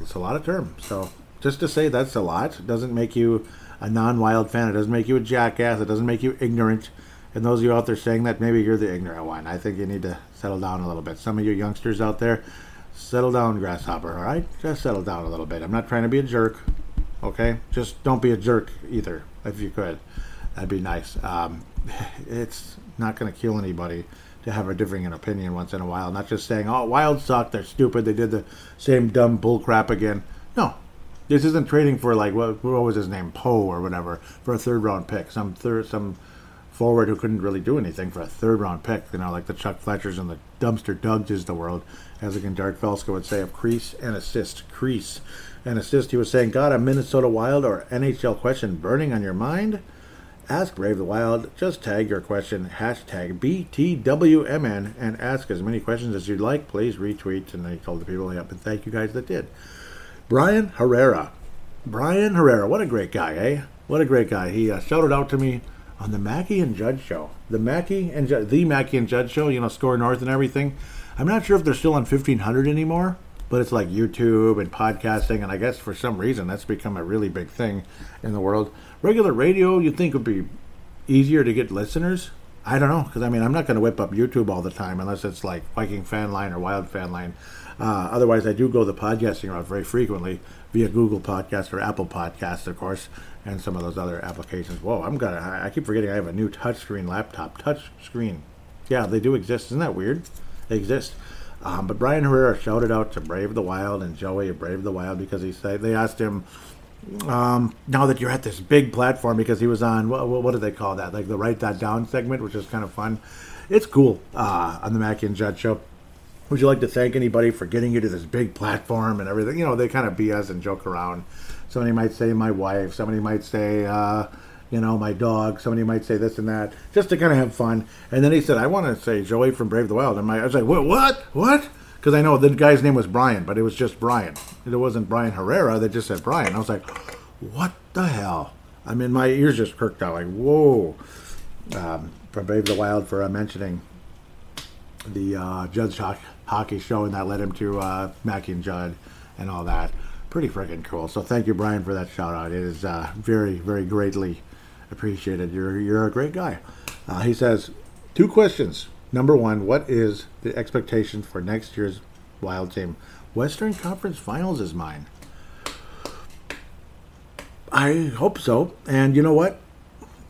it's a lot of term. So just to say that's a lot doesn't make you a non-wild fan. It doesn't make you a jackass. It doesn't make you ignorant. And those of you out there saying that, maybe you're the ignorant one. I think you need to settle down a little bit. Some of you youngsters out there, settle down, grasshopper. All right, just settle down a little bit. I'm not trying to be a jerk. Okay, just don't be a jerk either, if you could. That'd be nice. Um, it's not going to kill anybody to have a differing opinion once in a while. Not just saying, "Oh, Wild suck. They're stupid. They did the same dumb bull crap again." No, this isn't trading for like what, what was his name, Poe or whatever, for a third round pick. Some third, some forward who couldn't really do anything for a third round pick. You know, like the Chuck Fletchers and the dumpster Dougs is the world, as again Derek Felska would say of crease and assist, crease and assist. He was saying, "God, a Minnesota Wild or NHL question burning on your mind." Ask Brave the Wild. Just tag your question, hashtag BTWMN, and ask as many questions as you'd like. Please retweet. And I told the people, yep, and thank you guys that did. Brian Herrera. Brian Herrera, what a great guy, eh? What a great guy. He uh, shouted out to me on the Mackey and Judd show. The Mackey and the Mackey and Judd show, you know, SKOR North and everything. I'm not sure if they're still on 1500 anymore, but it's like YouTube and podcasting, and I guess for some reason that's become a really big thing in the world. Regular radio, you'd think would be easier to get listeners. I don't know, because I mean, I'm not going to whip up YouTube all the time unless it's like Viking Fan Line or Wild Fan Line. Uh, otherwise, I do go the podcasting route very frequently via Google Podcast or Apple Podcasts, of course, and some of those other applications. Whoa, I'm gonna. I keep forgetting I have a new touchscreen laptop. Touch screen. Yeah, they do exist. Isn't that weird? They exist. Um, but Brian Herrera shouted out to Brave the Wild and Joey of Brave the Wild because he said they asked him um, now that you're at this big platform because he was on what, what do they call that like the write that down segment which is kind of fun it's cool uh, on the Mackey and Judd show would you like to thank anybody for getting you to this big platform and everything you know they kind of BS and joke around somebody might say my wife somebody might say uh, you know my dog somebody might say this and that just to kind of have fun and then he said I want to say Joey from Brave the Wild and my, I was like what what what because I know the guy's name was Brian, but it was just Brian. It wasn't Brian Herrera. They just said Brian. I was like, what the hell? I mean, my ears just perked out. Like, whoa. Um, from Brave the Wild for uh, mentioning the uh, Judd's hockey show, and that led him to uh, Mackey and Judd and all that. Pretty freaking cool. So thank you, Brian, for that shout out. It is uh, very, very greatly appreciated. You're you're a great guy. Uh, he says two questions Number one, what is the expectation for next year's Wild team? Western Conference Finals is mine. I hope so. And you know what?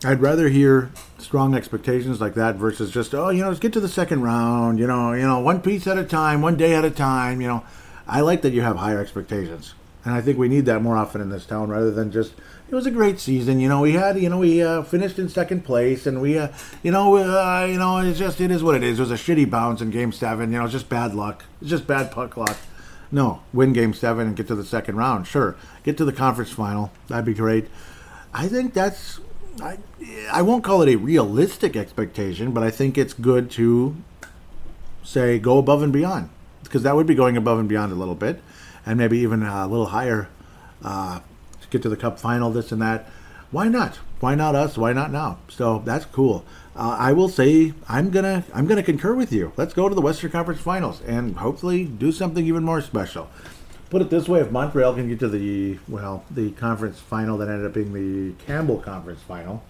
I'd rather hear strong expectations like that versus just oh you know let's get to the second round you know you know one piece at a time one day at a time you know I like that you have higher expectations and I think we need that more often in this town rather than just it was a great season. You know, we had, you know, we uh, finished in second place, and we, uh, you know, uh, you know, it's just it is what it is. It was a shitty bounce in Game Seven. You know, it's just bad luck. It's just bad puck luck. No, win Game Seven and get to the second round. Sure, get to the conference final. That'd be great. I think that's. I, I won't call it a realistic expectation, but I think it's good to say go above and beyond because that would be going above and beyond a little bit, and maybe even a little higher uh, to get to the Cup final, this and that. Why not? Why not us? Why not now? So that's cool. Uh, I will say I'm gonna I'm gonna concur with you. Let's go to the Western Conference Finals and hopefully do something even more special. Put it this way: if Montreal can get to the well, the conference final that ended up being the Campbell Conference Final,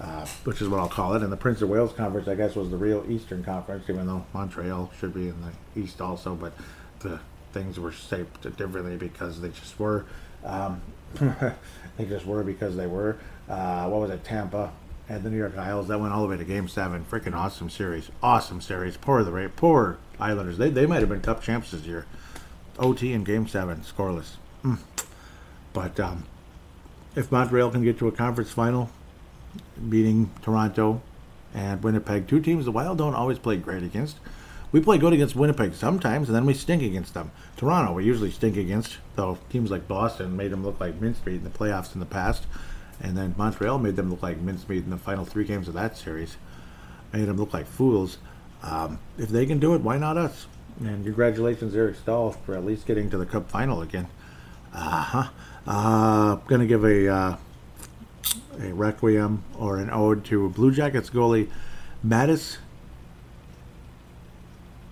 uh, which is what I'll call it, and the Prince of Wales Conference, I guess, was the real Eastern Conference, even though Montreal should be in the East also, but the things were shaped differently because they just were. Um, they just were because they were. Uh, what was it? Tampa and the New York Isles. That went all the way to Game Seven. Freaking awesome series. Awesome series. Poor the poor Islanders. They they might have been Cup champs this year. OT in Game Seven, scoreless. Mm. But um, if Montreal can get to a conference final, beating Toronto and Winnipeg, two teams the Wild don't always play great against. We play good against Winnipeg sometimes, and then we stink against them. Toronto, we usually stink against, though teams like Boston made them look like mincemeat in the playoffs in the past, and then Montreal made them look like mincemeat in the final three games of that series. Made them look like fools. Um, if they can do it, why not us? And congratulations, Eric Staal, for at least getting to the Cup final again. Uh-huh. Uh, gonna give a uh, a requiem or an ode to Blue Jackets goalie Matiss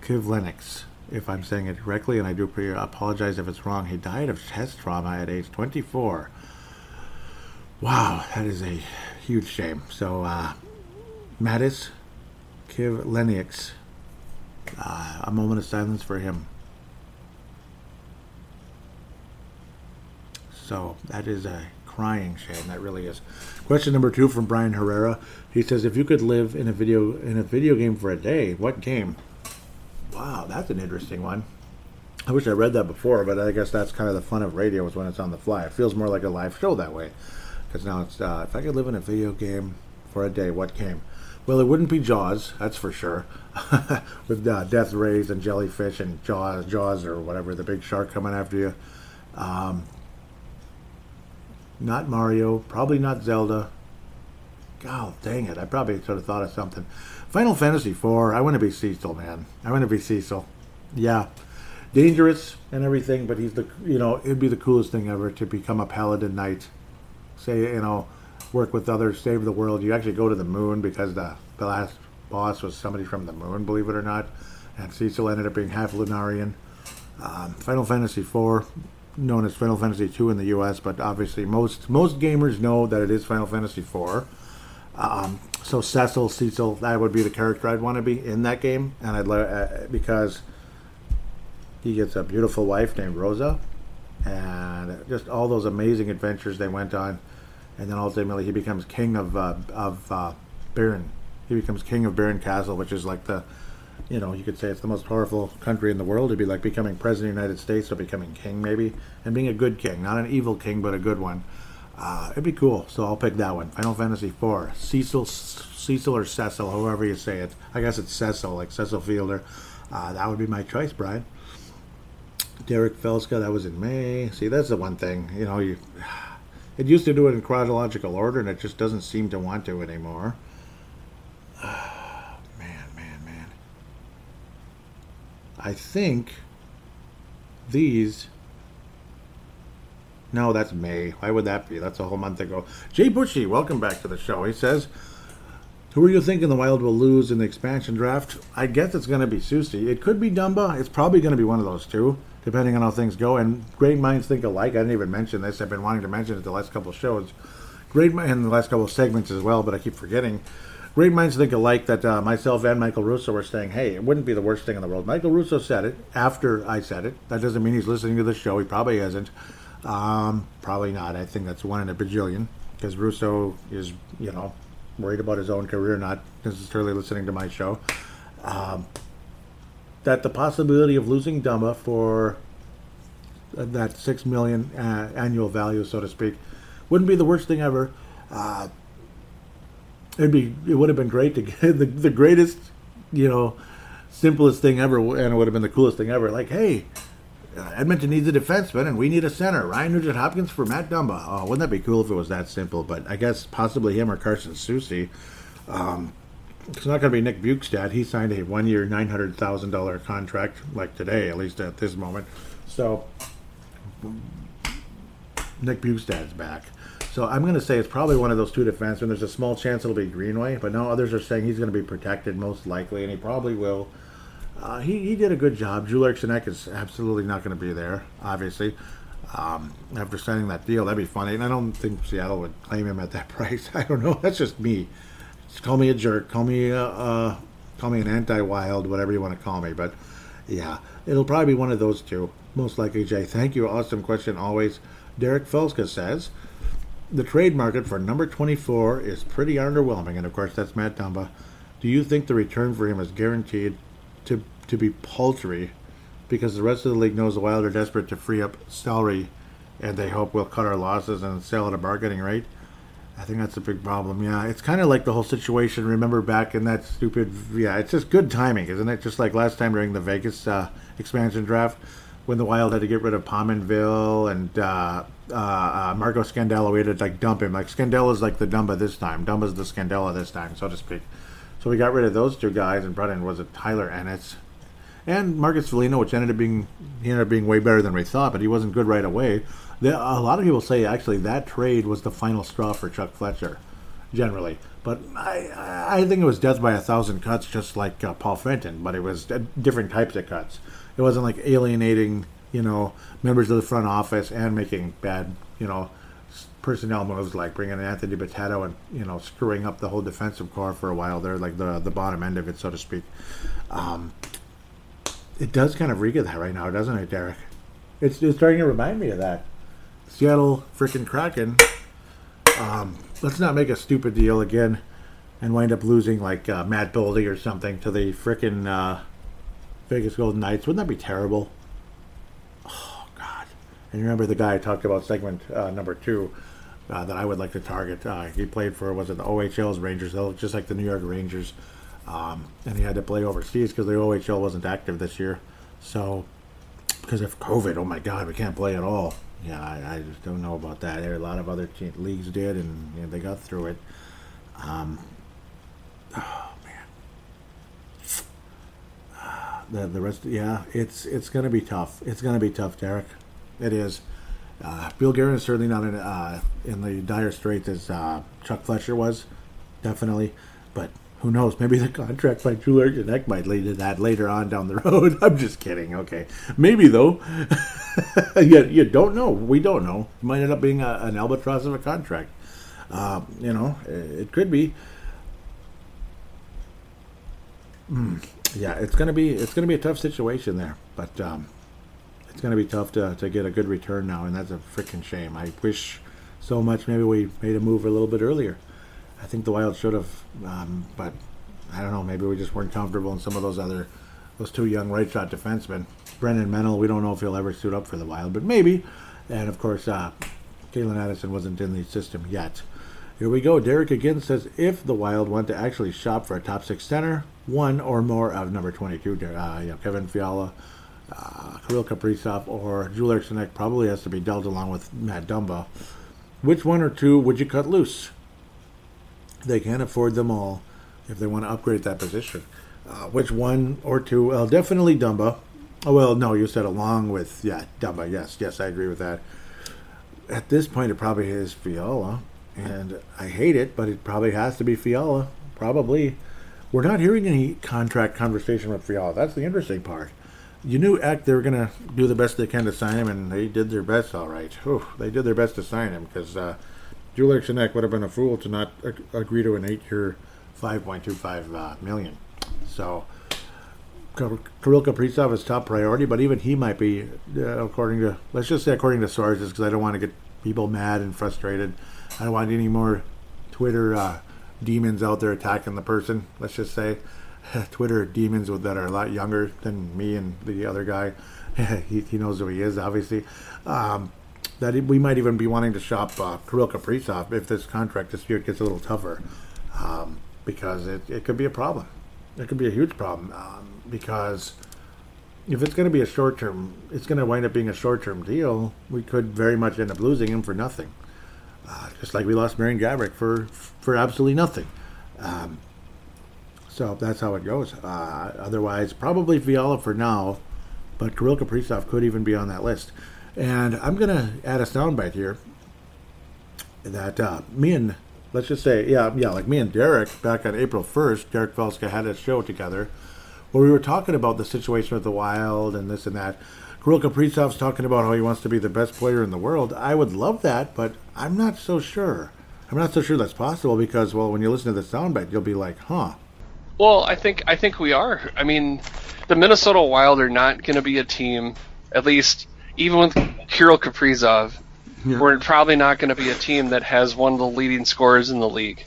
Kivlenieks, if I'm saying it correctly, and I do apologize if it's wrong. He died of chest trauma at age 24. Wow, that is a huge shame. So, uh, Matiss Kivlenieks, uh, a moment of silence for him. So, that is a crying shame. That really is. Question number two from Brian Herrera. He says, "If you could live in a video in a video game for a day, what game?" Wow, that's an interesting one. I wish I read that before, but I guess that's kind of the fun of radio is when it's on the fly. It feels more like a live show that way. Because now it's, uh, if I could live in a video game for a day, what game? Well, it wouldn't be Jaws, that's for sure. With uh, death rays and jellyfish and Jaws, Jaws or whatever, the big shark coming after you. Um, not Mario, probably not Zelda. God dang it, I probably should have thought of something. Final Fantasy IV, I want to be Cecil, man. I want to be Cecil. Yeah. Dangerous and everything, but he's the, you know, it'd be the coolest thing ever to become a paladin knight. Say, you know, work with others, save the world. You actually go to the moon because the, the last boss was somebody from the moon, believe it or not. And Cecil ended up being half Lunarian. Um, Final Fantasy IV, known as Final Fantasy II in the U.S., but obviously most most gamers know that it is Final Fantasy IV. Um, so Cecil, Cecil, that would be the character I'd want to be in that game, and I'd let uh, because he gets a beautiful wife named Rosa, and just all those amazing adventures they went on, and then ultimately he becomes king of uh, of uh, Baron. He becomes king of Baron Castle, which is like the, you know, you could say it's the most powerful country in the world. It'd be like becoming president of the United States or becoming king, maybe, and being a good king, not an evil king, but a good one. Uh, it'd be cool, so I'll pick that one. Final Fantasy IV. Cecil, Cecil or Cecil, however you say it. I guess it's Cecil, like Cecil Fielder. Uh, that would be my choice, Brian. Derek Felska, that was in May. See, that's the one thing. You know, you it used to do it in chronological order, and it just doesn't seem to want to anymore. man, man, man. I think these no, that's May. Why would that be? That's a whole month ago. Jay Bushy, welcome back to the show. He says, Who are you thinking the Wild will lose in the expansion draft? I guess it's going to be Soucy. It could be Dumba. It's probably going to be one of those two, depending on how things go. And great minds think alike. I didn't even mention this. I've been wanting to mention it the last couple of shows. Great in the last couple of segments as well, but I keep forgetting. Great minds think alike that uh, myself and Michael Russo were saying, hey, it wouldn't be the worst thing in the world. Michael Russo said it after I said it. That doesn't mean he's listening to the show. He probably isn't. Um, probably not. I think that's one in a bajillion because Russo is, you know, worried about his own career, not necessarily listening to my show. Um, that the possibility of losing Dumba for that six million uh, annual value, so to speak, wouldn't be the worst thing ever. Uh, it'd be it would have been great to get the, the greatest, you know, simplest thing ever, and it would have been the coolest thing ever. Like, hey, uh, Edmonton needs a defenseman, and we need a center. Ryan Nugent Hopkins for Matt Dumba. Oh, wouldn't that be cool if it was that simple? But I guess possibly him or Carson Soucy. Um, it's not going to be Nick Bjugstad. He signed a hundred thousand dollar contract, like today, at least at this moment. So Nick Bjugstad's back. So I'm going to say it's probably one of those two defensemen. There's a small chance it'll be Greenway, but now others are saying he's going to be protected most likely, and he probably will. Uh, he, he did a good job. Jules Eriksson is absolutely not going to be there, obviously. Um, after signing that deal, that'd be funny. And I don't think Seattle would claim him at that price. I don't know. That's just me. Call me a jerk. Call me uh, uh, call me an anti-wild, whatever you want to call me. But yeah, it'll probably be one of those two, most likely. Jay, thank you. Awesome question always. Derek Felska says the trade market for number 24 is pretty underwhelming, and of course that's Matt Dumba. Do you think the return for him is guaranteed to to be paltry? Because the rest of the league knows the Wild are desperate to free up salary, and they hope we'll cut our losses and sell at a bargaining rate. I think that's a big problem. Yeah, it's kind of like the whole situation. Remember back in that stupid. Yeah, it's just good timing, isn't it? Just like last time during the Vegas uh, expansion draft, when the Wild had to get rid of Pominville and uh, uh, uh, Marco Scandella, we had to like dump him. Like Scandella's like the Dumba this time. Dumba's the Scandella this time, so to speak. So we got rid of those two guys and brought in was it Tyler Ennis and Marcus Foligno, which ended up being he ended up being way better than we thought, but he wasn't good right away. A lot of people say actually that trade was the final straw for Chuck Fletcher, generally. But I, I think it was death by a thousand cuts, just like uh, Paul Fenton. But it was different types of cuts. It wasn't like alienating, you know, members of the front office and making bad, you know, personnel moves like bringing in Anthony Bitetto and you know screwing up the whole defensive corps for a while there, like the the bottom end of it, so to speak. Um, it does kind of reek of that right now, doesn't it, Derek? It's, it's starting to remind me of that. Seattle freaking Kraken. Um, let's not make a stupid deal again and wind up losing like uh, Matt Boldy or something to the freaking uh, Vegas Golden Knights. Wouldn't that be terrible? Oh God! And remember the guy I talked about segment uh, number two uh, that I would like to target. Uh, he played for was it the OHL's Rangers? They Just like the New York Rangers, um, and he had to play overseas because the OHL wasn't active this year. So because of COVID, oh my God, we can't play at all yeah, I, I, just don't know about that. There, a lot of other te- leagues did, and you know, they got through it. Um, oh man, uh, the the rest, yeah, it's it's gonna be tough. It's gonna be tough, Derek. It is. Uh, Bill Guerin is certainly not in uh, in the dire straits as uh, Chuck Fletcher was, definitely, but who knows? Maybe the contract by Drew Eriksson might lead to that later on down the road. I'm just kidding. Okay, maybe though. you, you don't know. We don't know. It might end up being a, an albatross of a contract. Uh, you know, it could be. Mm, yeah, it's gonna be it's gonna be a tough situation there, but um, it's gonna be tough to to get a good return now, and that's a freaking shame. I wish so much. Maybe we made a move a little bit earlier. I think the Wild should have, um, but I don't know. Maybe we just weren't comfortable in some of those other, those two young right shot defensemen. Brennan Menell, we don't know if he'll ever suit up for the Wild, but maybe. And of course, uh, Calen Addison wasn't in the system yet. Here we go. Derek again says if the Wild want to actually shop for a top six center, one or more of number 22, uh, you know, Kevin Fiala, uh, Kirill Kaprizov, or Jules Eriksson probably has to be dealt along with Matt Dumba. Which one or two would you cut loose? They can't afford them all if they want to upgrade that position. Uh, which one or two? Well, definitely Dumba. Oh, well, no, you said along with, yeah, Dumba. Yes, yes, I agree with that. At this point, it probably is Fiala. And I hate it, but it probably has to be Fiala. Probably. We're not hearing any contract conversation with Fiala. That's the interesting part. You knew Act they were going to do the best they can to sign him, and they did their best, all right. Whew, they did their best to sign him because uh, Jules Eriksson would have been a fool to not agree to an eight-year, five point two five uh, million. So Kirill Kaprizov is top priority, but even he might be, uh, according to let's just say according to sources, because I don't want to get people mad and frustrated. I don't want any more Twitter uh, demons out there attacking the person. Let's just say Twitter demons that are a lot younger than me and the other guy. he, he knows who he is, obviously. Um, that we might even be wanting to shop uh, Kirill Kaprizov if this contract dispute gets a little tougher, um, because it, it could be a problem. It could be a huge problem um, because if it's going to be a short term, it's going to wind up being a short term deal. We could very much end up losing him for nothing, uh, just like we lost Marian Gaborik for for absolutely nothing. Um, So that's how it goes. Uh, otherwise, probably Fiala for now, but Kirill Kaprizov could even be on that list. And I'm going to add a soundbite here that uh, me and, let's just say, yeah, yeah, like me and Derek back on April 1st, Derek Felska had a show together where we were talking about the situation with the Wild and this and that. Kirill Kaprizov's talking about how he wants to be the best player in the world. I would love that, but I'm not so sure. I'm not so sure that's possible because, well, when you listen to the soundbite, you'll be like, huh. Well, I think I think we are. I mean, the Minnesota Wild are not going to be a team, at least even with Kirill Kaprizov, yeah. we're probably not going to be a team that has one of the leading scorers in the league.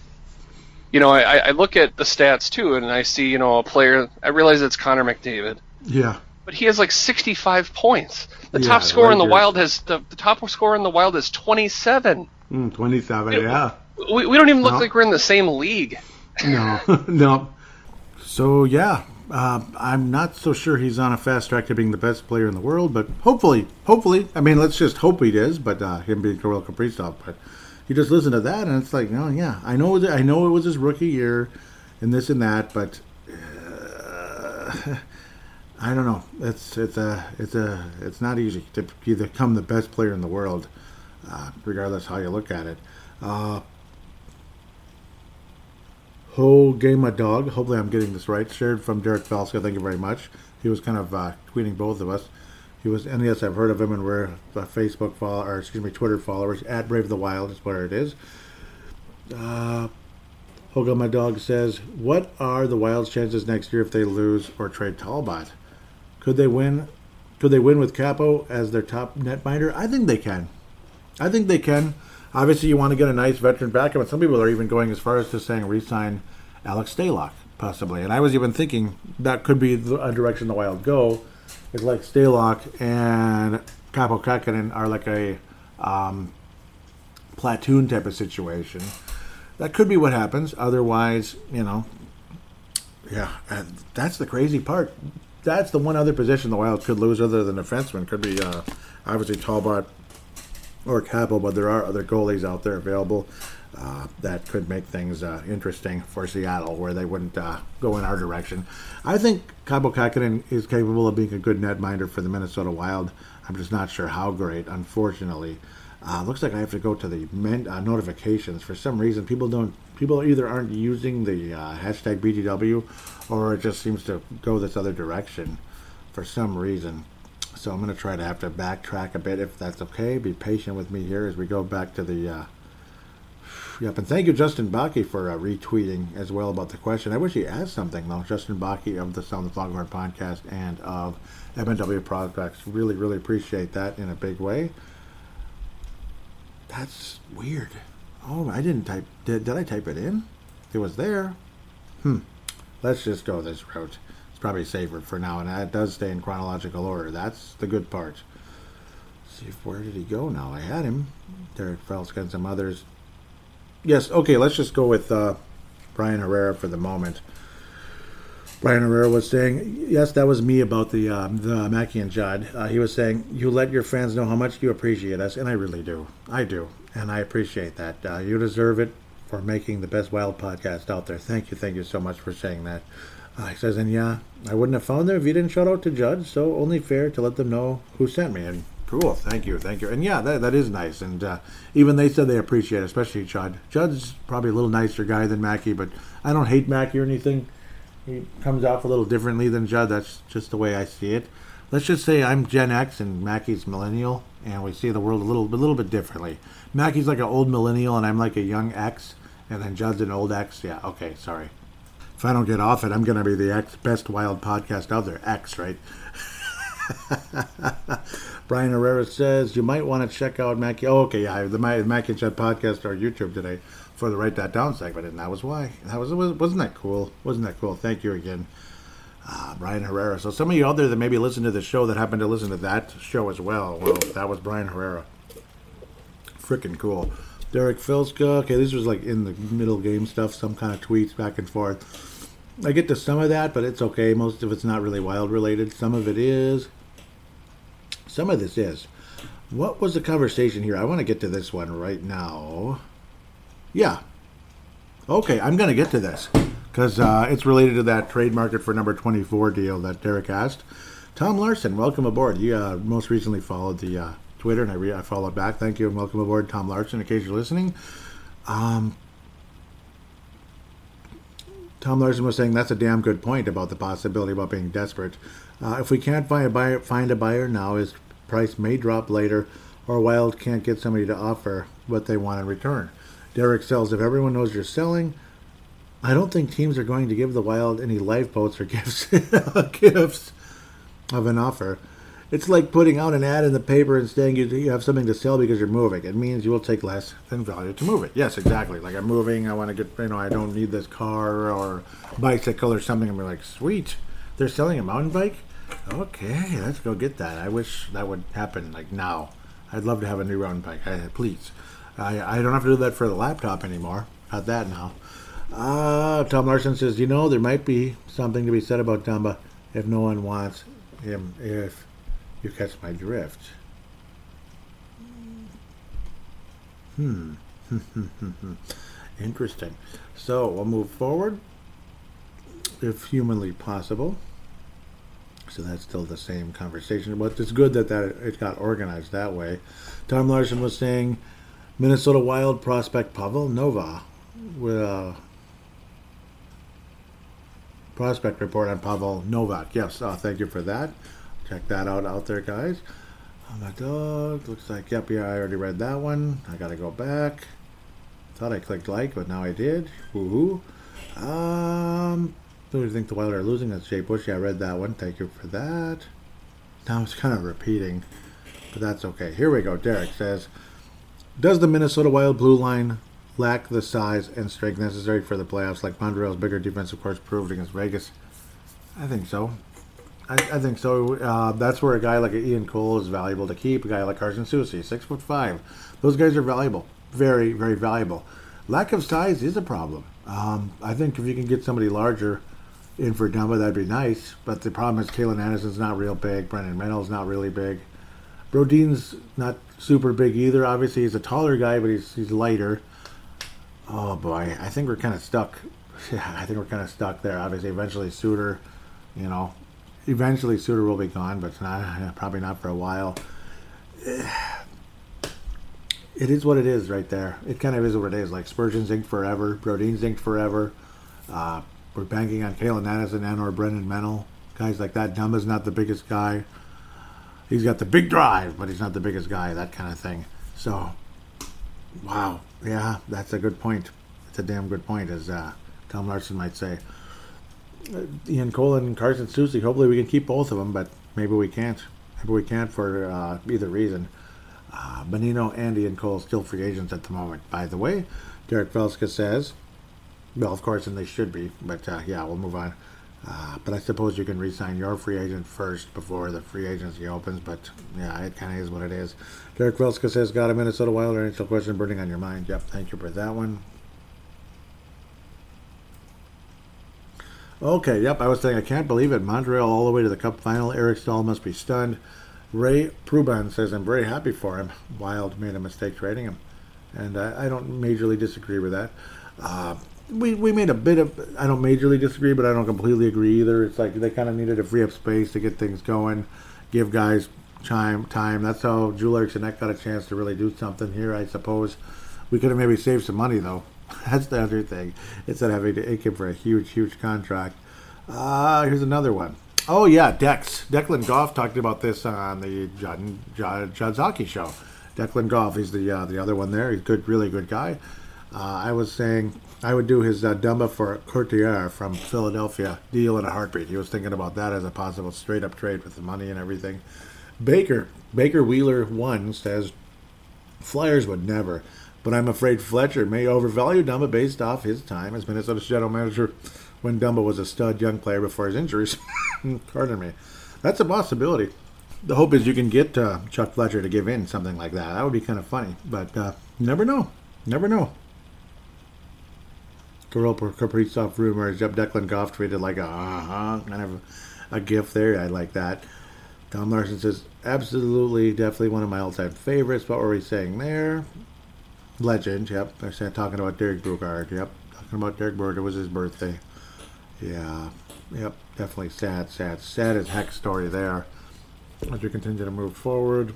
You know, I, I look at the stats too, and I see, you know, a player. I realize it's Connor McDavid. Yeah. But he has like 65 points. The yeah, top scorer in the Wild has the, the top scorer in the Wild is 27. Mm, 27, yeah. We, we don't even look no. like we're in the same league. No, no. So yeah, uh, I'm not so sure he's on a fast track to being the best player in the world, but hopefully, hopefully, I mean, let's just hope he is. But uh, him being Kirill Kaprizov, but you just listen to that and it's like, oh yeah, I know, I know it was his rookie year, and this and that, but uh, I don't know. It's it's a it's a it's not easy to become the best player in the world, uh, regardless how you look at it. Uh, Ho Game a Dog. Hopefully, I'm getting this right. Shared from Derek Felska. Thank you very much. He was kind of uh, tweeting both of us. He was, and yes, I've heard of him, and we're the Facebook follow, or excuse me, Twitter followers at Brave the Wild is where it is. Uh, Hoga my dog says, "What are the Wild's chances next year if they lose or trade Talbot? Could they win? Could they win with Kaapo as their top netminder? I think they can. I think they can. Obviously, you want to get a nice veteran backup, and some people are even going as far as to saying re-sign Alex Stalock, possibly. And I was even thinking that could be a direction the Wild go. It's like Stalock and Kaapo Kähkönen are like a um, platoon type of situation. That could be what happens. Otherwise, you know, yeah, that's the crazy part. That's the one other position the Wild could lose other than defenseman. Could be uh, obviously Talbot or Kaapo, but there are other goalies out there available uh, that could make things uh, interesting for Seattle, where they wouldn't uh, go in our direction. I think Kaapo Kähkönen is capable of being a good netminder for the Minnesota Wild. I'm just not sure how great, unfortunately. Uh, looks like I have to go to the men- uh, notifications. For some reason, people don't. People either aren't using the uh, hashtag BTW, or it just seems to go this other direction for some reason. So I'm going to try to have to backtrack a bit if that's okay. Be patient with me here as we go back to the. Uh, yep, and thank you, Justin Baki, for uh, retweeting as well about the question. I wish he asked something though. Justin Baki of the Sound of Foghorn podcast and of MNW Prospects. Really, really appreciate that in a big way. That's weird. Oh, I didn't type. Did, did I type it in? It was there. Hmm. Let's just go this route probably safer for now, and that does stay in chronological order. That's the good part. Let's see where did he go now? I had him. Derek Phelps got some others. Yes, okay, let's just go with uh, Brian Herrera for the moment. Brian Herrera was saying, yes, that was me about the uh, the Mackey and Judd. Uh, he was saying, you let your fans know how much you appreciate us, and I really do. I do, and I appreciate that. Uh, you deserve it for making the best wild podcast out there. Thank you, thank you so much for saying that. He says, and yeah, I wouldn't have found them if you didn't shout out to Judd, so only fair to let them know who sent me. And cool, thank you, thank you. And yeah, that, that is nice. And uh, even they said they appreciate it, especially Judd. Judd's probably a little nicer guy than Mackey, but I don't hate Mackey or anything. He comes off a little differently than Judd. That's just the way I see it. Let's just say I'm Gen X and Mackey's millennial, and we see the world a little, a little bit differently. Mackey's like an old millennial, and I'm like a young X, and then Judd's an old X. Yeah, okay, sorry if I don't get off it, I'm going to be the X, best wild podcast out there. X, right? Brian Herrera says you might want to check out Mackie. Oh, okay, yeah, the Mac and Chet podcast or YouTube today for the Write That Down segment, and that was why. That was wasn't that cool? Wasn't that cool? Thank you again, uh, Brian Herrera. So some of you out there that maybe listen to the show that happen to listen to that show as well. Well, that was Brian Herrera. Freaking cool. Derek Felska. Okay, this was like in the middle game stuff, some kind of tweets back and forth. I get to some of that, but it's okay. Most of it's not really wild related. Some of it is. Some of this is. What was the conversation here? I want to get to this one right now. Yeah. Okay, I'm going to get to this. because uh, it's related to that trade market for number 24 deal that Derek asked. Tom Larson, welcome aboard. You uh, most recently followed the uh, Twitter, and I, re- I followed back. Thank you, and welcome aboard, Tom Larson, in case you're listening. Um, Tom Larson was saying that's a damn good point about the possibility about being desperate. Uh, if we can't find a buyer, find a buyer now, his price may drop later, or Wild can't get somebody to offer what they want in return. Derek sells if everyone knows you're selling. I don't think teams are going to give the Wild any lifeboats or gifts gifts of an offer. It's like putting out an ad in the paper and saying you, you have something to sell because you're moving. It means you will take less than value to move it. Yes, exactly. Like I'm moving, I want to get, you know, I don't need this car or bicycle or something. And we're like, sweet, they're selling a mountain bike. Okay, let's go get that. I wish that would happen like now. I'd love to have a new mountain bike. I, please, I, I don't have to do that for the laptop anymore. Got that now. Uh, Tom Larson says, you know, there might be something to be said about Dumba if no one wants him. If you catch my drift. Hmm. Interesting. So we'll move forward if humanly possible. So that's still the same conversation, but it's good that, that it got organized that way. Tom Larson was saying Minnesota Wild prospect Pavel Nova with a prospect report on Pavel Novak. Yes, uh, thank you for that. Check that out out there, guys. Oh, my dog. Looks like, yep, yeah, I already read that one. I gotta go back. Thought I clicked like, but now I did. Woohoo. Um, do you think the Wild are losing? That's Jay Bush. Yeah, I read that one. Thank you for that. Now it's kind of repeating, but that's okay. Here we go. Derek says, Does the Minnesota Wild blue line lack the size and strength necessary for the playoffs like Montreal's bigger defensive corps proved against Vegas? I think so. I, I think so. Uh, that's where a guy like Ian Cole is valuable to keep. A guy like Carson Soucy, six foot five. Those guys are valuable. Very, very valuable. Lack of size is a problem. Um, I think if you can get somebody larger in for Dumba, that'd be nice. But the problem is Calen Addison's not real big. Brennan Menell's not really big. Brodin's not super big either. Obviously, he's a taller guy, but he's he's lighter. Oh boy, I think we're kind of stuck. Yeah, I think we're kind of stuck there. Obviously, eventually Suter, you know, eventually Suter will be gone, but not probably not for a while. It is what it is right there. It kind of is what it is. Like Spurgeon's inked forever, Brodin's inked forever. Uh, we're banking on Calen Addison and or Brennan Menell. Guys like that. Dumba's not the biggest guy. He's got the big drive, but he's not the biggest guy, that kind of thing. So, wow. Yeah, that's a good point. It's a damn good point, as uh, Tom Larson might say. Uh, Ian Cole and Carson Soucy. Hopefully, we can keep both of them, but maybe we can't. Maybe we can't for uh, either reason. Uh, Bonino and Ian Cole still free agents at the moment. By the way, Derek Felska says, well, of course, and they should be, but uh, yeah, we'll move on. Uh, but I suppose you can re-sign your free agent first before the free agency opens. But yeah, it kind of is what it is. Derek Felska says, "Got a Minnesota Wild NHL question burning on your mind?" Yep, thank you for that one. Okay, yep, I was saying I can't believe it. Montreal all the way to the Cup final. Eric Staal must be stunned. Ray Pruban says, "I'm very happy for him. Wild made a mistake trading him, and I, I don't majorly disagree with that." Uh, we, we made a bit of I don't majorly disagree, but I don't completely agree either. It's like they kind of needed to free up space to get things going, give guys time time. That's how Joel Eriksson got a chance to really do something here, I suppose. We could have maybe saved some money though. That's the other thing. Instead of having to ink him for a huge, huge contract. Uh, here's another one. Oh yeah, Dex. Declan Goff talked about this on the Judd, Judd, Judd's Hockey Show. Declan Goff, he's the uh, the other one there. He's good, really good guy. Uh, I was saying I would do his uh, Dumba for Couturier from Philadelphia deal in a heartbeat. He was thinking about that as a possible straight up trade with the money and everything. Baker, Baker Wheeler one says Flyers would never, but I'm afraid Fletcher may overvalue Dumba based off his time as Minnesota's general manager when Dumba was a stud young player before his injuries. Pardon me. That's a possibility. The hope is you can get uh, Chuck Fletcher to give in something like that. That would be kind of funny, but uh, never know. Never know. Kirill Kaprizov rumors. Yep, Declan Goff tweeted like a uh-huh, kind of a, a gif there. I like that. Tom Larson says, absolutely, definitely one of my all-time favorites. What were we saying there? Legend, yep. They're saying, talking about Derek Boogaard, yep. Talking about Derek Boogaard. It was his birthday. Yeah, yep, definitely sad, sad, sad as heck story there. As we continue to move forward,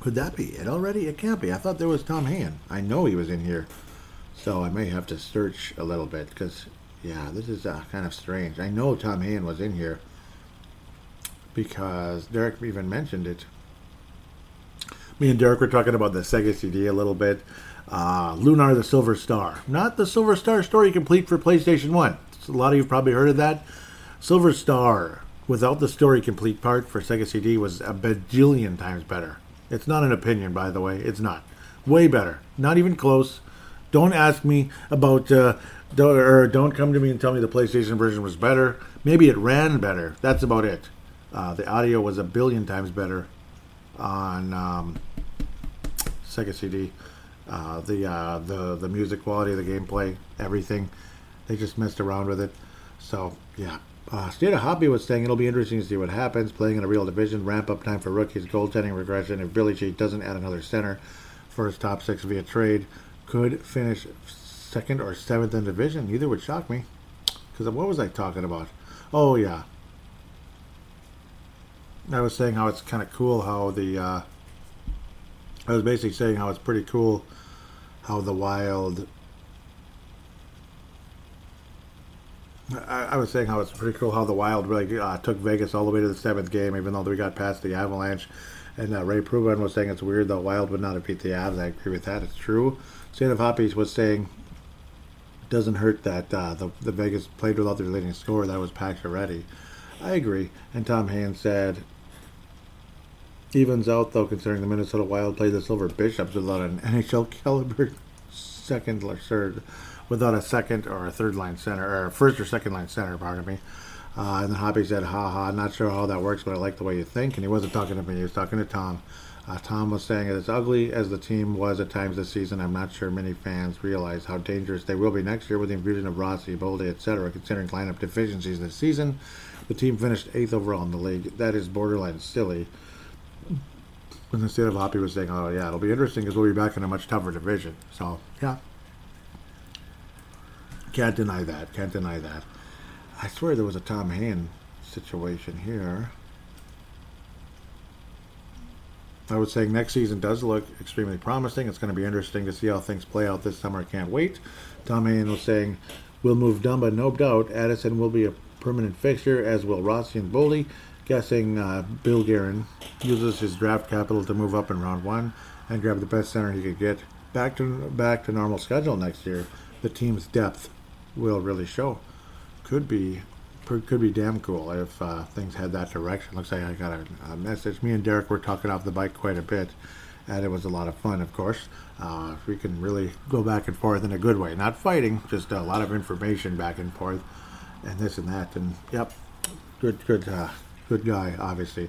could that be it already? It can't be. I thought there was Tom Hand. I know he was in here, so I may have to search a little bit because, yeah, this is uh, kind of strange. I know Tom Hand was in here because Derek even mentioned it. Me and Derek were talking about the Sega CD a little bit. Uh, Lunar the Silver Star. Not the Silver Star story complete for PlayStation 1. A lot of you probably heard of that. Silver Star, without the story complete part for Sega CD, was a bajillion times better. It's not an opinion, by the way. It's not. Way better. Not even close. Don't ask me about, uh, don't, or don't come to me and tell me the PlayStation version was better. Maybe it ran better. That's about it. Uh, the audio was a billion times better on um, Sega CD. Uh, the uh, the the music quality, the gameplay, everything. They just messed around with it. So yeah. Uh, State of Hobby was saying it'll be interesting to see what happens. Playing in a real division, ramp up time for rookies, goaltending regression. If Billy G doesn't add another center for his top six via trade, could finish second or seventh in division. Neither would shock me. Because what was I talking about? Oh yeah, I was saying how it's kind of cool how the. I was basically saying how it's pretty cool how the Wild. I, I was saying how it's pretty cool how the Wild really uh, took Vegas all the way to the seventh game, even though we got past the Avalanche. And uh, Ray Pruben was saying it's weird the Wild would not have beat the Avs. I agree with that. It's true. State of Hoppies was saying it doesn't hurt that uh, the, the Vegas played without their leading scorer. That was Pacioretty. I agree. And Tom Hand said evens out though, considering the Minnesota Wild played the Silver Bishops without an NHL caliber second or third, without a second or a third line center, or first or second line center, pardon me. Uh, and then Hoppy said, "Ha ha, not sure how that works, but I like the way you think." And he wasn't talking to me; he was talking to Tom. Uh, Tom was saying, as ugly as the team was at times this season, I'm not sure many fans realize how dangerous they will be next year with the infusion of Rossi, Boldy, etc. Considering lineup deficiencies this season, the team finished eighth overall in the league. That is borderline silly when the state of Hoppy was saying, "Oh yeah, it'll be interesting because we'll be back in a much tougher division." So yeah, can't deny that. Can't deny that. I swear there was a Tom Hand situation here. I was saying next season does look extremely promising. It's going to be interesting to see how things play out this summer. I can't wait. Tom Hand was saying, we'll move Dumba, no doubt. Addison will be a permanent fixture, as will Rossi and Boldy guessing uh, Bill Guerin uses his draft capital to move up in round one and grab the best center he could get. Back to back to normal schedule next year. The team's depth will really show. Could be could be damn cool if uh, things head that direction. Looks like I got a, a, message. Me and Derek were talking off the bike quite a bit, and it was a lot of fun, of course. Uh, we can really go back and forth in a good way, not fighting, just a lot of information back and forth, and this and that. And yep, good, good, uh, good guy, obviously.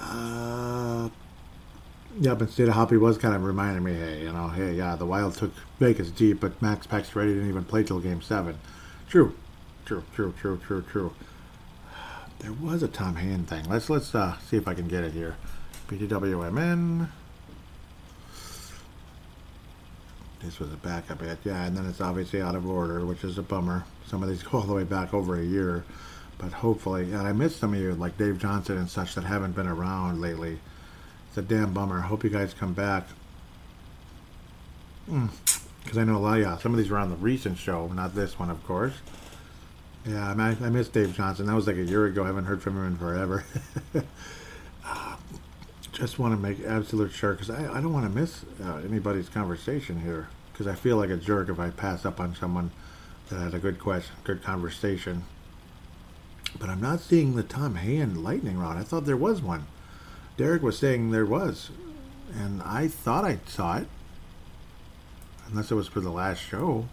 Uh, yeah, but State of Hoppy was kind of reminding me, hey, you know, hey, yeah, the Wild took Vegas deep, but Max Pacioretty didn't even play till Game Seven. True, true, true, true, true, true. There was a Tom Hand thing. Let's let's uh, see if I can get it here. PTWMN. This was a backup bit, yeah, and then it's obviously out of order, which is a bummer. Some of these go all the way back over a year. But hopefully, and I miss some of you, like Dave Johnson and such, that haven't been around lately. It's a damn bummer. Hope you guys come back. Because mm. I know a lot of yeah, some of these were on the recent show, not this one, of course. Yeah, I, I miss Dave Johnson. That was like a year ago. I haven't heard from him in forever. uh, just want to make absolute sure, because I, I don't want to miss uh, anybody's conversation here. Because I feel like a jerk if I pass up on someone that had a good question, good conversation. But I'm not seeing the Tom Hand lightning rod. I thought there was one. Derek was saying there was. And I thought I saw it. Unless it was for the last show.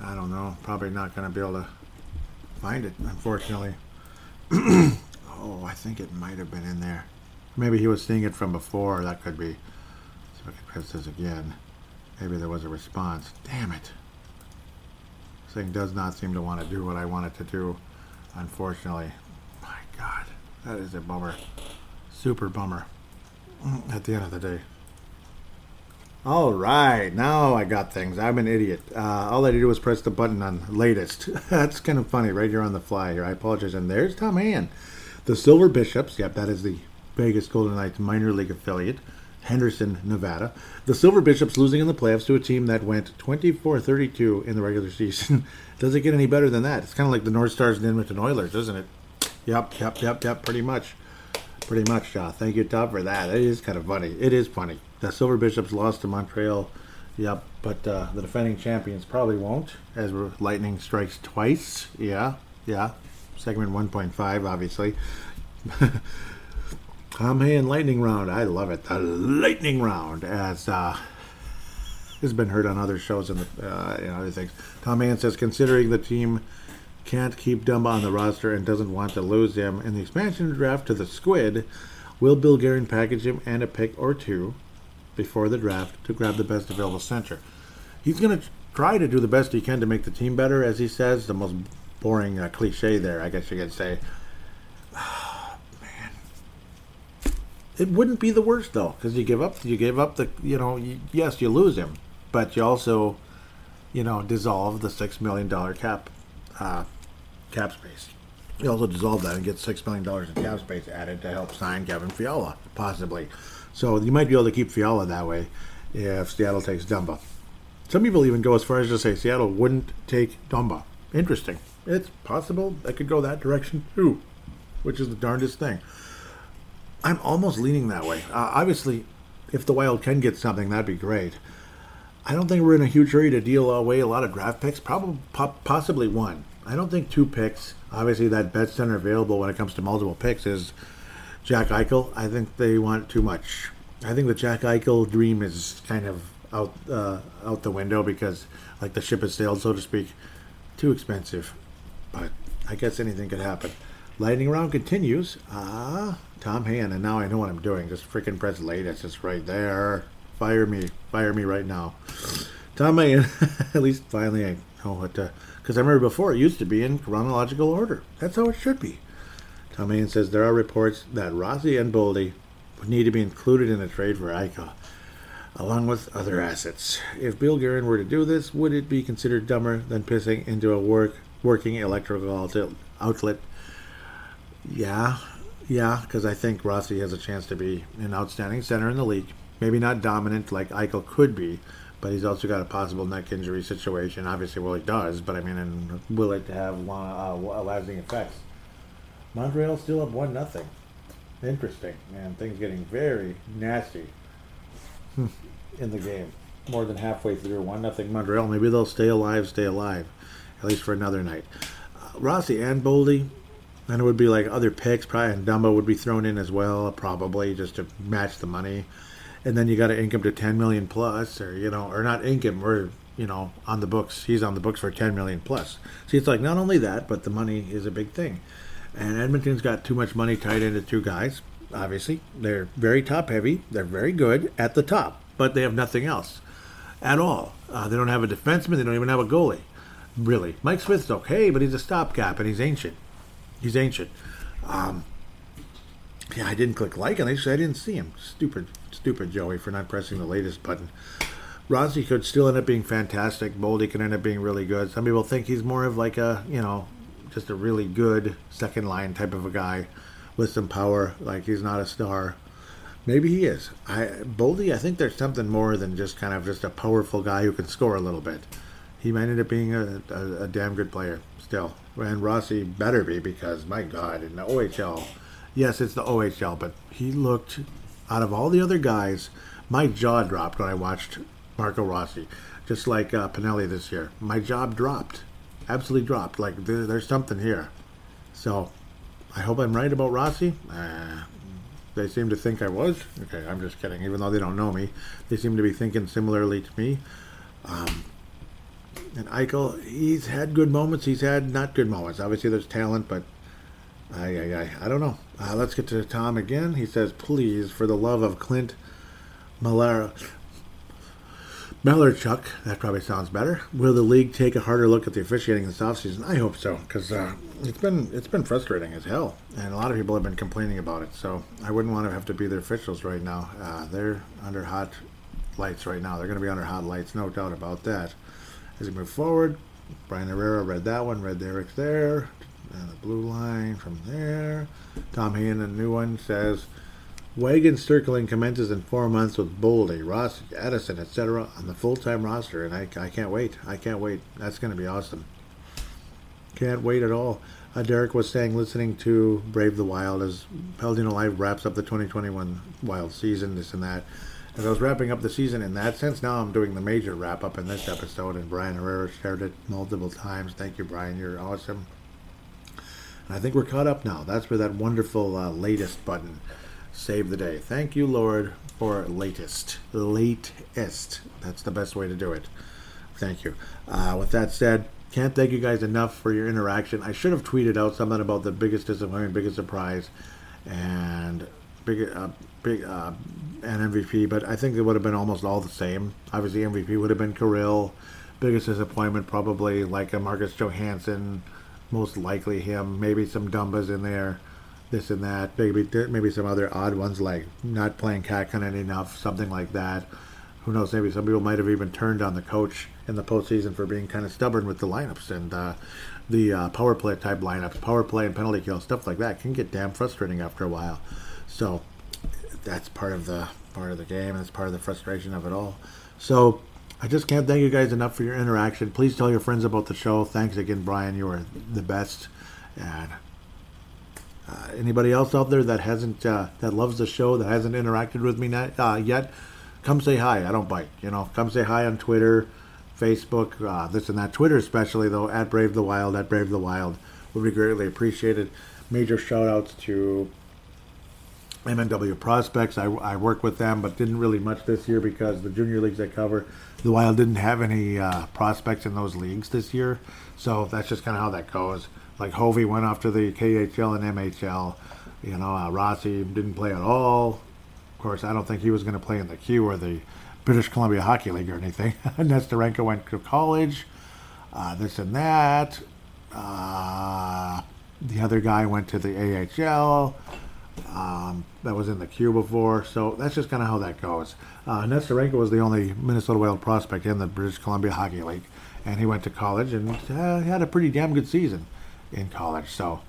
I don't know. Probably not going to be able to find it, unfortunately. oh, I think it might have been in there. Maybe he was seeing it from before. That could be. So I press this again. Maybe there was a response. Damn it thing does not seem to want to do what I want it to do, unfortunately. My God, that is a bummer. Super bummer mm, at the end of the day. All right, now I got things. I'm an idiot. Uh, all I did was press the button on latest. That's kind of funny, right here on the fly here. I apologize. And there's Tom Hand. The Silver Bishops, yep, that is the Vegas Golden Knights minor league affiliate, Henderson, Nevada. The Silver Bishops losing in the playoffs to a team that went 24 32 in the regular season. Does it get any better than that? It's kind of like the North Stars and Edmonton Oilers, isn't it? Yep, yep, yep, yep, pretty much. Pretty much, uh, thank you, Tom, for that. It is kind of funny. It is funny. The Silver Bishops lost to Montreal. Yep, but uh, the defending champions probably won't, as Lightning strikes twice. Yeah, yeah. Segment 1.5, obviously. Tom Hand Lightning Round. I love it. The Lightning Round, as uh, has been heard on other shows and uh, know, other things. Tom Hand says, considering the team can't keep Dumba on the roster and doesn't want to lose him in the expansion draft to the Squid, will Bill Guerin package him and a pick or two before the draft to grab the best available center? He's going to try to do the best he can to make the team better, as he says. The most boring uh, cliche there, I guess you could say. It wouldn't be the worst though, because you give up, you give up the, you know, you, yes, you lose him, but you also, you know, dissolve the six million dollar cap, uh, cap space. You also dissolve that and get six million dollars in cap space added to help sign Kevin Fiala, possibly. So you might be able to keep Fiala that way if Seattle takes Dumba. Some people even go as far as to say Seattle wouldn't take Dumba. Interesting. It's possible that could go that direction too, which is the darndest thing. I'm almost leaning that way. Uh, obviously, if the Wild can get something, that'd be great. I don't think we're in a huge hurry to deal away a lot of draft picks. Probably, possibly one. I don't think two picks. Obviously, that bet center available when it comes to multiple picks is Jack Eichel. I think they want too much. I think the Jack Eichel dream is kind of out uh, out the window because, like, the ship has sailed, so to speak. Too expensive. But I guess anything could happen. Lightning round continues. Ah, Tom Hand, and now I know what I'm doing. Just freaking press latest. It's just right there. Fire me. Fire me right now. Tom Hand, at least finally I know what to. Because I remember before it used to be in chronological order. That's how it should be. Tom Hand says there are reports that Rossi and Boldy would need to be included in a trade for Eichel, along with other assets. If Bill Guerin were to do this, would it be considered dumber than pissing into a work working electrical outlet. Yeah, yeah, because I think Rossi has a chance to be an outstanding center in the league. Maybe not dominant like Eichel could be, but he's also got a possible neck injury situation. Obviously, well, he does, but I mean, and will it have long, uh, lasting effects? Montreal still up one nothing. Interesting, man. Things getting very nasty in the game. More than halfway through, one nothing Montreal. Maybe they'll stay alive, stay alive at least for another night. Uh, Rossi and Boldy, and it would be like other picks, probably, and Dumbo would be thrown in as well, probably just to match the money. And then you got to him to 10 million plus, or you know, or not ink him, or you know, on the books. He's on the books for 10 million plus. See, it's like not only that, but the money is a big thing. And Edmonton's got too much money tied into two guys. Obviously, they're very top heavy. They're very good at the top, but they have nothing else at all. Uh, they don't have a defenseman. They don't even have a goalie really. Mike Smith's okay, but he's a stopgap and he's ancient. He's ancient. Um, yeah, I didn't click like and I said I didn't see him. Stupid, stupid Joey for not pressing the latest button. Rossi could still end up being fantastic. Boldy could end up being really good. Some people think he's more of like a, you know, just a really good second line type of a guy with some power. Like he's not a star. Maybe he is. I Boldy, I think there's something more than just kind of just a powerful guy who can score a little bit he might end up being a, a, a, damn good player still. And Rossi better be because, my God, in the OHL, yes, it's the OHL, but he looked, out of all the other guys, my jaw dropped when I watched Marco Rossi. Just like uh, Pinelli this year. My jaw dropped. Absolutely dropped. Like, there, there's something here. So, I hope I'm right about Rossi. Uh, they seem to think I was. Okay, I'm just kidding. Even though they don't know me, they seem to be thinking similarly to me. Um, and Eichel, he's had good moments. He's had not good moments. Obviously, there's talent, but I, I, I, I don't know. Uh, let's get to Tom again. He says, "Please, for the love of Clint Malara, Malarchuk, that probably sounds better. Will the league take a harder look at the officiating this offseason? I hope so, because uh, it's been it's been frustrating as hell, and a lot of people have been complaining about it. So I wouldn't want to have to be their officials right now. Uh, they're under hot lights right now. They're going to be under hot lights, no doubt about that. As we move forward, Brian Herrera read that one, read Eric's there, and the blue line from there. Tom Hayden, a new one, says Wagon circling commences in four months with Boldy, Ross, Edison, etc. on the full-time roster, and I, I can't wait. I can't wait. That's going to be awesome. Can't wait at all. Uh, Derek was saying, listening to Brave the Wild as Paladino Live wraps up the 2021 Wild season, this and that. As I was wrapping up the season in that sense, now I'm doing the major wrap up in this episode, and Brian Herrera shared it multiple times. Thank you, Brian. You're awesome. And I think we're caught up now. That's where that wonderful uh, latest button save the day. Thank you, Lord, for latest. Latest. That's the best way to do it. Thank you. Uh, with that said, can't thank you guys enough for your interaction. I should have tweeted out something about the biggest disappointment, biggest surprise, and big, uh, big, uh, MVP. But I think it would have been almost all the same. Obviously, MVP would have been Kirill. Biggest disappointment probably like a Marcus Johansson, most likely him. Maybe some Dumbas in there, this and that. Maybe maybe some other odd ones like not playing Kähkönen enough, something like that. Who knows? Maybe some people might have even turned on the coach in the postseason for being kind of stubborn with the lineups and uh, the uh, power play type lineups, power play and penalty kill stuff like that can get damn frustrating after a while. So that's part of the part of the game, That's part of the frustration of it all. So I just can't thank you guys enough for your interaction. Please tell your friends about the show. Thanks again, Brian. You are the best. And uh, anybody else out there that hasn't uh, that loves the show that hasn't interacted with me not, uh, yet, come say hi. I don't bite. You know, come say hi on Twitter. Facebook, uh, this and that. Twitter, especially though, at Brave the Wild, at Brave the Wild, would be greatly appreciated. Major shout outs to MNW Prospects. I, I work with them, but didn't really much this year because the junior leagues I cover, the Wild didn't have any uh, prospects in those leagues this year. So that's just kind of how that goes. Like Hovey went off to the KHL and MHL. You know, uh, Rossi didn't play at all. Of course, I don't think he was going to play in the Q or the British Columbia Hockey League or anything. Nesterenko went to college, uh, this and that. Uh, the other guy went to the AHL. Um, that was in the Q before, so that's just kind of how that goes. Uh, Nesterenko was the only Minnesota Wild prospect in the British Columbia Hockey League, and he went to college and uh, had a pretty damn good season in college. So,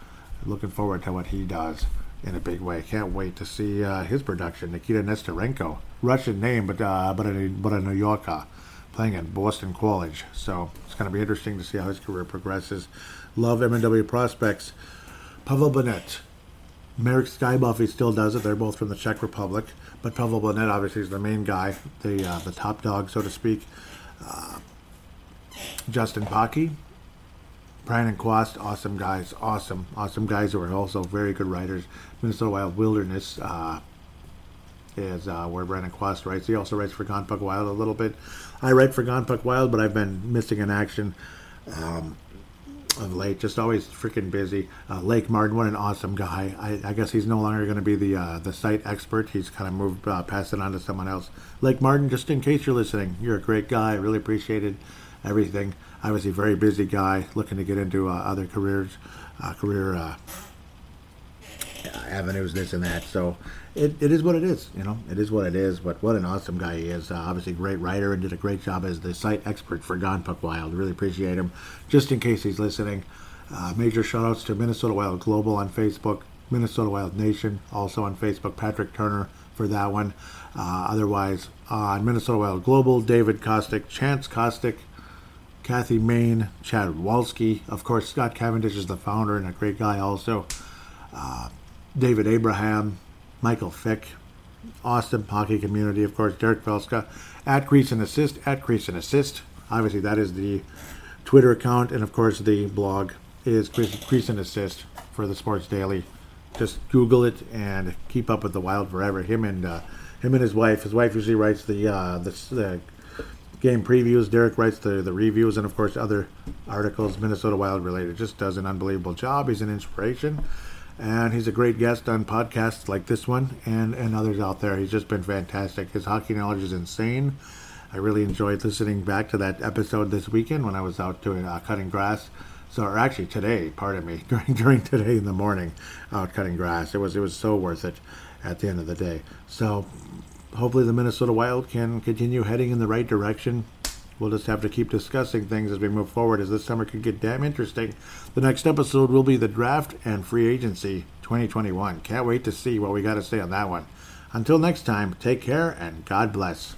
looking forward to what he does in a big way. Can't wait to see uh, his production. Nikita Nesterenko, Russian name, but uh, but a but a New Yorker, playing at Boston College. So it's going to be interesting to see how his career progresses. Love MNW prospects. Pavel Bennett, Marek Skybuff, he still does it. They're both from the Czech Republic, but Pavel Bennett obviously is the main guy, the uh, the top dog, so to speak. Uh, Justin Pocky, Brandon Quast, awesome guys, awesome, awesome guys who are also very good writers. Minnesota Wild Wilderness uh, is uh, where Brandon Quast writes. He also writes for Gone Puck Wild a little bit. I write for Gone Puck Wild, but I've been missing in action um, of late. Just always freaking busy. Uh, Lake Martin, what an awesome guy. I, I guess he's no longer going to be the uh, the site expert. He's kind of moved, uh, passed it on to someone else. Lake Martin, just in case you're listening, you're a great guy. I really appreciated everything obviously very busy guy looking to get into uh, other careers, uh, career uh, avenues, this and that. So it, it is what it is, you know. It is what it is. But what an awesome guy he is. Uh, obviously, great writer and did a great job as the site expert for Gone Puck Wild. Really appreciate him. Just in case he's listening, uh, major shout outs to Minnesota Wild Global on Facebook, Minnesota Wild Nation also on Facebook. Patrick Turner for that one. Uh, otherwise, on Minnesota Wild Global, David Kostick, Chance Kostick, Kathy Main, Chad Walski. Of course, Scott Cavendish is the founder and a great guy also. Uh, David Abraham, Michael Fick, Austin hockey community, of course, Derek Felska, at Crease and Assist, at Crease and Assist. Obviously, that is the Twitter account, and of course, the blog is Crease and Assist for the Sports Daily. Just Google it and keep up with the Wild forever. Him and uh, him and his wife. His wife usually writes the uh, the, the game previews. Derek writes the, the reviews and, of course, other articles, Minnesota Wild related. Just does an unbelievable job. He's an inspiration. And he's a great guest on podcasts like this one and, and others out there. He's just been fantastic. His hockey knowledge is insane. I really enjoyed listening back to that episode this weekend when I was out doing uh, cutting grass. So, or actually today, pardon me, during during today in the morning, out cutting grass. It was it was so worth it at the end of the day. So, hopefully the Minnesota Wild can continue heading in the right direction. We'll just have to keep discussing things as we move forward, as this summer could get damn interesting. The next episode will be the draft and free agency 2021. Can't wait to see what we got to say on that one. Until next time, take care and God bless.